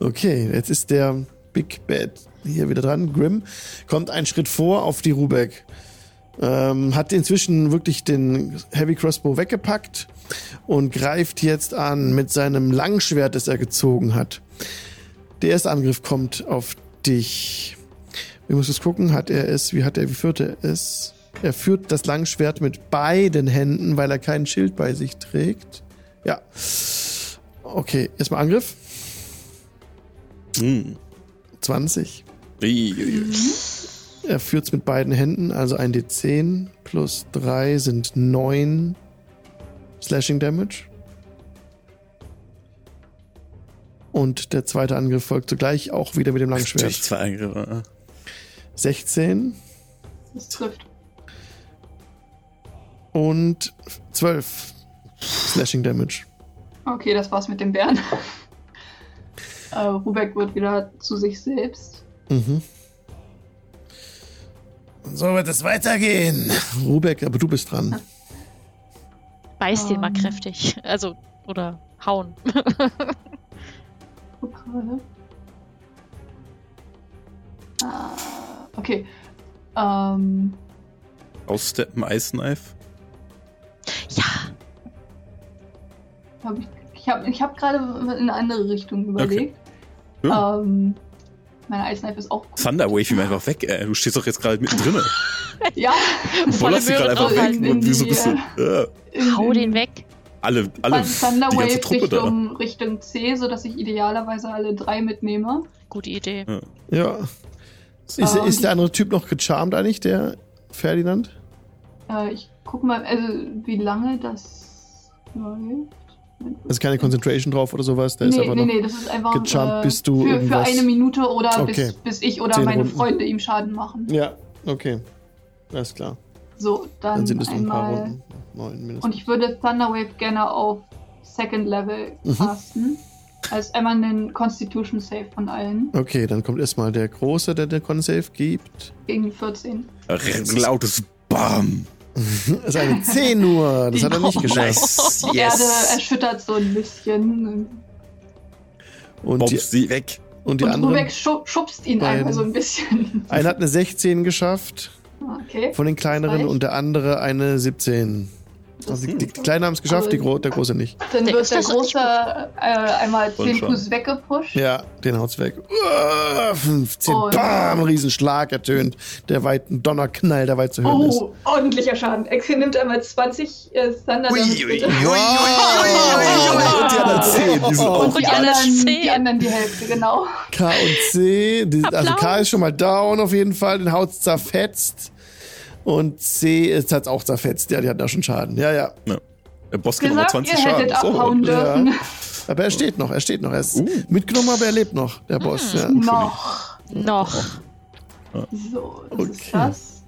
A: Okay, jetzt ist der Big Bad hier wieder dran. Grim kommt einen Schritt vor auf die Rubek. Ähm, hat inzwischen wirklich den Heavy Crossbow weggepackt und greift jetzt an mit seinem Langschwert, das er gezogen hat. Der erste Angriff kommt auf dich. Wir müssen es gucken, hat er es, wie hat er, wie führt er es? Er führt das Langschwert mit beiden Händen, weil er kein Schild bei sich trägt. Ja. Okay, erstmal Angriff.
E: Hm.
A: 20. Er führt es mit beiden Händen, also ein D10 plus 3 sind 9 Slashing Damage. Und der zweite Angriff folgt zugleich auch wieder mit dem
E: Natürlich
A: Langschwert.
E: zwei Angriffe.
A: 16
C: Das trifft.
A: und 12 Slashing Damage.
C: Okay, das war's mit dem Bären. äh, Rubek wird wieder zu sich selbst.
A: Mhm. Und so wird es weitergehen. Rubek, aber du bist dran.
D: Beiß den mal
C: Ähm.
D: kräftig. Also, oder hauen.
C: Ah, okay. Ähm,
E: Aussteppen, Ice Knife.
D: ja,
C: hab ich ich habe ich hab gerade in eine andere Richtung überlegt.
E: Ja.
C: Ähm, Meine Ice Knife ist auch gut.
B: Thunderwave ihm einfach weg, ey. Du stehst doch jetzt gerade mittendrin.
C: Ja,
B: Du
D: Volle
B: bollerst die gerade einfach weg. Und wieso
C: die,
B: bist du. Ja.
C: in-
D: Hau den weg.
B: Alle, alle,
C: Von
B: die ganze
C: Thunderwave
B: Truppe da.
C: Richtung, Richtung C, sodass ich idealerweise alle drei mitnehme.
D: Gute Idee.
A: Ja. Ist,
C: Ähm,
A: ist der andere Typ noch gecharmt eigentlich, der Ferdinand?
C: Äh, ich guck mal, also wie lange das läuft.
A: Da ist keine Concentration drauf oder sowas. Der ist
C: nee,
A: einfach
C: nee,
A: noch.
C: nee, das ist einfach
A: gejumpt,
C: äh,
A: bis du
C: für, für eine Minute oder
A: Okay.
C: bis, bis ich oder
A: Zehn
C: meine
A: Runden.
C: Freunde ihm Schaden machen.
A: Ja, okay. Alles klar.
C: So, dann,
A: Dann sind es nur ein paar
C: einmal.
A: Runden. Neun mindestens.
C: Und ich würde Thunderwave gerne auf Second Level
A: Mhm.
C: casten. Als einmal einen Constitution Save von allen.
A: Okay, dann kommt erstmal der Große, der den Con-Save gibt.
C: Gegen die 14.
B: Ein lautes Bam.
A: Das ist eine 10 nur. Das hat er nicht geschafft.
B: Nice.
C: Die Erde
B: Yes.
C: erschüttert so ein bisschen.
A: Und die,
B: Bombs sie weg.
A: und die
C: und
A: anderen.
C: Rubek schu schubst ihn
A: beiden.
C: einfach so ein bisschen.
A: Einer hat eine 16 geschafft
C: Okay.
A: von den kleineren und der andere eine 17. Also die, die Kleinen haben es geschafft, die Gro der Große nicht.
C: Dann
D: Der
C: wird der
D: richtig
C: Große äh, einmal
B: Und
C: 10
B: schon.
C: Fuß weggepusht.
A: Ja, den haut's weg. Uah, 15.
C: Und-
A: Bam, Riesenschlag ertönt. Der weit, ein Donnerknall, der weit zu hören ist.
C: Oh, ordentlicher Schaden. Er nimmt einmal 20 äh, Thunder
B: Ui,
C: Damage,
B: ui,
C: bitte.
B: ui.
A: Wow! Und die anderen 10, die sind
C: Und
A: auch
C: die
D: anderen
C: anderen,
D: zehn.
C: die anderen die Hälfte, genau.
A: K und C. Die, also K ist schon mal down auf jeden Fall, den haut's zerfetzt. Und C ist hat's auch zerfetzt. Ja, die hatten da schon Schaden. Ja, ja.
B: Ja. Der Boss geht nochmal
C: Gesagt,
B: 20
C: ihr
B: Schaden. So.
C: abhauen dürfen.
A: Ja. Aber er steht noch, er steht noch. Er ist
B: Uh.
A: mitgenommen, aber er lebt noch, der Boss. Ja.
C: Noch.
D: Noch.
C: So, das
A: Okay.
C: ist das.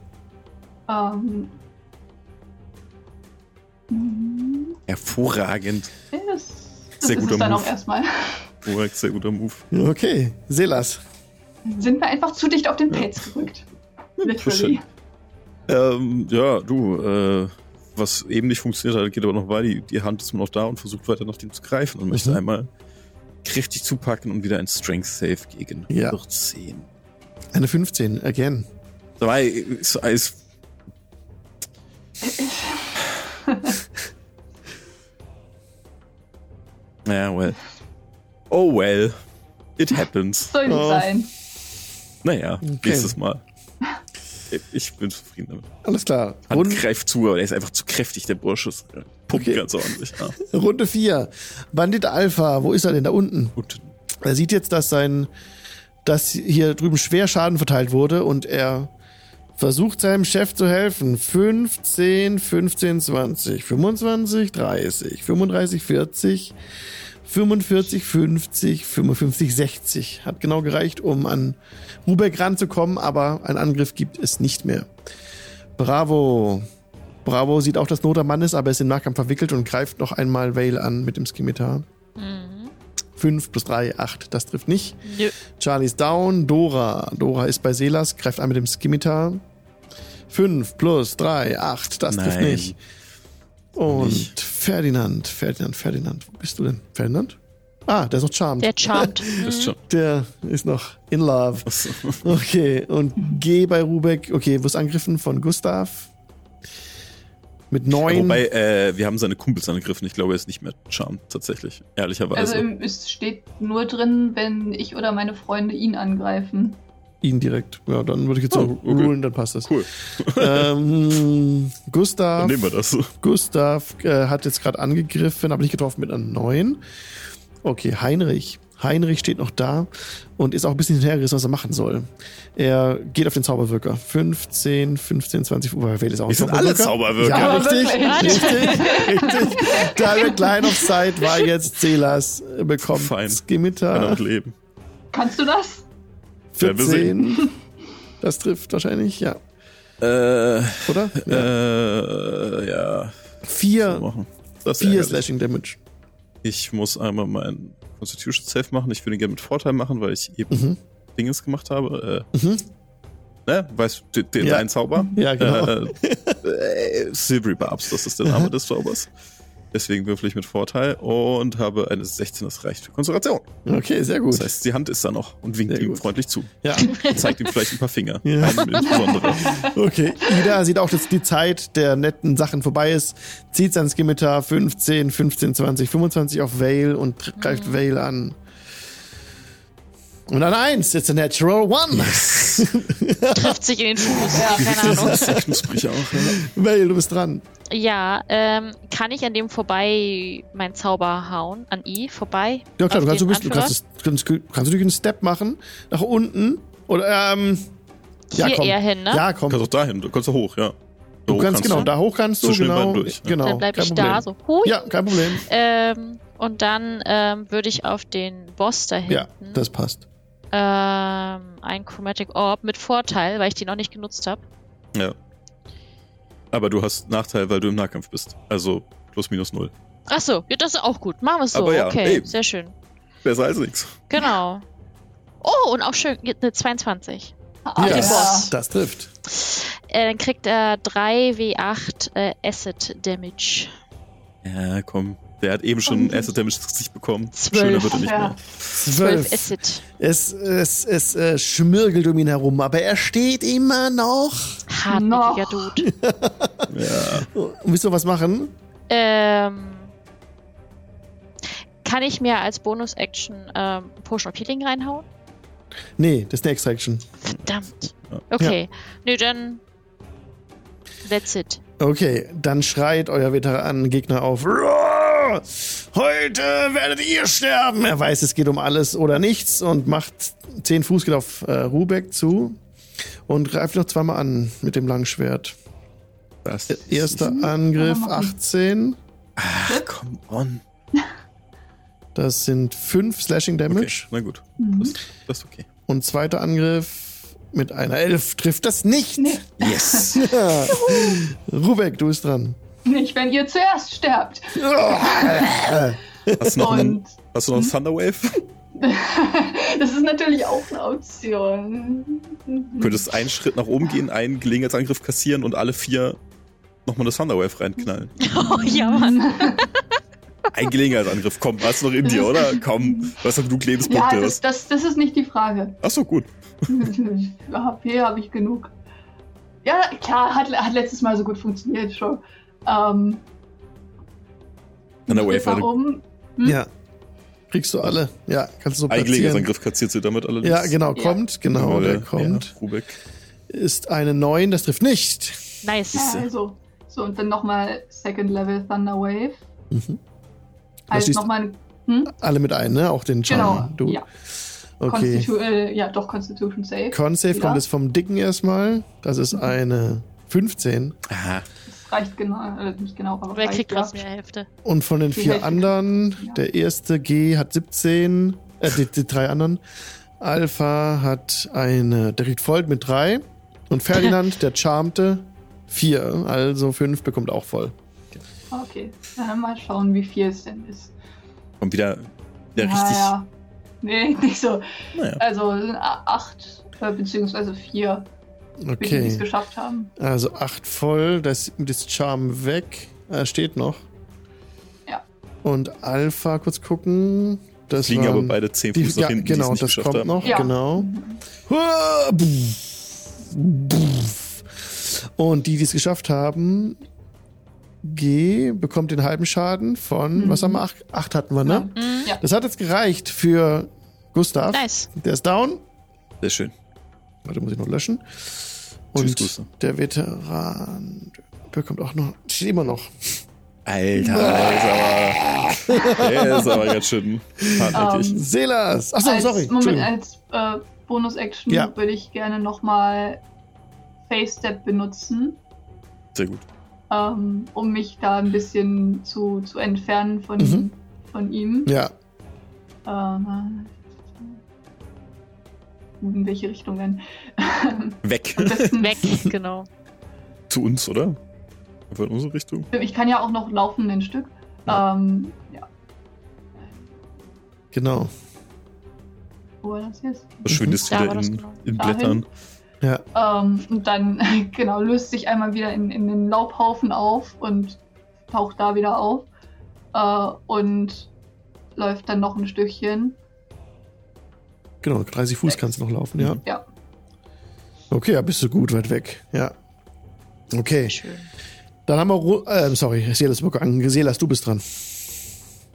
C: Ähm. mhm.
B: Hervorragend.
C: Ja, Das,
B: Sehr
C: ist
B: guter
C: es dann
B: Move.
C: auch erstmal.
B: Korrekt, sehr guter Move.
A: Okay, Selas.
C: Sind wir einfach zu dicht auf den Pelz gerückt. Literally.
B: Ähm, ja, du, äh, was eben nicht funktioniert hat, geht aber noch weiter. Die, die Hand ist immer noch da und versucht weiter nach dem zu greifen und möchte
A: Mhm.
B: einmal kräftig zupacken und wieder ein Strength Save gegen
A: Ja.
B: 14.
A: Eine 15, again.
B: Dabei ist Eis. ja, well. Oh well. It happens.
C: Soll nicht
A: Oh.
C: sein.
B: Naja,
A: Okay.
B: nächstes Mal. Ich bin zufrieden damit.
A: Alles klar.
B: Hand greift zu, aber der ist einfach zu kräftig, der Bursche. Pumpt
A: Okay.
B: ganz ordentlich. Ja.
A: Runde 4. Bandit Alpha, wo ist er denn? Da unten.
B: Gut.
A: Er sieht jetzt, dass sein, dass hier drüben schwer Schaden verteilt wurde und er versucht seinem Chef zu helfen. 15, 15, 20, 25, 30, 35, 40, 45, 50, 55, 60. Hat genau gereicht, um an Rubek ranzukommen, aber einen Angriff gibt es nicht mehr. Bravo. Bravo sieht auch, dass Not am Mann ist, aber ist im Nahkampf verwickelt und greift noch einmal Vale an mit dem Skimitar.
D: Mhm.
A: 5 plus 3, 8. Das trifft nicht.
D: Nö.
A: Charlie ist down. Dora. Dora ist bei Selas, greift an mit dem Skimitar. 5 plus 3, 8. Das trifft
B: Nein.
A: nicht. Und
B: Nicht.
A: Ferdinand, Ferdinand, Ferdinand. Wo bist du denn? Ferdinand? Ah, der ist noch charmed.
D: Der
B: ist schon.
A: Der ist noch in love. Okay, und G bei Rubek. Okay, wirst angegriffen von Gustav. Mit
B: Ja,
A: 9.
B: wobei, äh, wir haben seine Kumpels angegriffen. Ich glaube, er ist nicht mehr charmed, tatsächlich. Ehrlicherweise.
C: Also es steht nur drin, wenn ich oder meine Freunde ihn angreifen.
A: ihn direkt. Ja, dann würde ich jetzt
B: Oh,
A: so
B: okay.
A: rulen, dann passt das.
B: cool.
A: ähm, Gustav.
B: Dann nehmen wir das.
A: Gustav äh, hat jetzt gerade angegriffen, aber nicht getroffen mit einer 9. Okay, Heinrich. Heinrich steht noch da und ist auch ein bisschen hinterhergerissen, was er machen soll. Er geht auf den Zauberwirker. 15, 15, 20. Uh, wer ist auch ein
B: Wir sind alle Zauberwirker.
A: Ja, richtig, richtig, richtig. Direct Line of Sight war jetzt Celas, äh, bekommt
B: Fein. Kann
A: Skimitar.
B: noch leben.
C: Kannst du das?
B: Werden wir
A: 14. Das trifft wahrscheinlich, ja.
B: Äh,
A: Oder? Ja.
B: äh, ja.
A: Vier, vier
B: ärgerlich.
A: Slashing Damage.
B: Ich muss einmal meinen Constitution Save machen. Ich würde ihn gerne mit Vorteil machen, weil ich eben
A: Mhm.
B: Dinges gemacht habe.
A: Mhm.
B: Äh, ne? Weißt du, den,
A: Ja.
B: Zauber?
A: Ja, genau.
B: Äh, äh, Silvery Barbs, das ist der Name des Zaubers. Deswegen würfel ich mit Vorteil und habe eine 16, das reicht für Konzentration.
A: Okay, sehr gut.
B: Das heißt, die Hand ist da noch und winkt
A: Sehr
B: ihm
A: gut.
B: freundlich zu.
A: Ja,
B: Und zeigt ihm vielleicht ein paar Finger.
A: Ja.
B: Einen insbesondere.
A: okay. Ida sieht auch, dass die Zeit der netten Sachen vorbei ist, zieht sein Skimitar 15, 15, 20, 25 auf Vale und greift Vale an. Und dann eins, it's a natural one.
D: Trifft sich in den Fuß.
C: Ja.
D: Keine Ahnung.
B: Das ist ja knusprig auch, ja.
A: Vale, du bist dran.
D: Ja, ähm, kann ich an dem vorbei meinen Zauber hauen? An I vorbei?
A: Ja klar, du kannst, du, bist, du kannst, es- kannst, kannst du durch einen Step machen, nach unten. Oder, ähm, ja,
D: Hier
A: komm.
D: eher hin, ne?
A: Ja,
B: Du
A: komm.
B: kannst auch dahin, du kannst auch hoch, ja.
A: Du
B: hoch
A: kannst, genau, da hoch kannst du, genau.
B: durch, ja.
A: genau
D: Dann bleib
A: kein
D: ich
A: Problem.
D: da so. Hui.
A: Ja, kein Problem.
D: Ähm, und dann ähm, würde ich auf den Boss da hinten
A: Ja, das passt.
D: Ähm, ein Chromatic Orb mit Vorteil, weil ich den noch nicht genutzt habe.
B: Ja. Aber du hast Nachteil, weil du im Nahkampf bist. Also plus minus null.
D: Achso, ja, das ist auch gut. Machen wir es so.
B: Aber ja,
D: okay,
B: eben.
D: sehr schön.
B: Besser als nichts.
D: Genau. Oh, und auch schön, eine 22.
C: Ah,
A: ja,
C: ja.
A: das trifft.
D: Äh, dann kriegt er 3w8 äh, Acid Damage.
B: Ja, komm. Der hat eben schon Acid Damage ins Gesicht bekommen.
D: Zwölf.
B: Schöner wird er nicht
C: Ja.
B: mehr.
D: 12
A: Zwölf.
D: Acid.
A: Es, es, es äh, schmirgelt um ihn herum, aber er steht immer noch.
D: Hartnäckiger Dude.
B: Ja.
A: Und willst du was machen?
D: ähm, kann ich mir als Bonus-Action ähm, Potion of Healing reinhauen?
A: Nee, das ist eine Extra-Action.
D: Verdammt.
B: Ja.
D: Okay. Nö, dann. That's it.
A: Okay, dann schreit euer Veteran-Gegner auf. "Roar! Heute werdet ihr sterben. Er weiß, es geht um alles oder nichts und macht 10 Fuß geht auf äh, Rubeck zu und greift noch zweimal an mit dem Langschwert.
B: Das
A: Erster Angriff
C: Ja, mach ich.
A: 18.
B: Ach, come on.
A: Das sind 5 Slashing
B: Okay,
A: Damage.
B: na gut.
C: Mhm.
B: Das, das ist okay.
A: Und zweiter Angriff mit einer 11 trifft das nicht.
C: Nee.
B: Yes.
A: Ja. Rubeck, du bist dran.
C: Nicht, wenn ihr zuerst sterbt.
B: Hast du noch, einen, hast du noch einen Thunderwave?
C: das ist natürlich auch eine Option.
B: Du könntest einen Schritt nach oben gehen, einen Gelegenheitsangriff kassieren und alle vier nochmal eine Thunderwave reinknallen.
D: Oh ja, Mann.
B: Ein Gelegenheitsangriff, komm, hast du noch in dir, oder? Komm, du hast doch genug
C: Ja,
B: Lebenspunkte.
C: das, das, das ist nicht die Frage.
B: Achso, gut.
C: HP habe ich genug. Ja, klar, hat, hat letztes Mal so gut funktioniert schon. Ähm,
B: Thunderwave,
C: Treffer
B: also
C: um. Hm?
A: Ja. Kriegst du alle. Ja, kannst du so
B: ein
A: platzieren.
B: Gelegenheitsangriff kassiert sie damit allerdings.
A: Ja, genau,
C: Ja.
A: kommt. Genau,
B: Aber
A: der
B: ja,
A: kommt.
B: Rubeck.
A: Ist eine 9, das trifft nicht.
D: Nice.
C: Also, so, und dann nochmal Second Level Thunder Wave.
A: Mhm.
C: Also nochmal. Hm?
A: Alle mit ein, ne? Auch den
C: Genau.
A: Charm. Du.
C: Ja.
A: Okay.
C: Constitu äh, ja, doch, Constitution Save.
A: Con-Save
C: Ja.
A: kommt jetzt vom Dicken erstmal. Das ist
C: Mhm.
A: eine 15.
B: Aha.
C: Reicht genau, äh, nicht genau, aber
D: Wer
C: reicht,
D: kriegt
C: ja.
D: was mehr Hälfte?
A: Und von den
C: Die
A: vier
C: Hälfte.
A: anderen,
C: Ja.
A: der erste G hat 17, äh, die, die drei anderen. Alpha hat eine, der kriegt voll mit drei. Und Ferdinand, der Charmte, vier. Also fünf bekommt auch voll.
C: Okay, dann mal schauen, wie viel es denn ist.
B: Und wieder, wieder
C: ja,
B: richtig.
C: Ja. Nee, nicht so.
B: Naja.
C: Also sind acht, äh, beziehungsweise vier, für die, die es
A: Okay.
C: geschafft haben.
A: Also acht voll, das, das Charm weg. Er steht noch.
C: Ja.
A: Und Alpha, kurz gucken. Das
B: Fliegen
A: waren
B: aber beide 10
A: die,
B: Fuß nach
A: ja,
B: hinten, die
A: genau,
B: es nicht
A: das kommt
B: haben.
A: noch,
C: Ja.
A: genau. Buff. Und die, die es geschafft haben, G bekommt den halben Schaden von,
C: Mhm.
A: was haben wir? Acht, acht hatten wir, ne?
C: Ja.
D: Mhm.
C: Ja.
A: Das hat jetzt gereicht für Gustav.
D: Nice.
A: Der ist down.
B: Sehr schön.
A: Warte, muss ich noch löschen.
B: Tschüss,
A: Und
B: Gustav.
A: der Veteran bekommt auch noch, steht immer noch.
B: Alter, der ist aber, der ist aber ganz schön hartnäckig.
C: Ähm,
A: Selas! Achso,
C: als,
A: sorry.
C: Moment, als äh, Bonus-Action
A: Ja.
C: würde ich gerne nochmal Face Step benutzen,
B: Sehr gut.
C: ähm, um mich da ein bisschen zu, zu entfernen von,
A: Mhm.
C: von ihm.
A: Ja,
C: Ähm, in welche Richtung denn?
B: Weg.
C: Am besten-
D: Weg, genau.
B: Zu uns, oder? Einfach in unsere Richtung.
C: Ich kann ja auch noch laufen ein Stück.
B: Ja.
C: Ähm, ja.
A: genau.
C: Wo war das jetzt?
B: Verschwindest
D: Da
B: wieder in,
D: genau.
B: in? Blättern.
A: Ja,
C: Ähm, und dann, genau, löst sich einmal wieder in, in den Laubhaufen auf und taucht da wieder auf. Äh, und läuft dann noch ein Stückchen.
A: Genau. 30 Fuß kannst du noch laufen, ja.
C: Ja.
A: Okay, ja, bist du gut weit weg. Ja. Okay.
D: Schön.
A: Dann haben wir, Ru äh, sorry, Selas bekommen. Selas, du bist dran.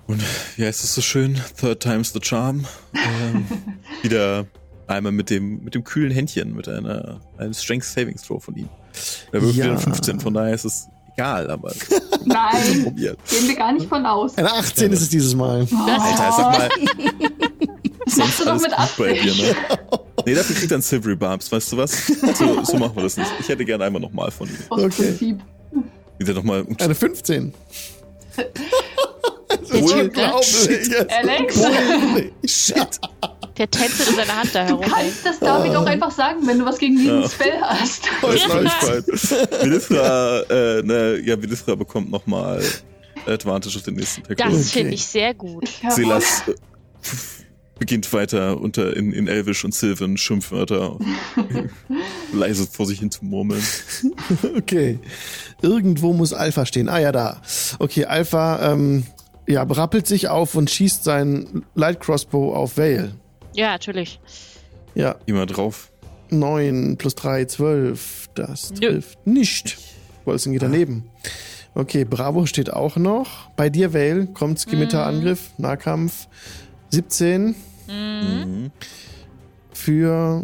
B: Und wie heißt es so schön? Third time's the charm. Ähm, wieder einmal mit dem, mit dem kühlen Händchen, mit einer, einem Strength Savings Throw von ihm. Er wirft
A: Ja.
B: wieder eine 15, von daher ist es egal, aber
C: Nein, gehen wir gar nicht von aus.
A: Eine 18 ist es dieses Mal.
B: Alter, sag mal,
C: Das machst du doch mit
B: dir,
C: Absicht.
B: ne? Nee, dafür kriegt er einen Silvery Barbs, weißt du was? So, so machen wir das nicht. Ich hätte gerne einmal nochmal von ihm.
C: Aus
A: Okay.
C: Prinzip.
B: Wieder nochmal.
A: Eine 15.
D: Der Typ, ne?
A: Unglaublich.
C: Alex,
A: Shit.
D: Der tänzelt in seiner Hand da
C: du
D: herum. ey.
C: kannst das David auch einfach sagen, wenn du was gegen diesen
B: Ja.
C: Spell hast.
B: Das läuft Wilifra, äh, ne, ja, Wilifra bekommt nochmal Advantage auf den nächsten Tag.
D: Das
A: Okay.
D: finde ich sehr gut.
B: Silas äh, beginnt weiter unter in, in Elvisch und Sylvan Schimpfwörter leise vor sich hin zu murmeln.
A: Okay. Irgendwo muss Alpha stehen. Ah ja, da. Okay, Alpha ähm, ja, berappelt sich auf und schießt seinen Light Crossbow auf Vale.
D: Ja, natürlich.
A: Ja,
B: Immer drauf.
A: 9 plus 3, 12. Das
D: Nö.
A: trifft nicht. Wolzen geht daneben. Okay, Bravo steht auch noch. Bei dir, Vale, kommt Skimitar-Angriff, Nahkampf. 17
B: Mhm.
A: für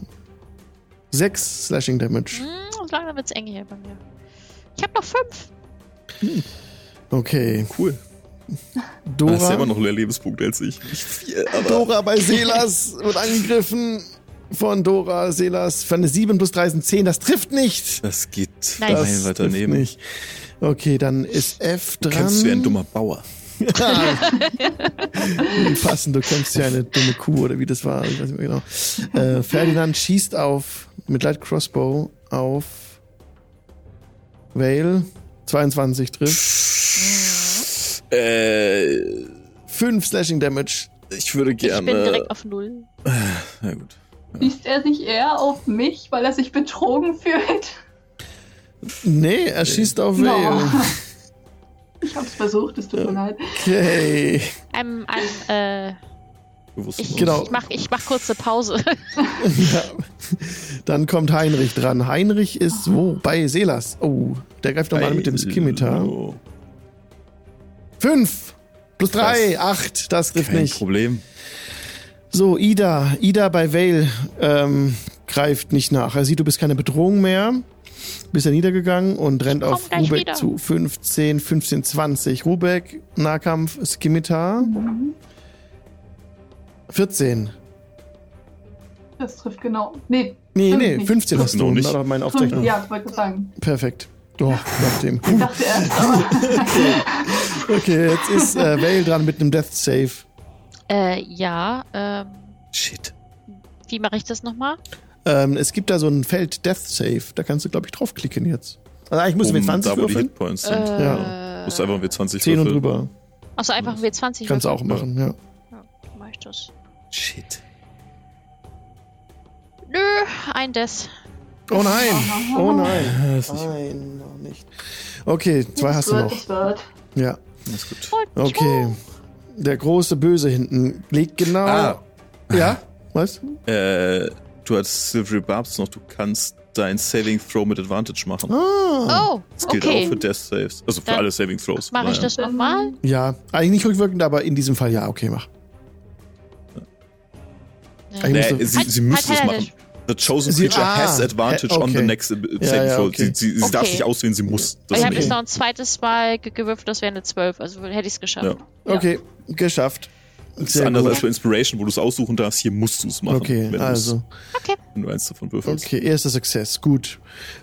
A: 6 Slashing Damage.
D: Hm, langsam wird's eng hier bei mir. Ich habe noch fünf.
A: Okay,
B: Cool. Du hast ja immer
A: Dora,
B: noch mehr Lebenspunkte als ich. Nicht viel, aber.
A: Dora bei Selas wird angegriffen von Dora. Selas für eine 7 plus 3 sind 10. Das trifft nicht.
B: Das geht
D: Nice.
B: das
A: Das
B: weiter
A: trifft
B: neben.
A: nicht. Okay, dann ist F
B: Du
A: dran.
B: kämpfst wie ein dummer Bauer.
A: Passend, du kämpfst ja eine dumme Kuh oder wie das war. Ich weiß nicht mehr genau. Äh, Ferdinand schießt auf mit Light Crossbow auf Vale. 22 trifft.
B: Äh,
A: 5 Slashing Damage.
B: ich würde
D: Ich bin
B: gerne.
D: direkt auf null.
B: Na gut.
C: Schießt er sich eher auf mich, weil er sich betrogen fühlt?
A: Nee, er schießt auf
C: No. Ich hab's versucht, es tut mir leid.
A: Okay.
D: I'm, I'm, äh, ich,
A: Genau.
D: ich mach, ich mach kurz eine Pause.
A: Ja. Dann kommt Heinrich dran. Heinrich ist wo? Bei Selas. Oh, der greift nochmal mit dem Skimitar.
B: Oh,
A: 5 plus 3,
B: Das-
A: 8. Das trifft
B: Kein
A: nicht.
B: Problem.
A: So, Ida. Ida bei Vale ähm, greift nicht nach. Er sieht, du bist keine Bedrohung mehr. Bist er niedergegangen und rennt auf Rubek
D: wieder.
A: zu. 15, 15, 20. Rubek, Nahkampf, Skimitar. 14.
C: Das trifft genau. Nee,
A: Nee, nee,
C: nicht.
A: 15 hast
B: Noch
A: du.
B: nicht.
A: Doch meine Aufzeichnung.
C: ja, wollte ich sagen.
A: Perfekt. Doch, nach dem.
C: Ich dachte erst, aber
A: Okay, jetzt ist äh, Vale dran mit einem Death Save.
D: äh, ja, ähm,
B: Shit.
D: wie mache ich das nochmal?
A: Ähm, es gibt da so ein Feld Death Save. Da kannst du, glaube ich, draufklicken jetzt. Also eigentlich musst du
B: Um,
A: mit 20
B: da, wo die
A: würfeln.
B: Hitpoints sind.
D: Äh,
A: Ja.
B: Musst du einfach mit 20
A: 10 und drüber.
D: Achso, einfach ein W20.
A: Kannst du auch machen, ja.
D: Ja, mach ich das.
B: Shit.
D: Nö, ein Des.
A: Oh nein! Oh nein! Nein, noch nicht. Okay, zwei
C: es
A: hast du noch. Ja,
B: alles gut.
A: okay. Der große Böse hinten liegt genau.
B: Ah.
A: Ja? Was?
B: Äh, du hast Silvery Barbs noch, du kannst dein Saving Throw mit Advantage machen.
A: Ah.
D: Oh,
B: Das gilt
D: okay.
B: auch für Death Saves. Also für
D: Dann
B: alle Saving Throws.
D: Mache ich das nochmal?
A: Ja, eigentlich nicht rückwirkend, aber in diesem Fall ja. Okay, mach.
D: Ja.
B: Nee,
A: du-
B: sie, sie müssen
D: halt,
B: es machen. The chosen
A: Sie-
B: creature
A: ah,
B: has advantage
A: äh,
B: on the
A: okay.
B: next
A: Ja,
B: saving
A: ja,
B: throw.
A: okay.
B: Sie, sie, sie darf
D: Okay.
B: sich auswählen, sie muss. Das
D: ich habe
A: okay.
D: jetzt noch ein zweites Mal ge gewürfelt, das wäre eine 12, also hätte ich es geschafft.
B: Ja.
A: Okay, geschafft.
B: Das ist anders
A: gut.
B: als bei Inspiration, wo du es aussuchen darfst. Hier musst du es machen.
A: Okay, also.
D: Okay.
B: Wenn du eins davon würfelst.
A: Okay, erster Success. Gut.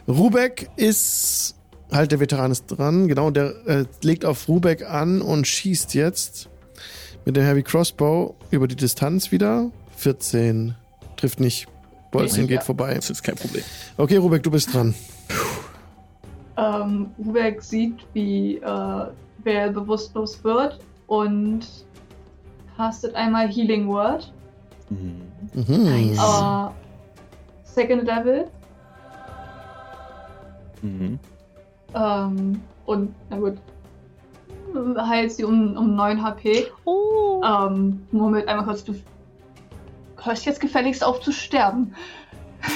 A: Rubek ist. Halt, der Veteran ist dran. Genau, der äh, legt auf Rubek an und schießt jetzt mit dem Heavy Crossbow über die Distanz wieder. 14. Trifft nicht. Bolzen
C: Ja.
A: geht vorbei.
B: Das ist kein Problem.
A: Okay, Rubek, du bist dran.
C: Ähm, Rubek sieht, wie äh, Bell bewusstlos wird und castet einmal Healing Word.
B: Mhm.
A: Mhm.
C: Äh, Second Level.
B: Mhm.
C: Ähm, und, na gut. Heilt sie um, um 9 HP.
D: Oh.
C: Ähm, Moment, einmal kurz. Du hörst jetzt gefälligst auf zu sterben.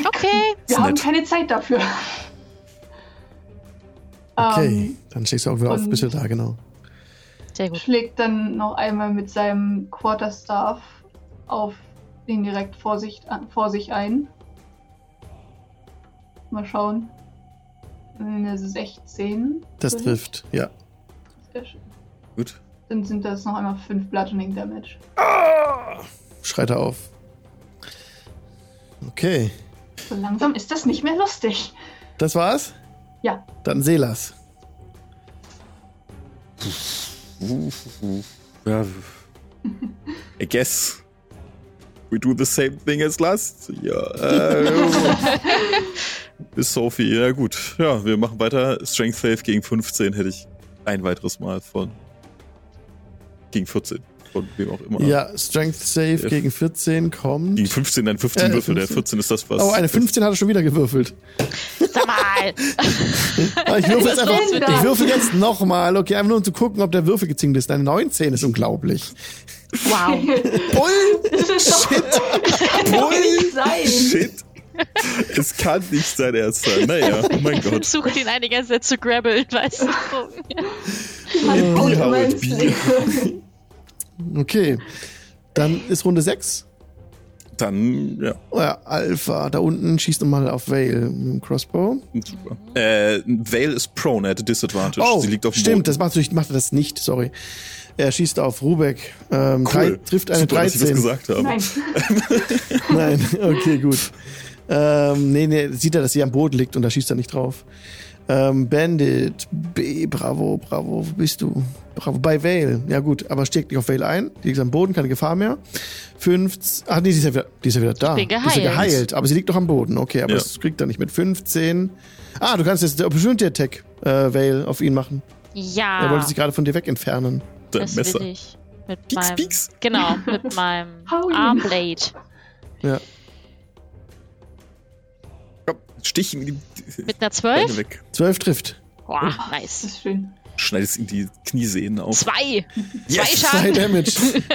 D: Okay.
C: Wir haben
B: nett.
C: keine Zeit dafür.
A: Okay,
C: Ähm,
A: dann stehst du auch wieder auf. Bist du da, genau.
D: Sehr gut.
C: schlägt dann noch einmal mit seinem Quarterstaff auf ihn direkt vor sich, vor sich ein. Mal schauen. Eine 16.
A: Das trifft, ja.
C: Sehr schön.
B: Gut.
C: Dann sind das noch einmal 5 Bludgeoning Damage.
A: Schreit er auf. Okay.
C: So langsam ist das nicht mehr lustig.
A: Das war's?
C: Ja.
A: Dann Selas.
B: Ja. I guess we do the same thing as last. Ja. Äh, Sophie. Ja gut. Ja, wir machen weiter. Strength Save gegen 15 hätte ich ein weiteres Mal von gegen 14. Von wem auch immer.
A: Ja, Strength Save
B: Ja.
A: gegen 14 kommt.
B: Gegen 15, dann 15
A: Äh,
B: Würfel. Der
A: 15.
B: 14 ist das, was.
A: Oh, eine 15 hat er schon wieder gewürfelt.
D: Sag mal!
A: Aber Ich würfel, jetzt einfach, ich würfel jetzt nochmal, okay, einfach nur um zu gucken, ob der Würfel gezinkt ist. Eine 19 ist unglaublich.
D: Wow.
A: Bull!
C: Das ist doch
A: Shit!
C: sein.
B: Shit. es kann nicht sein Ernst sein. Naja, oh mein Gott.
D: Versucht ihn Zeit zu grabbeln, weißt du?
C: Mein Punkt
B: Howard
C: meins
B: B.
C: Leben.
A: Okay. Dann ist Runde 6.
B: Dann, ja,
A: Oh ja, Alpha. Da unten schießt nochmal auf Vale mit dem Crossbow.
B: super. Äh, Vale ist prone, er hat a disadvantage.
A: Oh,
B: Sie liegt auf dem
A: stimmt,
B: Boden.
A: das macht, natürlich- macht er das nicht, sorry. Er schießt auf Rubek. Ähm, drei, trifft eine
B: Super, dass ich das
A: 13.
B: gesagt habe.
C: Nein.
A: Nein, okay, gut. Ähm, nee, nee, sieht er, dass sie am Boden liegt und da schießt er nicht drauf. Ähm, Bandit, B, bravo, bravo, wo bist du? Bravo, bei Vale. Ja gut, aber steigt nicht auf Vale ein. Die liegt am Boden, keine Gefahr mehr. 15, ach nee, die ist ja wieder, die ist ja wieder da.
D: bin
A: Die ist ja
D: geheilt.
A: geheilt, aber sie liegt noch am Boden. Okay, aber
B: Ja.
A: das kriegt er nicht mit 15. Ah, du kannst jetzt der Opportunity Attack, äh, Vale, auf ihn machen.
D: Ja,
A: Er wollte sich gerade von dir weg entfernen.
B: Dein
D: das
B: Messer.
D: will ich. Mit
B: Pieks,
D: meinem,
B: pieks.
D: Genau, mit meinem. Armblade.
A: Ja.
B: Komm, stich ihm die
D: Mit einer
B: Beine
D: 12?
B: weg.
A: 12 trifft.
D: Boah,
C: Das
D: nice.
C: ist schön.
B: Schneidest ihm die Kniesehnen auf.
D: Zwei!
B: Yes.
D: Zwei
A: Zwei
D: Schaden!
A: Damage.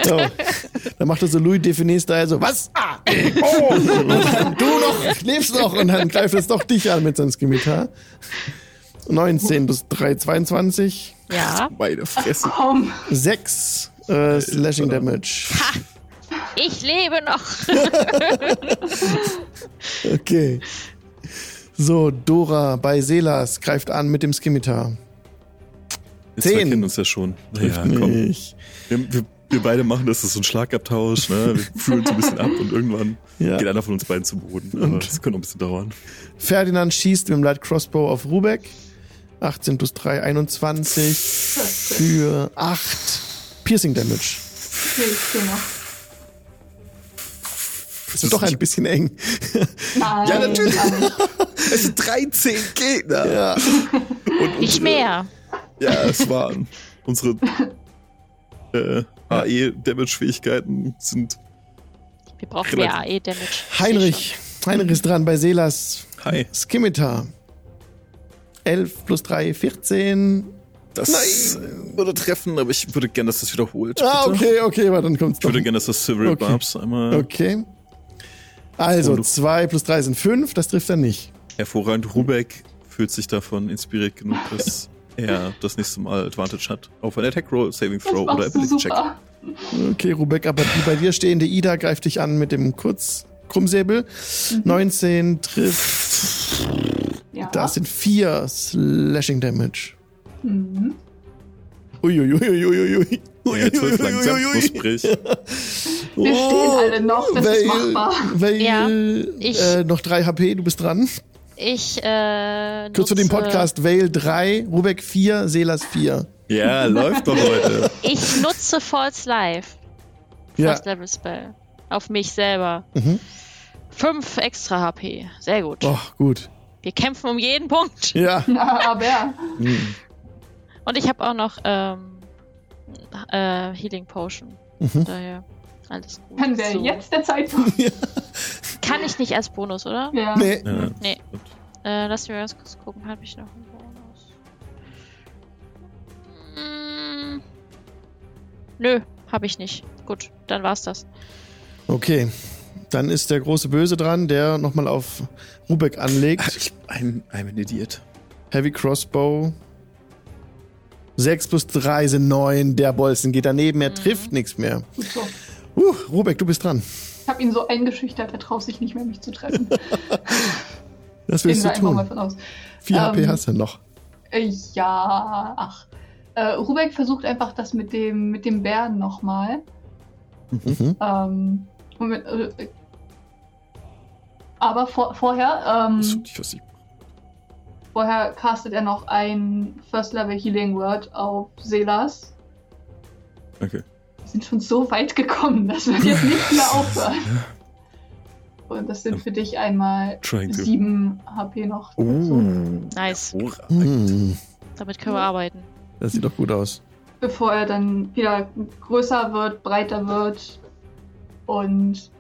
A: So. Dann macht er so Louis Define Style so, was? Ah, oh, und dann, du noch, lebst noch. Und dann greift es doch dich an mit seinem Skimitar. 19 bis 3, 22.
D: Ja,
B: Meine Fresse.
C: Komm.
A: 6 äh, Slashing Damage.
D: ich lebe noch!
A: Okay. So, Dora bei Selas greift an mit dem Skimitar.
B: Wir
A: Zehn.
B: zwei kennen uns ja schon. Naja, komm.
A: nicht.
B: Wir, wir, wir beide machen das, das ist so ein Schlagabtausch. Ne? Wir fühlen uns ein bisschen ab und irgendwann
A: Ja.
B: geht einer von uns beiden zu Boden. Aber
A: Und-
B: das könnte noch ein bisschen dauern.
A: Ferdinand schießt mit dem Light Crossbow auf Rubek. 18 plus 3, 21 für 8 Piercing Damage.
C: Okay, ich
A: Das ist doch ein bisschen eng.
C: Nein.
B: Ja, natürlich.
C: nicht.
B: Es sind 13 Gegner.
A: Ja.
B: Und
D: Nicht
B: unsere-
D: mehr.
B: Ja, es waren unsere äh, AE-Damage-Fähigkeiten sind.
D: Wir brauchen mehr AE-Damage.
A: Heinrich. Heinrich ist dran bei Selas
B: Hi.
A: Skimitar. 11 plus 3, 14.
B: Das würde treffen, aber ich würde gerne, dass das wiederholt.
A: Ah,
B: bitte.
A: okay, okay, aber dann kommt's
B: Ich würde
A: doch.
B: gerne, dass das Civil
A: Okay.
B: Barbs einmal
A: Okay. Also,
B: Oh, du-
A: 2 plus 3 sind 5, das trifft er nicht.
B: hervorragend. Rubek fühlt sich davon inspiriert genug, dass er das nächste Mal Advantage hat auf ein Attack Roll, Saving
C: Das
B: Throw oder Ability Check.
A: Okay, Rubek, aber die bei dir stehende Ida greift dich an mit dem Kurz-Krummsäbel. 19 trifft.
C: Ja.
A: Das sind 4 Slashing Damage.
C: Mhm.
A: Uiuiuiuiui.
B: Ja, 12 langsam, knusprig.
C: Wir stehen alle noch, das ist
A: Vale,
C: machbar.
A: Vale,
D: Ja, ich-
A: äh, noch 3 HP, du bist dran.
D: Ich, äh.
A: Kurz zu dem Podcast, Vale 3, Rubek 4, Selas 4.
B: Ja, läuft doch heute.
D: Ich nutze False Life.
A: Ja,
D: First Level Spell. Auf mich selber.
A: Mhm.
D: Fünf extra HP. Sehr gut.
A: oh, gut.
D: Wir kämpfen um jeden Punkt.
A: Ja,
C: Na, aber
D: Und ich habe auch noch ähm, äh, Healing Potion.
A: Mhm.
D: Daher alles gut.
C: dann wäre
D: So.
C: jetzt der Zeitpunkt.
D: Kann ich nicht als Bonus, oder?
C: Ja.
A: nee.
B: Ja.
D: Nee. Äh, lass mich ganz kurz gucken. Habe ich noch einen Bonus? Mm, nö, habe ich nicht. Gut, dann war's das.
A: Okay. Dann ist der große Böse dran, der nochmal auf Rubek anlegt.
B: Ich, I'm, I'm an Idiot.
A: Heavy Crossbow. 6 plus 3 sind 9. Der Bolzen geht daneben, er trifft nichts mehr.
C: Gut so.
A: Uh, Rubek, du bist dran.
C: Ich habe ihn so eingeschüchtert, er traut sich nicht mehr, mich zu treffen. Gehen
A: willst
C: wir
A: du
C: einfach mal
A: tun?
C: von aus.
A: 4 HP
C: Ähm,
A: hast du noch.
C: Äh, ja, ach. Äh, Rubek versucht einfach das mit dem, mit dem Bären nochmal.
A: Mhm.
C: Ähm, Moment, äh, aber vor, vorher,
B: Das
C: ähm, vorher castet er noch ein First Level Healing Word auf Selas.
B: Okay.
C: Wir sind schon so weit gekommen, das wird jetzt nicht mehr aufhören. Und das sind für dich einmal. 7 HP noch.
B: Uh.
D: Nice.
A: Hm,
D: Damit können wir arbeiten.
A: das sieht doch gut aus.
C: bevor er dann wieder größer wird, breiter wird und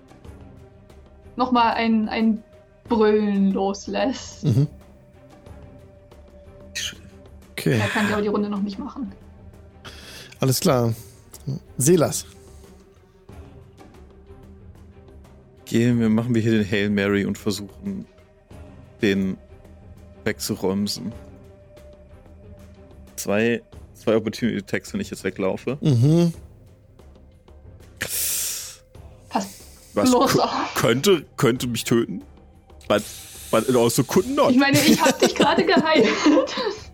C: nochmal ein, ein Brüllen loslässt.
A: Mhm. Okay,
C: Er kann ja aber die Runde noch nicht machen.
A: alles klar. Selas.
B: Gehen wir, machen wir hier den Hail Mary und versuchen, den wegzuräumsen. Zwei, zwei Opportunity Attacks, wenn ich jetzt weglaufe.
A: Mhm.
B: Was
C: auf.
B: könnte, könnte mich töten. But, but it also could not.
C: Ich meine, ich habe dich gerade geheilt.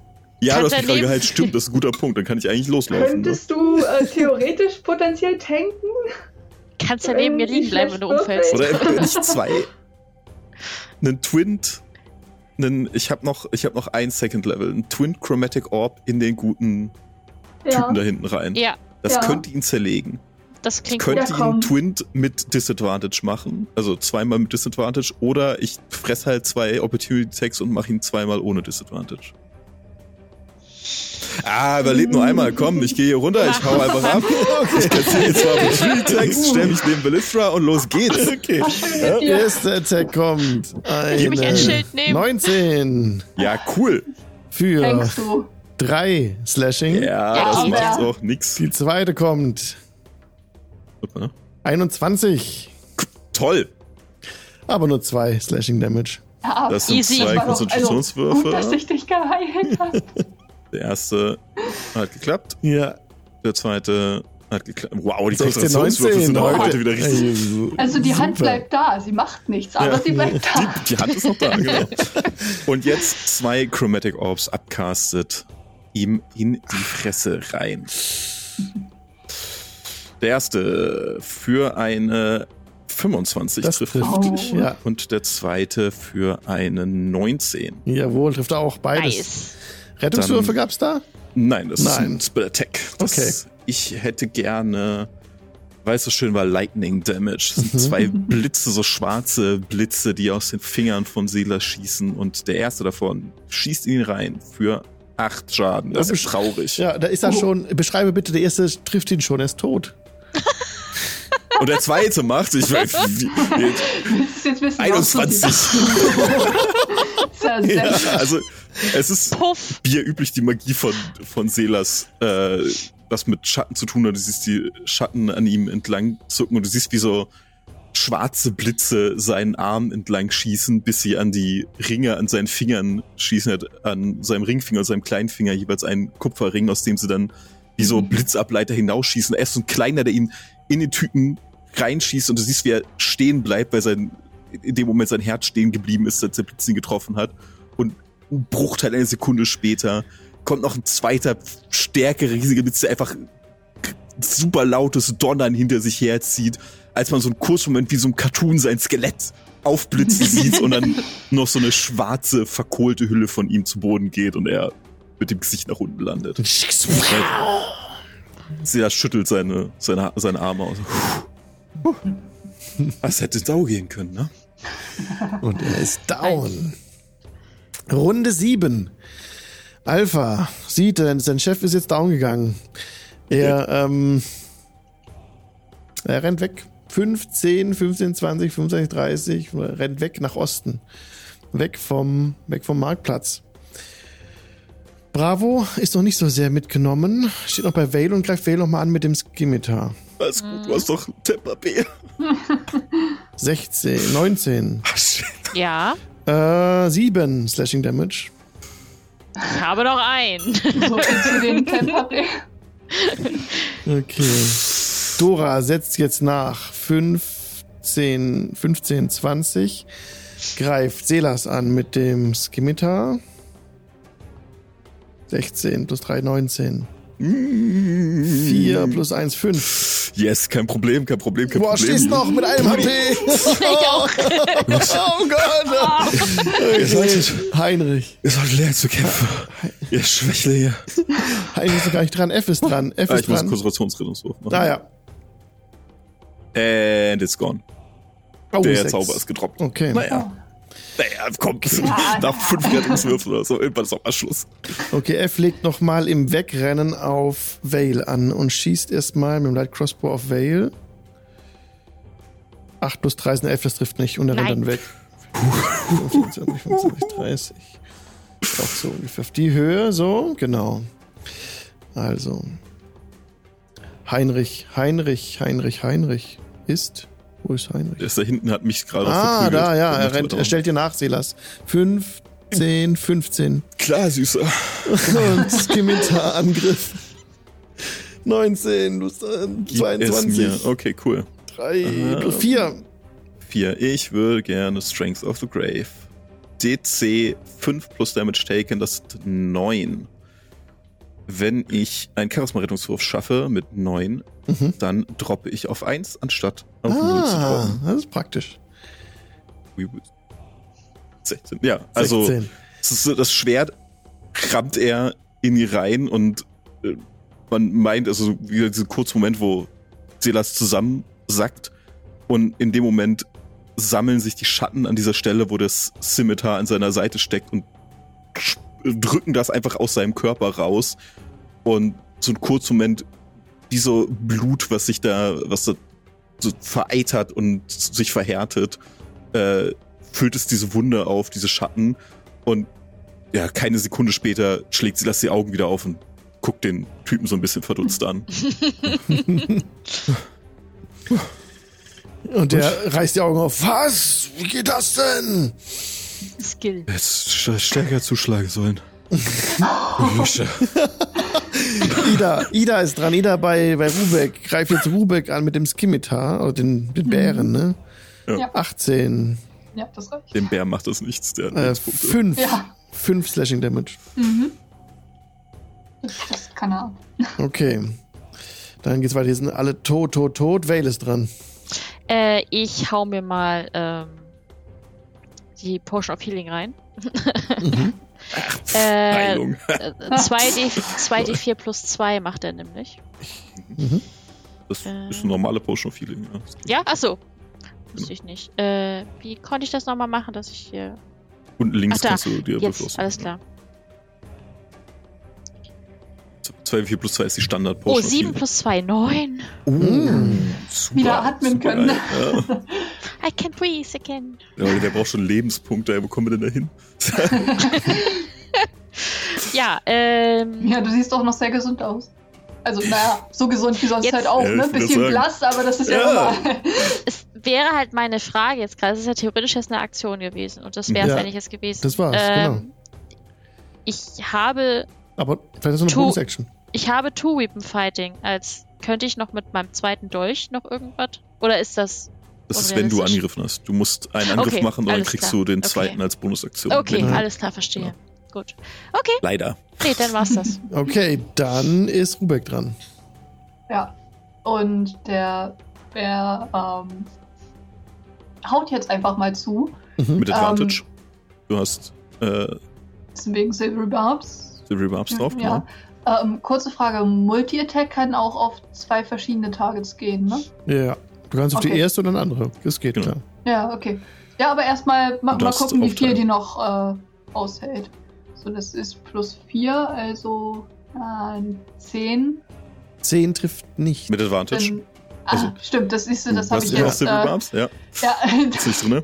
B: ja, du hast mich gerade
D: Leben-
B: geheilt. Stimmt, das ist ein guter Punkt. Dann kann ich eigentlich loslaufen. Ne?
F: Könntest du äh, theoretisch potenziell tanken?
D: Kannst ja neben mir liegen bleiben, wenn du umfällst.
B: Oder wenn ich zwei. Einen Twint. Einen, ich habe noch, ich hab noch ein Second Level. Ein Twin Chromatic Orb in den guten
C: Ja.
B: Typen da hinten rein.
D: Ja,
B: Das
C: Ja.
B: könnte ihn zerlegen.
D: das
B: Ich
D: klingt
B: könnte
C: Ja, komm.
B: ihn Twint mit Disadvantage machen. Also zweimal mit Disadvantage. Oder ich fress halt zwei Opportunity Attacks und mache ihn zweimal ohne Disadvantage. Ah, überlebt nur einmal. Komm, ich gehe hier runter, ich hau einfach ab. Ich kassiere zwei Opportunity Attacks, stell mich neben Ballista und los geht's.
A: Okay.
C: Dir.
A: Erster Attack kommt.
D: Ich will mich ein
A: Eine
D: Schild nehmen.
A: 19
B: Ja, cool.
A: für
C: Denkst du?
A: 3 Slashing.
B: Ja,
D: Ja,
B: das macht
C: ja.
B: auch nix.
A: Die zweite kommt. 21.
B: Toll.
A: Aber nur 2 Slashing Damage.
C: Ja,
B: Das sind
D: Easy.
B: zwei
C: doch-
B: Konzentrationswürfe.
C: Also, gut, dass ich dich geheilt habe.
B: Der erste hat geklappt.
A: Ja.
B: Der zweite hat geklappt. Wow, die
A: 16,
B: Konzentrationswürfe
A: 19.
B: sind auch
A: heute.
B: heute wieder richtig.
C: Also die Hand
A: super.
C: bleibt da, sie macht nichts, aber sie bleibt da.
B: Die, die Hand ist noch da, genau. Und jetzt zwei Chromatic Orbs abcastet. Ihm in die Fresse rein. Der erste für eine 25
A: Das
B: trifft.
A: trifft.
C: Oh.
A: Ja.
B: Und der zweite für eine 19.
A: Jawohl, trifft auch beides.
D: nice.
A: Rettungswürfe
B: Dann-
A: gab's da?
B: Nein, das ist
A: Nein.
B: ein Spell Attack. Das,
A: Okay.
B: Ich hätte gerne, weil es so schön war, Lightning Damage. Das sind
A: Mhm.
B: zwei Blitze, so schwarze Blitze, die aus den Fingern von Sela schießen. Und der erste davon schießt ihn rein für acht Schaden. Das ist traurig.
A: Ja, da ist er
C: Oh.
A: schon. Beschreibe bitte, der erste trifft ihn schon, er ist tot.
B: Und der zweite macht, ich weiß, wie,
C: ist was
B: 21.
C: Sehr
B: Ja, also es ist
D: Puff.
B: Üblich die Magie von, von Selas, äh, das mit Schatten zu tun hat. Du siehst die Schatten an ihm entlang zucken und du siehst, wie so schwarze Blitze seinen Arm entlang schießen, bis sie an die Ringe an seinen Fingern schießen, Er hat an seinem Ringfinger und seinem Kleinfinger jeweils einen Kupferring, aus dem sie dann wie so Blitzableiter hinausschießen. Er ist so ein kleiner, der ihn in den Typen reinschießt und du siehst, wie er stehen bleibt, weil sein, in dem Moment sein Herz stehen geblieben ist, als der Blitz ihn getroffen hat. Und ein Bruchteil einer Sekunde später kommt noch ein zweiter, stärker riesiger Blitz, der einfach super lautes Donnern hinter sich herzieht, als man so einen Kursmoment wie so ein Cartoon sein Skelett aufblitzen sieht und dann noch so eine schwarze, verkohlte Hülle von ihm zu Boden geht und er mit dem Gesicht nach unten landet. Sie schüttelt seine, seine, seine Arme aus. Puh. Das hätte Sau gehen können, ne?
A: Und er ist down. Runde 7. Alpha sieht, sein Chef ist jetzt down gegangen. Er, ähm, er rennt weg. 15, 15, 20, 25, 30, rennt weg nach Osten. Weg vom, weg vom Marktplatz. Bravo ist noch nicht so sehr mitgenommen. Steht noch bei Vale und greift Vale noch mal an mit dem Skimitar.
B: Alles gut, du hast doch Temper B.
A: 16, 19,
B: Ach, shit.
D: Ja.
A: äh, 7 Slashing Damage.
D: Ich habe noch einen.
C: So zu den Temperaturen.
A: Okay. Dora setzt jetzt nach. 15, 15, 20. Greift Selas an mit dem Skimitar. 16 plus 3, 19. 4 plus 1, 5.
B: Yes, kein Problem, kein Problem, kein
A: Boah,
B: Problem.
A: stehst noch mit einem HP.
D: auch.
A: oh Gott.
B: Ihr solltet,
A: Heinrich.
B: ihr solltet lernen zu kämpfen. Ihr Schwächlinge. hier.
A: Heinrich ist gar nicht dran. F ist dran. F
B: Ah,
A: ist
B: ich muss
A: dran.
B: Konzentrationsrettungswurf machen.
A: Ah ja.
B: And it's gone.
A: Oh,
B: Der
A: sechs.
B: Zauber ist gedroppt.
A: Okay.
B: Naja. Naja, kommt. Nach fünf Rettungswürfen oder so, irgendwann ist auch mal Schluss.
A: Okay, F legt nochmal im Wegrennen auf Vale an und schießt erstmal mit dem Light Crossbow auf Vale. 8 plus 3 ist eine 11, das trifft nicht und er rennt dann weg. 25, 25, 30. Auch so ungefähr auf die Höhe, so, genau. Also. Heinrich, Heinrich, Heinrich, Heinrich ist. Wo ist Heinrich?
B: Der ist da hinten, hat mich gerade
A: Ah, da, ja, er rennt, er stellt dir nach, Silas. 15, 15.
B: Klar, Süßer.
A: Und Skimitar-Angriff. 19, du bist, äh,
B: Gib
A: 22,
B: Es mir. Okay, cool.
A: 3
B: Aha.
A: plus 4.
B: Vier. Ich würde gerne Strength of the Grave. DC 5 plus Damage taken, das ist 9. Wenn ich einen Charisma-Rettungswurf schaffe mit 9,
A: Mhm.
B: dann droppe ich auf 1, anstatt auf 0 zu
A: Ah,
B: droppen.
A: das ist praktisch.
B: 16. Ja, also
A: 16.
B: es ist so, das Schwert krammt er in die Reihen und äh, man meint, also so wieder diesen kurzen Moment, wo Silas zusammensackt und in dem Moment sammeln sich die Schatten an dieser Stelle, wo das Scimitar an seiner Seite steckt und drücken das einfach aus seinem Körper raus und so ein kurzer Moment wie so Blut, was sich da, was da so vereitert und sich verhärtet, äh, füllt es diese Wunde auf, diese Schatten und ja, keine Sekunde später schlägt sie, lässt die Augen wieder auf und guckt den Typen so ein bisschen verdutzt an.
A: Und der reißt die Augen auf. Was? Wie geht das denn?
D: Skill.
B: Jetzt st- stärker zuschlagen sollen. Lusche.
A: Ida, Ida ist dran. Ida bei, bei Rubek. Greift jetzt Rubek an mit dem Skimitar, oder den, den Bären, ne?
B: Ja.
C: Ja.
A: 18.
C: Ja, das reicht.
B: Dem Bär macht das nichts, der
A: Äh. 5.
C: Ja.
A: 5 Slashing Damage.
C: Mhm. Das kann er.
A: Okay. Dann geht's weiter. Hier sind alle tot, tot, tot. Vale ist dran.
D: Äh, ich hau mir mal ähm, die Potion of Healing rein.
A: Mhm.
D: Äh,
B: Heilung.
D: äh, 2D, 2D4 plus 2 macht er nämlich.
A: Mhm.
B: Das ist
D: äh.
B: eine normale Potion of Healing. Ja.
D: Ja, achso. Wusste ich nicht. Äh, wie konnte ich das nochmal machen, dass ich hier.
B: Und links
D: Ach, da.
B: kannst du dir
D: Jetzt,
B: Würfel
D: alles klar.
B: 2 4 plus 2 ist die Standard
D: Oh,
B: Potion.
D: 7 plus 2, 9.
B: Super,
C: Wieder atmen
B: super
C: können.
B: geil. Ja.
D: I can breathe again.
B: Ja, der braucht schon Lebenspunkte. Wo kommen wir denn da hin?
D: Ja, ähm.
C: Ja, du siehst doch noch sehr gesund aus. Also, naja, so gesund wie sonst
D: Jetzt-
C: halt auch,
B: Ja,
C: ne? Bisschen blass, aber das ist ja,
B: Ja.
C: normal.
D: Es wäre halt meine Frage jetzt gerade. Es ist ja theoretisch jetzt eine Aktion gewesen. Und das wäre es
A: Ja,
D: eigentlich jetzt gewesen.
A: das war's,
D: Ähm, Ich habe.
A: Aber vielleicht ist noch eine Bonus-Action.
D: Ich habe Two-Weapon Fighting. Als könnte ich noch mit meinem zweiten Dolch noch irgendwas? Oder ist das.
B: Das ist, wenn du angegriffen hast. Du musst einen Angriff
D: Okay,
B: machen und dann kriegst
D: klar.
B: du den
D: Okay.
B: zweiten als Bonusaktion.
D: Okay,
B: Wenn-
D: alles klar, verstehe. Gut. Okay,
B: Leider.
D: nee, dann war's das.
A: Okay, dann ist Rubek dran.
C: Ja. Und der Bär ähm, haut jetzt einfach mal zu.
A: Mhm.
B: Mit Advantage. du hast äh,
C: Wegen Silvery Barbs.
B: Barbs drauf, genau.
C: Ja. Ähm, kurze Frage: Multi-Attack kann auch auf zwei verschiedene Targets gehen, ne?
A: Ja. Du kannst auf die
C: Okay.
A: erste oder eine andere. Das geht,
B: Genau.
A: klar.
C: Ja, okay. Ja, aber erstmal ma mal gucken, wie viel die noch äh, aushält. So, das ist plus 4, also äh, 10.
A: 10 trifft nicht.
B: Mit Advantage.
C: Dann, ah,
B: Also,
C: stimmt, das siehst du, das
B: Du
C: habe ich jetzt.
B: Silvery
C: Äh,
B: Barbs? Ja.
C: ja,
B: Ist nicht drin,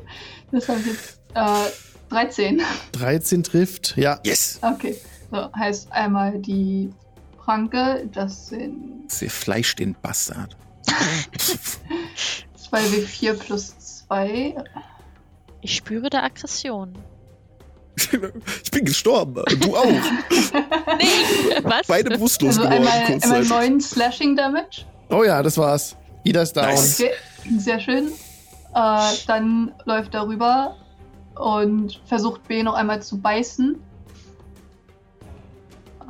C: das habe ich jetzt. Äh, 13.
A: 13 trifft, ja.
B: Yes.
C: Okay. So, heißt einmal die Pranke, das sind
B: Sie fleischt den Bastard.
C: 2w4 plus 2.
D: Ich spüre da Aggression.
B: Ich bin gestorben. Du auch.
D: Nee, was?
B: Beide bewusstlos
C: Also
B: geworden.
C: einmal, einmal
B: kurzzeitig.
C: neun Slashing Damage.
A: Oh ja, das war's. Ida ist down.
B: Nice.
C: Okay, sehr schön. Äh, dann läuft er rüber und versucht B noch einmal zu beißen.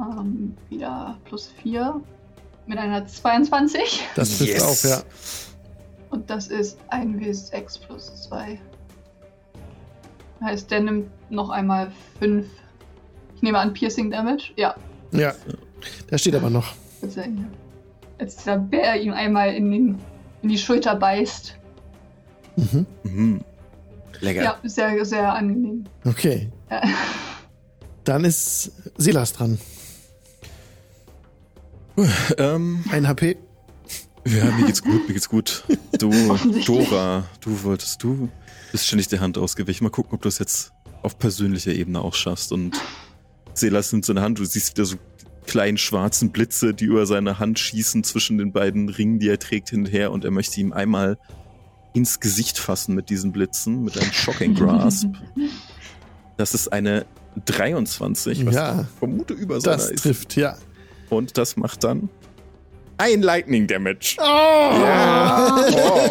C: Ähm, wieder plus 4 mit einer 22.
A: Das trifft
B: Yes.
A: auf, ja.
C: Und das ist 1W6 plus 2. Heißt, der nimmt noch einmal 5. Ich nehme an Piercing Damage. Ja,
A: Ja. Der steht aber noch.
C: als er- als der Bär ihm einmal in, den, in die Schulter beißt.
A: Mhm.
B: Mhm. Lecker.
C: Ja, sehr, sehr angenehm.
A: Okay.
C: Ja.
A: Dann ist Silas dran.
B: Ähm,
A: Ein HP.
B: ja, mir geht's gut, mir geht's gut. Du. Dora, du wolltest, du bist ständig der Hand ausgewichen. Mal gucken, ob du es jetzt auf persönlicher Ebene auch schaffst. Und Selas nimmt seine Hand, du siehst wieder so kleinen schwarzen Blitze, die über seine Hand schießen zwischen den beiden Ringen, die er trägt, hin und her. Und er möchte ihm einmal ins Gesicht fassen mit diesen Blitzen, mit einem Shocking Grasp. Das ist eine 23, was
A: Ja.
B: ich vermute über seiner
A: Das
B: ist.
A: trifft, ja.
B: Und das macht dann ein Lightning Damage.
A: Oh!
B: Ja. Oh.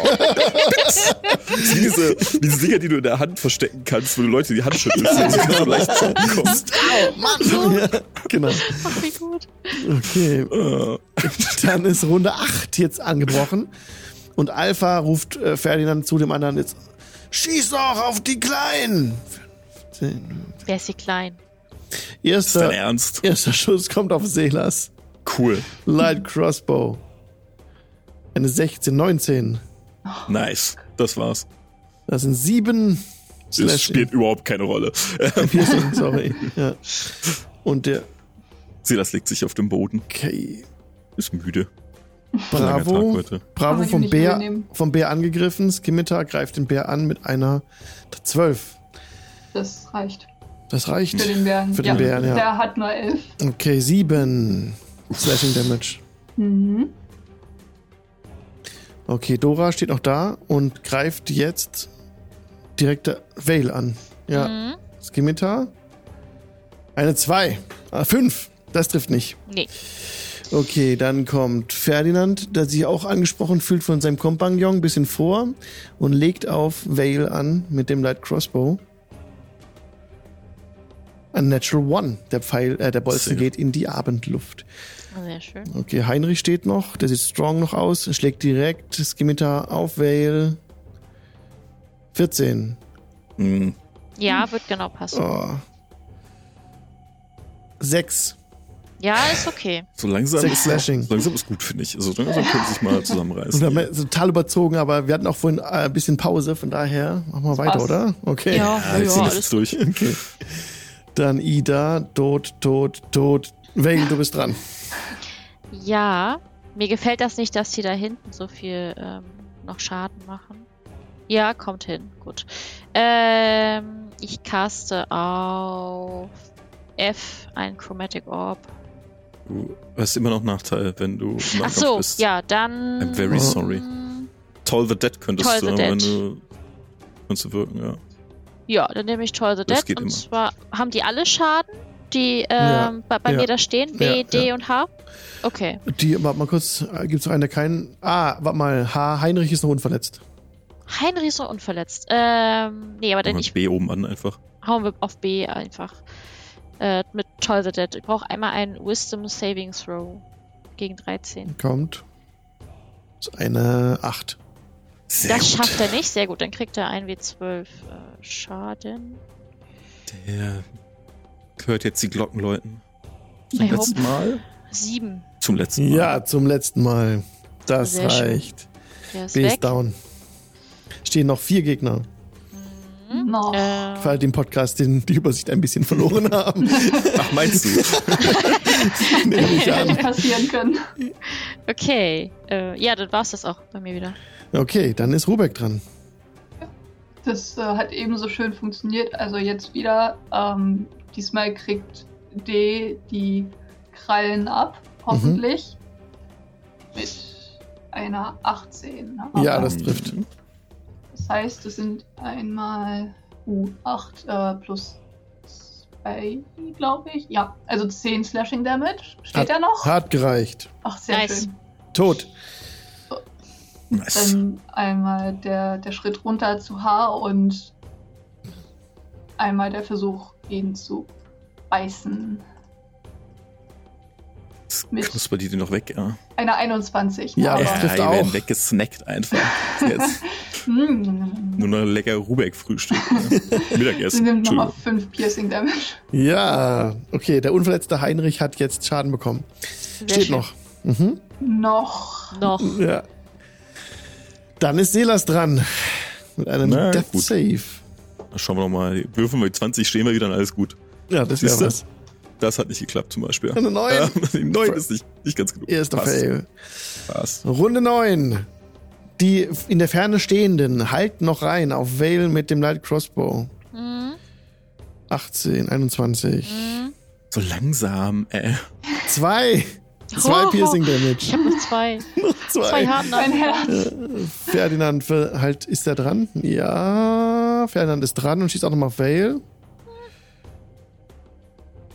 B: Diese, diese Dinger, die du in der Hand verstecken kannst, wo du Leute die Hand schüttelst, wenn sie so leicht kommst.
A: ja, genau.
D: Ach, wie gut.
A: Okay,
B: Äh,
A: dann ist Runde 8 jetzt angebrochen. Und Alpha ruft äh, Ferdinand zu dem anderen jetzt: Schieß doch auf die Kleinen! 15.
D: Der ist hier klein.
B: Ist dein
A: Erster,
B: Ernst?
A: erster Schuss kommt auf Selas.
B: Cool.
A: Light Crossbow. Eine 16, 19.
B: Nice. Das war's.
A: Das sind sieben
B: Das spielt überhaupt keine Rolle.
A: Piercing, sorry. Ja. Und der
B: Silas legt sich auf den Boden.
A: okay.
B: Ist müde.
A: Bravo. Bravo vom Bär,
C: übernehmen.
A: vom Bär angegriffen. Skimitar greift den Bär an mit einer 12.
C: Das reicht
A: Das reicht.
C: für den Bären.
A: Für den Bären, ja.
C: Der hat nur 11.
A: Okay, 7 Slashing Damage.
C: Mhm.
A: Okay, Dora steht noch da und greift jetzt direkt der Vale an. Ja,
D: Mhm.
A: Skimitar. Eine 2. Ah, 5. Das trifft nicht.
D: Nee.
A: Okay, dann kommt Ferdinand, der sich auch angesprochen fühlt von seinem Kompagnon, ein bisschen vor und legt auf Vale an mit dem Light Crossbow. Ein Natural One. Der Pfeil, äh, der Bolzen
B: Sehr.
A: geht in die Abendluft.
D: Sehr schön.
A: Okay, Heinrich steht noch, der sieht strong noch aus, schlägt direkt Skimitar auf Vale. 14.
B: Hm.
D: Ja, wird genau passen.
A: Oh. 6.
D: Ja, ist okay.
B: So langsam
A: Sechs
B: ist
A: Slashing.
B: So langsam ist gut, finde ich. Also langsam können sie sich mal
A: Und
B: zusammenreißen.
A: wir haben ja total überzogen, aber wir hatten auch vorhin äh, ein bisschen Pause, von daher machen wir weiter,
C: passt.
A: oder? Okay.
D: Ja,
B: Ja,
D: ja,
B: wir
D: alles
B: es durch.
A: Okay. Dann Ida, tot, tot, tot. Vale, du bist dran.
D: Ja, mir gefällt das nicht, dass die da hinten so viel ähm, noch Schaden machen. Ja, kommt hin. Gut. Ähm, ich caste auf F ein Chromatic Orb.
B: Du hast immer noch Nachteil, wenn du im
D: Ach so,
B: bist.
D: ja, dann.
B: I'm very
A: Oh.
B: sorry.
D: Mm,
B: Toll the Dead könntest
D: Toll
B: du,
D: the
B: wenn
D: Dead.
B: du kannst du wirken, ja.
D: Ja, dann nehme ich Toll the
B: Das
D: Dead.
B: geht
D: Und
B: immer.
D: zwar haben die alle Schaden, die
A: Ja,
D: ähm, bei, bei
A: ja,
D: mir da stehen. B,
A: ja,
D: D
A: ja.
D: und H. Okay.
A: Die, warte mal kurz, gibt es noch einen, der keinen. Ah, warte mal, H. Heinrich ist noch unverletzt.
D: Heinrich ist noch unverletzt. Ähm, nee, aber dann ich
B: B oben an einfach.
D: hauen wir auf B einfach. Äh, mit Toll the Dead. Ich brauche einmal einen Wisdom Saving Throw gegen 13.
A: Kommt. Das ist eine 8.
B: Sehr
D: das
B: gut.
D: schafft er nicht. Sehr gut, dann kriegt er 1W12 äh, Schaden.
B: Der hört jetzt die Glocken läuten. Zum
D: I
B: letzten Mal?
D: 7.
B: Zum letzten Mal.
A: Ja, zum letzten Mal. Das
D: Sehr schön.
A: reicht.
D: Der ist
A: B
D: weg.
A: ist down. Stehen noch vier Gegner.
D: Mhm.
C: Noch.
D: Äh,
A: Für im Podcast den, die Übersicht ein bisschen verloren haben.
B: Ach, meinst du?
A: Nehme ich
C: Hätte
A: an.
C: passieren können.
D: okay. Äh, ja, dann war's das auch bei mir wieder.
A: Okay, dann ist Rubek dran.
C: Das äh, hat ebenso schön funktioniert. Also jetzt wieder. Ähm, diesmal kriegt D die Krallen ab, hoffentlich. Mit einer 18.
A: Ja,
C: Aber
A: das trifft.
C: Das heißt, es sind einmal uh, 8 äh, plus 2, glaube ich. Ja, also 10 Slashing Damage. Steht
A: Hat-
C: er noch?
A: Hat gereicht.
C: Ach, sehr
D: Nice.
C: schön.
A: Tot.
B: Nice.
C: Dann einmal der, der Schritt runter zu Haar und einmal der Versuch, ihn zu beißen.
B: Das
C: mit-
B: knuspert die noch weg, ja.
C: Eine 21.
A: Ja,
C: aber-
A: das trifft
B: die
A: auch.
B: werden weggesnackt einfach. Jetzt
C: Mm.
B: nur noch lecker Rubeck-Frühstück. Ne? Mittagessen.
C: Sie nimmt nochmal
B: Entschuldigung.
C: 5 Piercing Damage.
A: Ja, okay, der unverletzte Heinrich hat jetzt Schaden bekommen.
D: Sehr
A: Steht
D: schön.
A: noch. Mhm.
C: Noch.
D: Noch.
A: Ja. Dann ist Selas dran. Mit einem
B: Na,
A: Death
B: gut.
A: Save.
B: Schauen wir nochmal. Würfen wir 20, stehen wir wieder und alles gut.
A: Ja, das wäre
B: Siehste?
A: was.
B: Das hat nicht geklappt zum Beispiel.
A: Eine neun.
B: Ähm, die 9 ist nicht, nicht ganz genug.
A: Erster
B: Passt.
A: Fail.
B: Passt.
A: Runde 9. Die in der Ferne Stehenden halten noch rein auf Vale mit dem Light Crossbow.
D: Mhm.
A: 18, 21.
D: Mhm.
B: So langsam, äh.
A: Zwei. Zwei
D: Oh.
A: Piercing
D: Ich
A: Damage.
D: habe noch zwei. Zwei
A: Zwei.
D: Harten.
C: Mein Herz.
A: Ferdinand für- halt, ist der dran? Ja. Ferdinand ist dran und schießt auch nochmal auf Vale.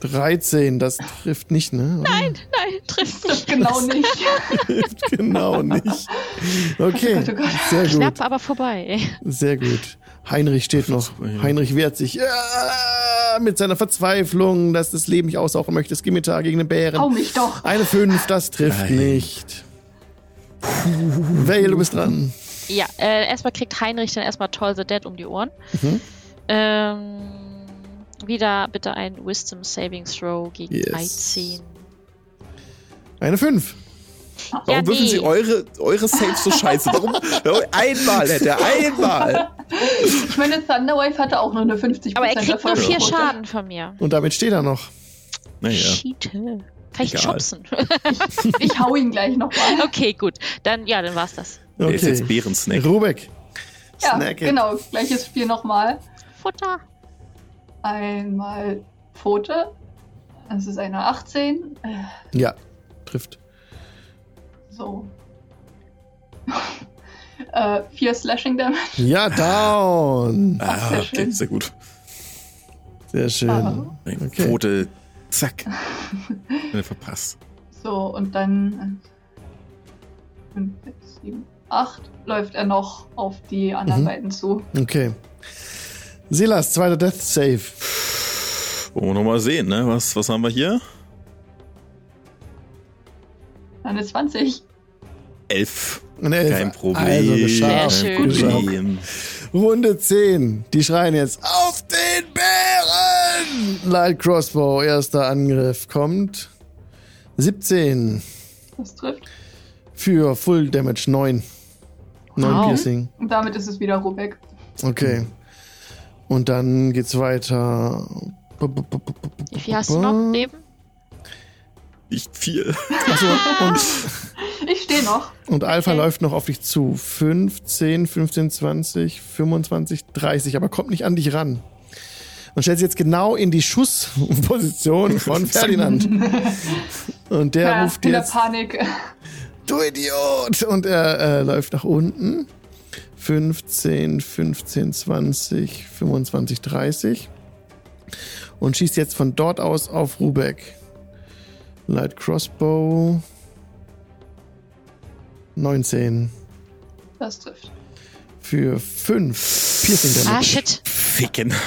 A: 13, das trifft nicht, ne?
D: Nein, nein, trifft nicht.
C: Genau nicht.
A: Trifft genau nicht. Okay,
C: Oh Gott, oh Gott.
A: sehr gut.
D: Knapp, aber vorbei.
A: Sehr gut. Heinrich steht noch. Heinrich wehrt sich ja, mit seiner Verzweiflung, dass das Leben nicht aussaugen möchte. Skimitar gegen den Bären.
C: Hau mich doch.
A: Eine 5, das trifft
B: Nein.
A: nicht. Vale, du bist dran.
D: Ja, äh, erstmal kriegt Heinrich dann erstmal Toll the Dead um die Ohren.
A: Mhm.
D: Ähm, wieder bitte ein Wisdom Saving Throw gegen
A: Yes.
D: 13.
A: Eine 5.
B: Warum
D: Ja,
B: würfeln
D: nee.
B: Sie eure, eure Saves so scheiße? Warum? einmal hätte er, einmal.
C: Ich meine, Thunderwave hatte auch nur eine 50%
D: Aber er kriegt nur vier
C: Erfolgsquote.
D: Schaden von mir.
A: Und damit steht er noch.
B: Naja.
D: Schiete. Kann ich
B: Egal.
D: schubsen?
C: Ich hau ihn gleich nochmal.
D: okay, gut. Dann, ja, dann war's das.
B: Der ist jetzt
A: Okay.
B: Bärensnack.
A: Rubek.
C: Ja,
A: Snack
C: genau. Gleiches Spiel nochmal.
D: Futter.
C: Einmal Pfote. Das ist eine 18. Äh,
A: Ja, trifft.
C: So. äh, vier Slashing Damage.
A: Ja, down.
B: Ah,
C: sehr
B: okay, sehr gut.
A: Sehr schön.
C: Ah.
A: Okay.
B: Pfote, zack. Verpasst.
C: So, und dann 5, 6, 7, 8 läuft er noch auf die anderen
A: Mhm.
C: beiden zu.
A: Okay. Silas, zweiter Death Save.
B: Wollen wir nochmal sehen, ne? Was, was haben wir hier?
C: Eine 20.
B: Elf.
A: Eine Elf.
B: Kein Problem.
A: Also geschafft.
D: Sehr schön.
B: Problem.
A: Runde 10. Die schreien jetzt auf den Bären. Light Crossbow, erster Angriff kommt. 17
C: Das trifft.
A: für Full Damage 9. 9
D: Wow.
A: Piercing.
C: Und damit ist es wieder Rubek.
A: Okay. Und dann geht's weiter.
D: Wie viel hast du noch Leben?
B: Nicht viel.
A: Achso, und,
C: Ich stehe noch.
A: und Alpha
D: Okay.
A: läuft noch auf dich zu. 15, 15, 20, 25, 30, aber kommt nicht an dich ran. Und stellt sich jetzt genau in die Schussposition von Ferdinand. Und der
C: ja,
A: ruft
C: in der
A: jetzt,
C: Panik.
A: du Idiot! Und er äh, läuft nach unten. 15, 15, 20, 25, 30. Und schießt jetzt von dort aus auf Rubek. Light Crossbow. 19
C: Das trifft.
A: für 5 Piercing
D: Ah,
A: Damage.
D: shit.
B: Ficken.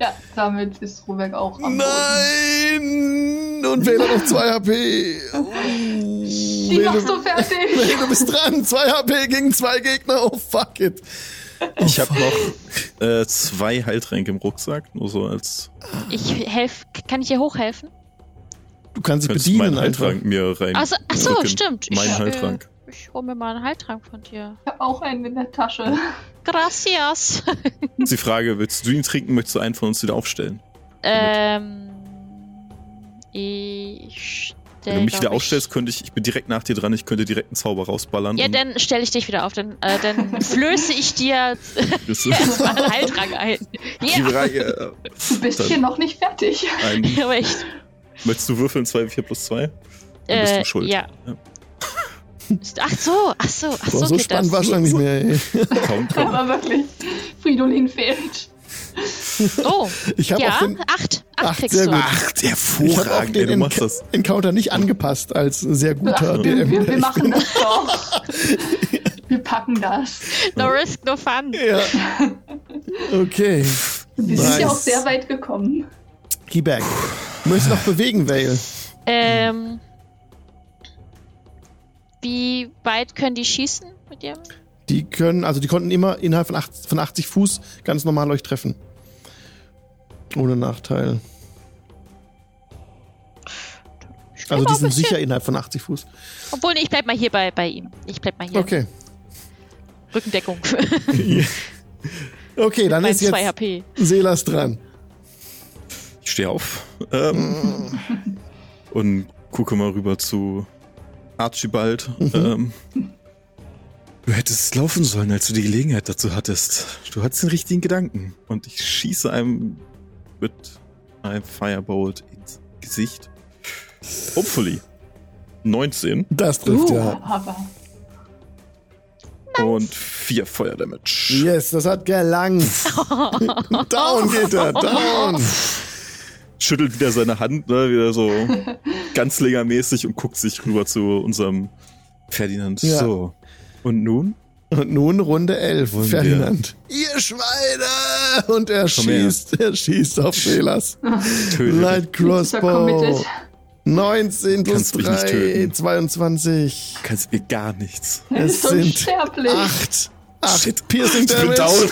C: Ja, damit ist Rubek auch am Boden.
A: Nein! Und Wähler noch 2 HP. Oh,
C: Die machst du fertig.
A: Wähler, du bist dran. 2 HP gegen zwei Gegner. Oh, fuck it.
B: Ich habe noch äh, zwei Heiltränke im Rucksack, nur so als
D: Ich helf, kann ich dir hochhelfen?
A: Du kannst dich bedienen
B: meinen. Heiltrank mir rein.
D: Achso, ach so, stimmt.
B: Mein
D: ich,
B: Heiltrank.
D: Äh, ich hol mir mal einen Heiltrank von dir.
C: Ich habe auch einen in der Tasche.
D: Gracias.
B: Die Frage, willst du ihn trinken, möchtest du einen von uns wieder aufstellen?
D: ähm, ich
B: Wenn
D: stell,
B: du mich wieder aufstellst, könnte ich, ich bin direkt nach dir dran, ich könnte direkt einen Zauber rausballern.
D: Ja, dann stelle ich dich wieder auf. Dann, äh, dann flöße ich dir erstmal einen Heiltrank ein.
B: Die
D: Ja,
B: Frage,
C: Du bist
B: Dann-
C: hier noch nicht fertig.
B: äh, ein,
D: echt.
B: möchtest du würfeln 2, 4 plus 2? Dann bist
D: Äh,
B: du schuld.
D: Ja.
B: Ja.
D: Ach so, ach so, ach
A: Boah,
D: so,
A: so
D: geht
A: spannend
D: das.
A: war es schon nicht mehr. Ey.
B: Kaum, kaum.
C: Aber wirklich, Fridolin fehlt.
D: Oh,
A: Ich habe
D: ja,
A: den,
D: acht. Acht,
A: Acht,
D: kriegst
A: sehr
D: du.
A: gut.
B: Ach,
A: ich hab auch
B: hervorragend. Ey,
A: den
B: du machst
A: Enc
B: das.
A: Encounter nicht angepasst als sehr guter
C: Wir,
A: DM.
C: wir, wir machen das doch. Wir packen das.
D: No risk, no fun.
A: Ja. Okay.
C: Wir sind ja auch
A: Nice.
C: sehr weit gekommen.
A: Keyback. Möchtest du noch bewegen, Vale?
D: Ähm, wie weit können die schießen mit dem?
A: Die können, also die konnten immer innerhalb von 80, von 80 Fuß ganz normal euch treffen. Ohne Nachteil.
D: Ich
A: Also die sind sicher innerhalb von 80 Fuß.
D: Obwohl, ich bleib mal hier bei, bei ihm. Ich bleib mal hier.
A: Okay.
D: Rückendeckung.
A: Okay, dann ist
D: 2
A: jetzt
D: HP.
A: Selas dran.
B: Ich stehe auf ähm, und gucke mal rüber zu Archibald. Ähm, du hättest laufen sollen, als du die Gelegenheit dazu hattest. Du hattest den richtigen Gedanken. Und ich schieße einem mit einem Firebolt ins Gesicht. Hopefully. 19
A: Das trifft
C: Uh,
A: ja.
C: aber
B: und 4 Feuerdamage.
A: Yes, das hat gelangt. down geht er, down.
B: Schüttelt wieder seine Hand, ne, wieder so ganz längermäßig und guckt sich rüber zu unserem Ferdinand.
A: Ja.
B: So. Und nun?
A: Und nun Runde 11,
B: Wollen wir-
A: Ferdinand. Ihr Schweine! Und er
B: Komm her.
A: schießt, er schießt auf.
B: Töte.
A: Light
C: ist
A: Crossbow.
C: committed.
A: 19 plus
B: Kannst mich nicht
A: 3,
B: töten.
A: 22.
B: Du kannst mir gar nichts.
C: Er
A: Es
C: ist
A: sind
C: unsterblich.
A: 8. 8
B: Shit.
A: Piercing
B: Ich bin
A: Damage.
B: down.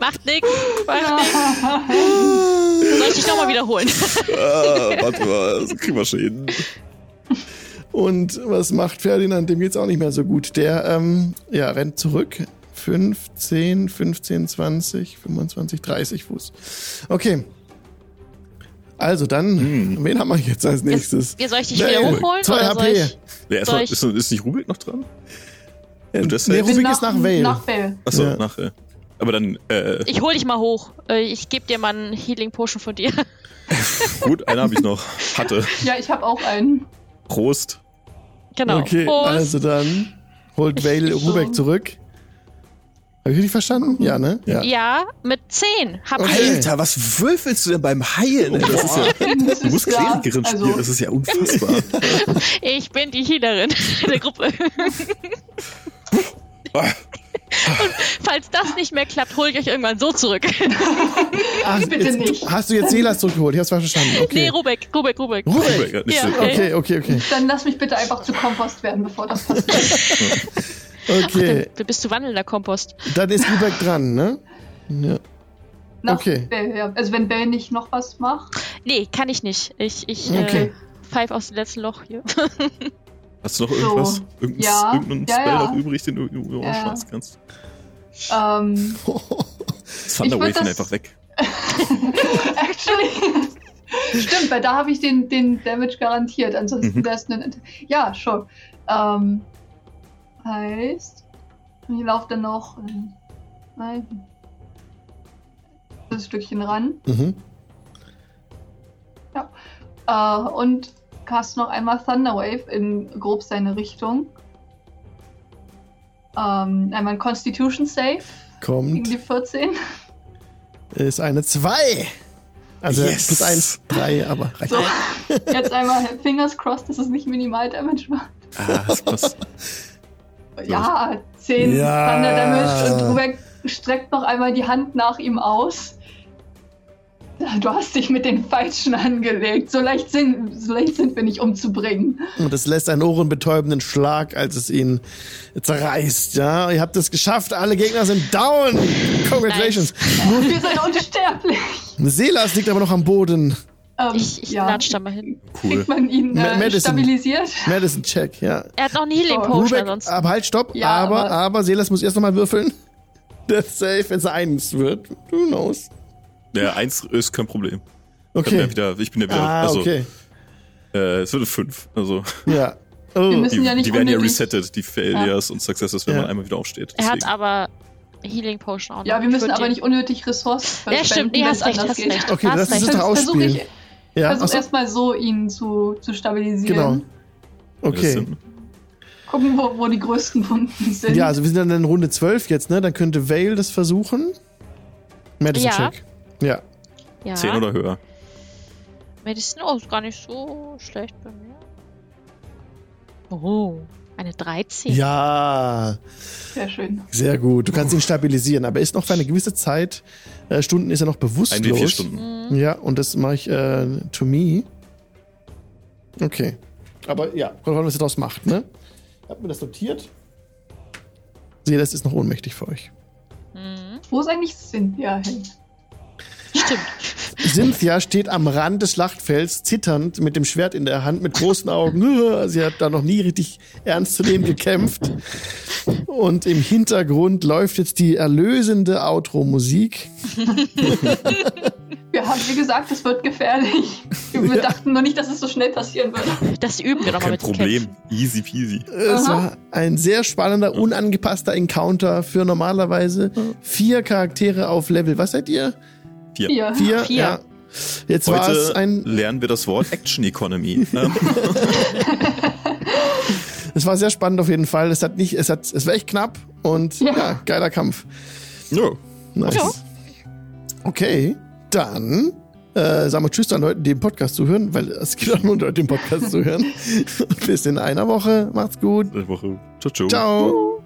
D: Macht nix. Macht nix. Soll ich dich nochmal wiederholen?
B: ah, warte mal, das kriegen wir schon hin.
A: Und was macht Ferdinand? Dem geht's auch nicht mehr so gut. Der ähm, ja, rennt zurück. 15, 15, 20, 25, 30 Fuß. Okay. Also dann,
B: Hm.
A: wen haben wir jetzt als nächstes?
D: Ja, soll ich dich
A: Nee,
D: wieder hochholen?
A: 2
D: oder soll
A: HP.
D: ich...
B: Ja, erstmal, ist, ist nicht Rubik noch dran?
A: Äh,
B: Und das
A: nee, Rubik
C: Nach-
A: ist nach Vale.
C: Nach Vale.
B: Achso,
A: Ja.
B: nachher. Aber dann, äh,
D: Ich hol dich mal hoch. Äh, Ich gebe dir mal einen Healing Potion von dir.
B: gut, einen habe ich noch. Hatte.
C: Ja, ich habe auch einen.
B: Prost.
D: Genau.
A: Okay,
D: Prost.
A: also dann holt Vale
C: schon.
A: zurück. Habe ich richtig verstanden? Ja, ne? Ja.
D: Ja, mit 10 HP.
A: Okay.
B: Alter, was würfelst du denn beim Heilen? ey? Das ist ja,
C: Das
B: du musst. Klerikerin spielen,
C: Also,
B: das ist ja unfassbar.
D: Ich bin die Healerin der Gruppe. Falls das nicht mehr klappt, hole ich euch irgendwann so zurück.
A: Ach,
C: Bitte
A: jetzt,
C: nicht.
A: Hast du jetzt Selas zurückgeholt? Ich hab's verstanden.
D: Nee,
A: Okay.
D: Rubek, Rubek, Rubek.
A: Rubik.
B: Ja,
A: Okay,
D: okay.
A: okay, okay.
C: dann lass mich bitte einfach zu Kompost werden, bevor das passiert.
A: Okay,
D: Du bist du wandelnder Kompost.
A: dann ist Rubik dran, ne? Ja.
C: Nach
A: Okay.
C: Bell, ja. Also wenn Bell nicht noch was macht.
D: Nee, kann ich nicht. Ich, ich
A: Okay.
D: äh, pfeif aus dem letzten Loch hier.
B: Hast du noch irgendwas?
C: So.
B: Irgendein,
C: Ja,
B: irgendeinen
C: ja,
B: Spell
C: ja.
B: noch übrig, den du irgendwo
C: Ja.
B: schmeißen kannst?
C: Ähm,
B: Thunderwave ihn
C: das-
B: einfach weg.
C: actually. Stimmt, weil da habe ich den, den Damage garantiert. Ansonsten
B: Mhm.
C: wäre es ein. Ja, schon. Ähm, heißt. Ich laufe dann noch. Nein. Das Stückchen ran.
A: Mhm.
C: Äh, und cast noch einmal Thunderwave in grob seine Richtung. Ähm, einmal ein Constitution Save gegen
A: Kommt.
C: die 14.
A: Ist eine 2. Also
B: Yes.
A: plus 1, 3, aber reicht.
C: So, jetzt einmal Fingers crossed, dass es nicht Minimal Damage macht.
B: Ah, das passt.
C: Ja, 10
A: Ja.
C: Thunder Damage und Rubek streckt noch einmal die Hand nach ihm aus. Du hast dich mit den Falschen angelegt. So leicht sind, so leicht sind wir nicht umzubringen.
A: Und es lässt einen ohrenbetäubenden Schlag, als es ihn zerreißt. Ja, ihr habt es geschafft. Alle Gegner sind down. Congratulations.
C: Wir sind unsterblich.
A: Selas liegt aber noch am Boden.
C: Ähm,
D: Ich, ich
C: ja.
D: latsch da mal hin.
B: Cool.
C: Kriegt man ihn äh,
A: Madison.
C: stabilisiert?
A: Madison check, ja.
D: Er hat noch einen Healing. Potion ansonsten.
A: aber halt, stopp.
C: Ja,
A: aber,
C: aber-
A: aber Selas muss erst nochmal würfeln. Death Save, wenn es eins wird. Who knows?
B: Der 1 ist kein Problem. Ich bin
A: Okay.
B: ja wieder, ich bin ja wieder,
A: Ah,
B: also,
A: okay.
B: äh, es wird 5. Also,
A: Ja. Oh.
C: Wir müssen
B: die,
C: ja nicht
B: die werden ja resettet, die Failures und Successes, wenn
A: Ja.
B: man einmal wieder aufsteht.
D: Er hat
B: Deswegen.
D: aber Healing Potion auch noch.
C: Ja, wir müssen aber nicht unnötig Ressourcen
D: Ja, stimmt. Nee,
C: wenn
D: hast recht,
C: anders
D: hast
C: geht.
D: recht.
A: Okay,
D: hast
A: das
D: recht.
A: ist das
C: Versuche
A: Ausspielen.
C: ich
A: ja,
C: versuch
A: achso,
C: erstmal so, ihn zu, zu stabilisieren.
A: genau. Okay.
C: Gucken, wo, wo die größten Wunden sind.
A: Ja, also wir sind dann in Runde 12 jetzt, ne? Dann könnte Vale das versuchen. Medicine
D: Ja.
A: Check. Ja.
D: Ja.
B: Zehn oder höher.
D: Medicine, oh, ist gar nicht so schlecht bei mir. Oh, eine 13.
A: Ja,
C: Sehr schön.
A: sehr gut. Du kannst ihn stabilisieren, aber er ist noch für eine gewisse Zeit, äh, Stunden ist er noch bewusstlos.
B: Ein wie vier Stunden.
D: Mhm.
A: Ja, und das mache ich äh, to me. Okay. Aber ja, gucken, was ihr daraus macht, ne? Ich hab mir das notiert. Sehe, das ist noch ohnmächtig für euch.
D: Mhm.
C: Wo ist eigentlich Cynthia hin?
D: Stimmt.
A: Cynthia steht am Rand des Schlachtfelds, zitternd, mit dem Schwert in der Hand, mit großen Augen. Sie hat da noch nie richtig ernst zu nehmen gekämpft. Und im Hintergrund läuft jetzt die erlösende Outro-Musik.
C: Wir haben, wie gesagt, es wird gefährlich. Wir
A: Ja.
C: dachten nur nicht, dass es so schnell passieren würde.
D: Das üben wir nochmal
B: Kein
D: mit
B: Problem. Easy peasy.
A: Es war ein sehr spannender, unangepasster Encounter für normalerweise vier Charaktere auf Level. Was seid ihr?
B: Vier.
C: Vier.
A: Vier?
D: Vier.
A: Ja. Jetzt war es
B: Heute
A: ein,
B: lernen wir das Wort Action Economy. Ähm,
A: es war sehr spannend auf jeden Fall. Es hat nicht, es hat, es war echt knapp und ja,
C: Ja.
A: geiler Kampf.
B: ja.
A: Nice.
D: Ja.
A: Okay, dann äh, sagen wir Tschüss an Leuten, die im Podcast zuhören, weil es gibt auch nur Leute, im Podcast zuhören. Bis in einer Woche. Macht's gut.
B: Woche. Ciao, ciao.
A: Ciao.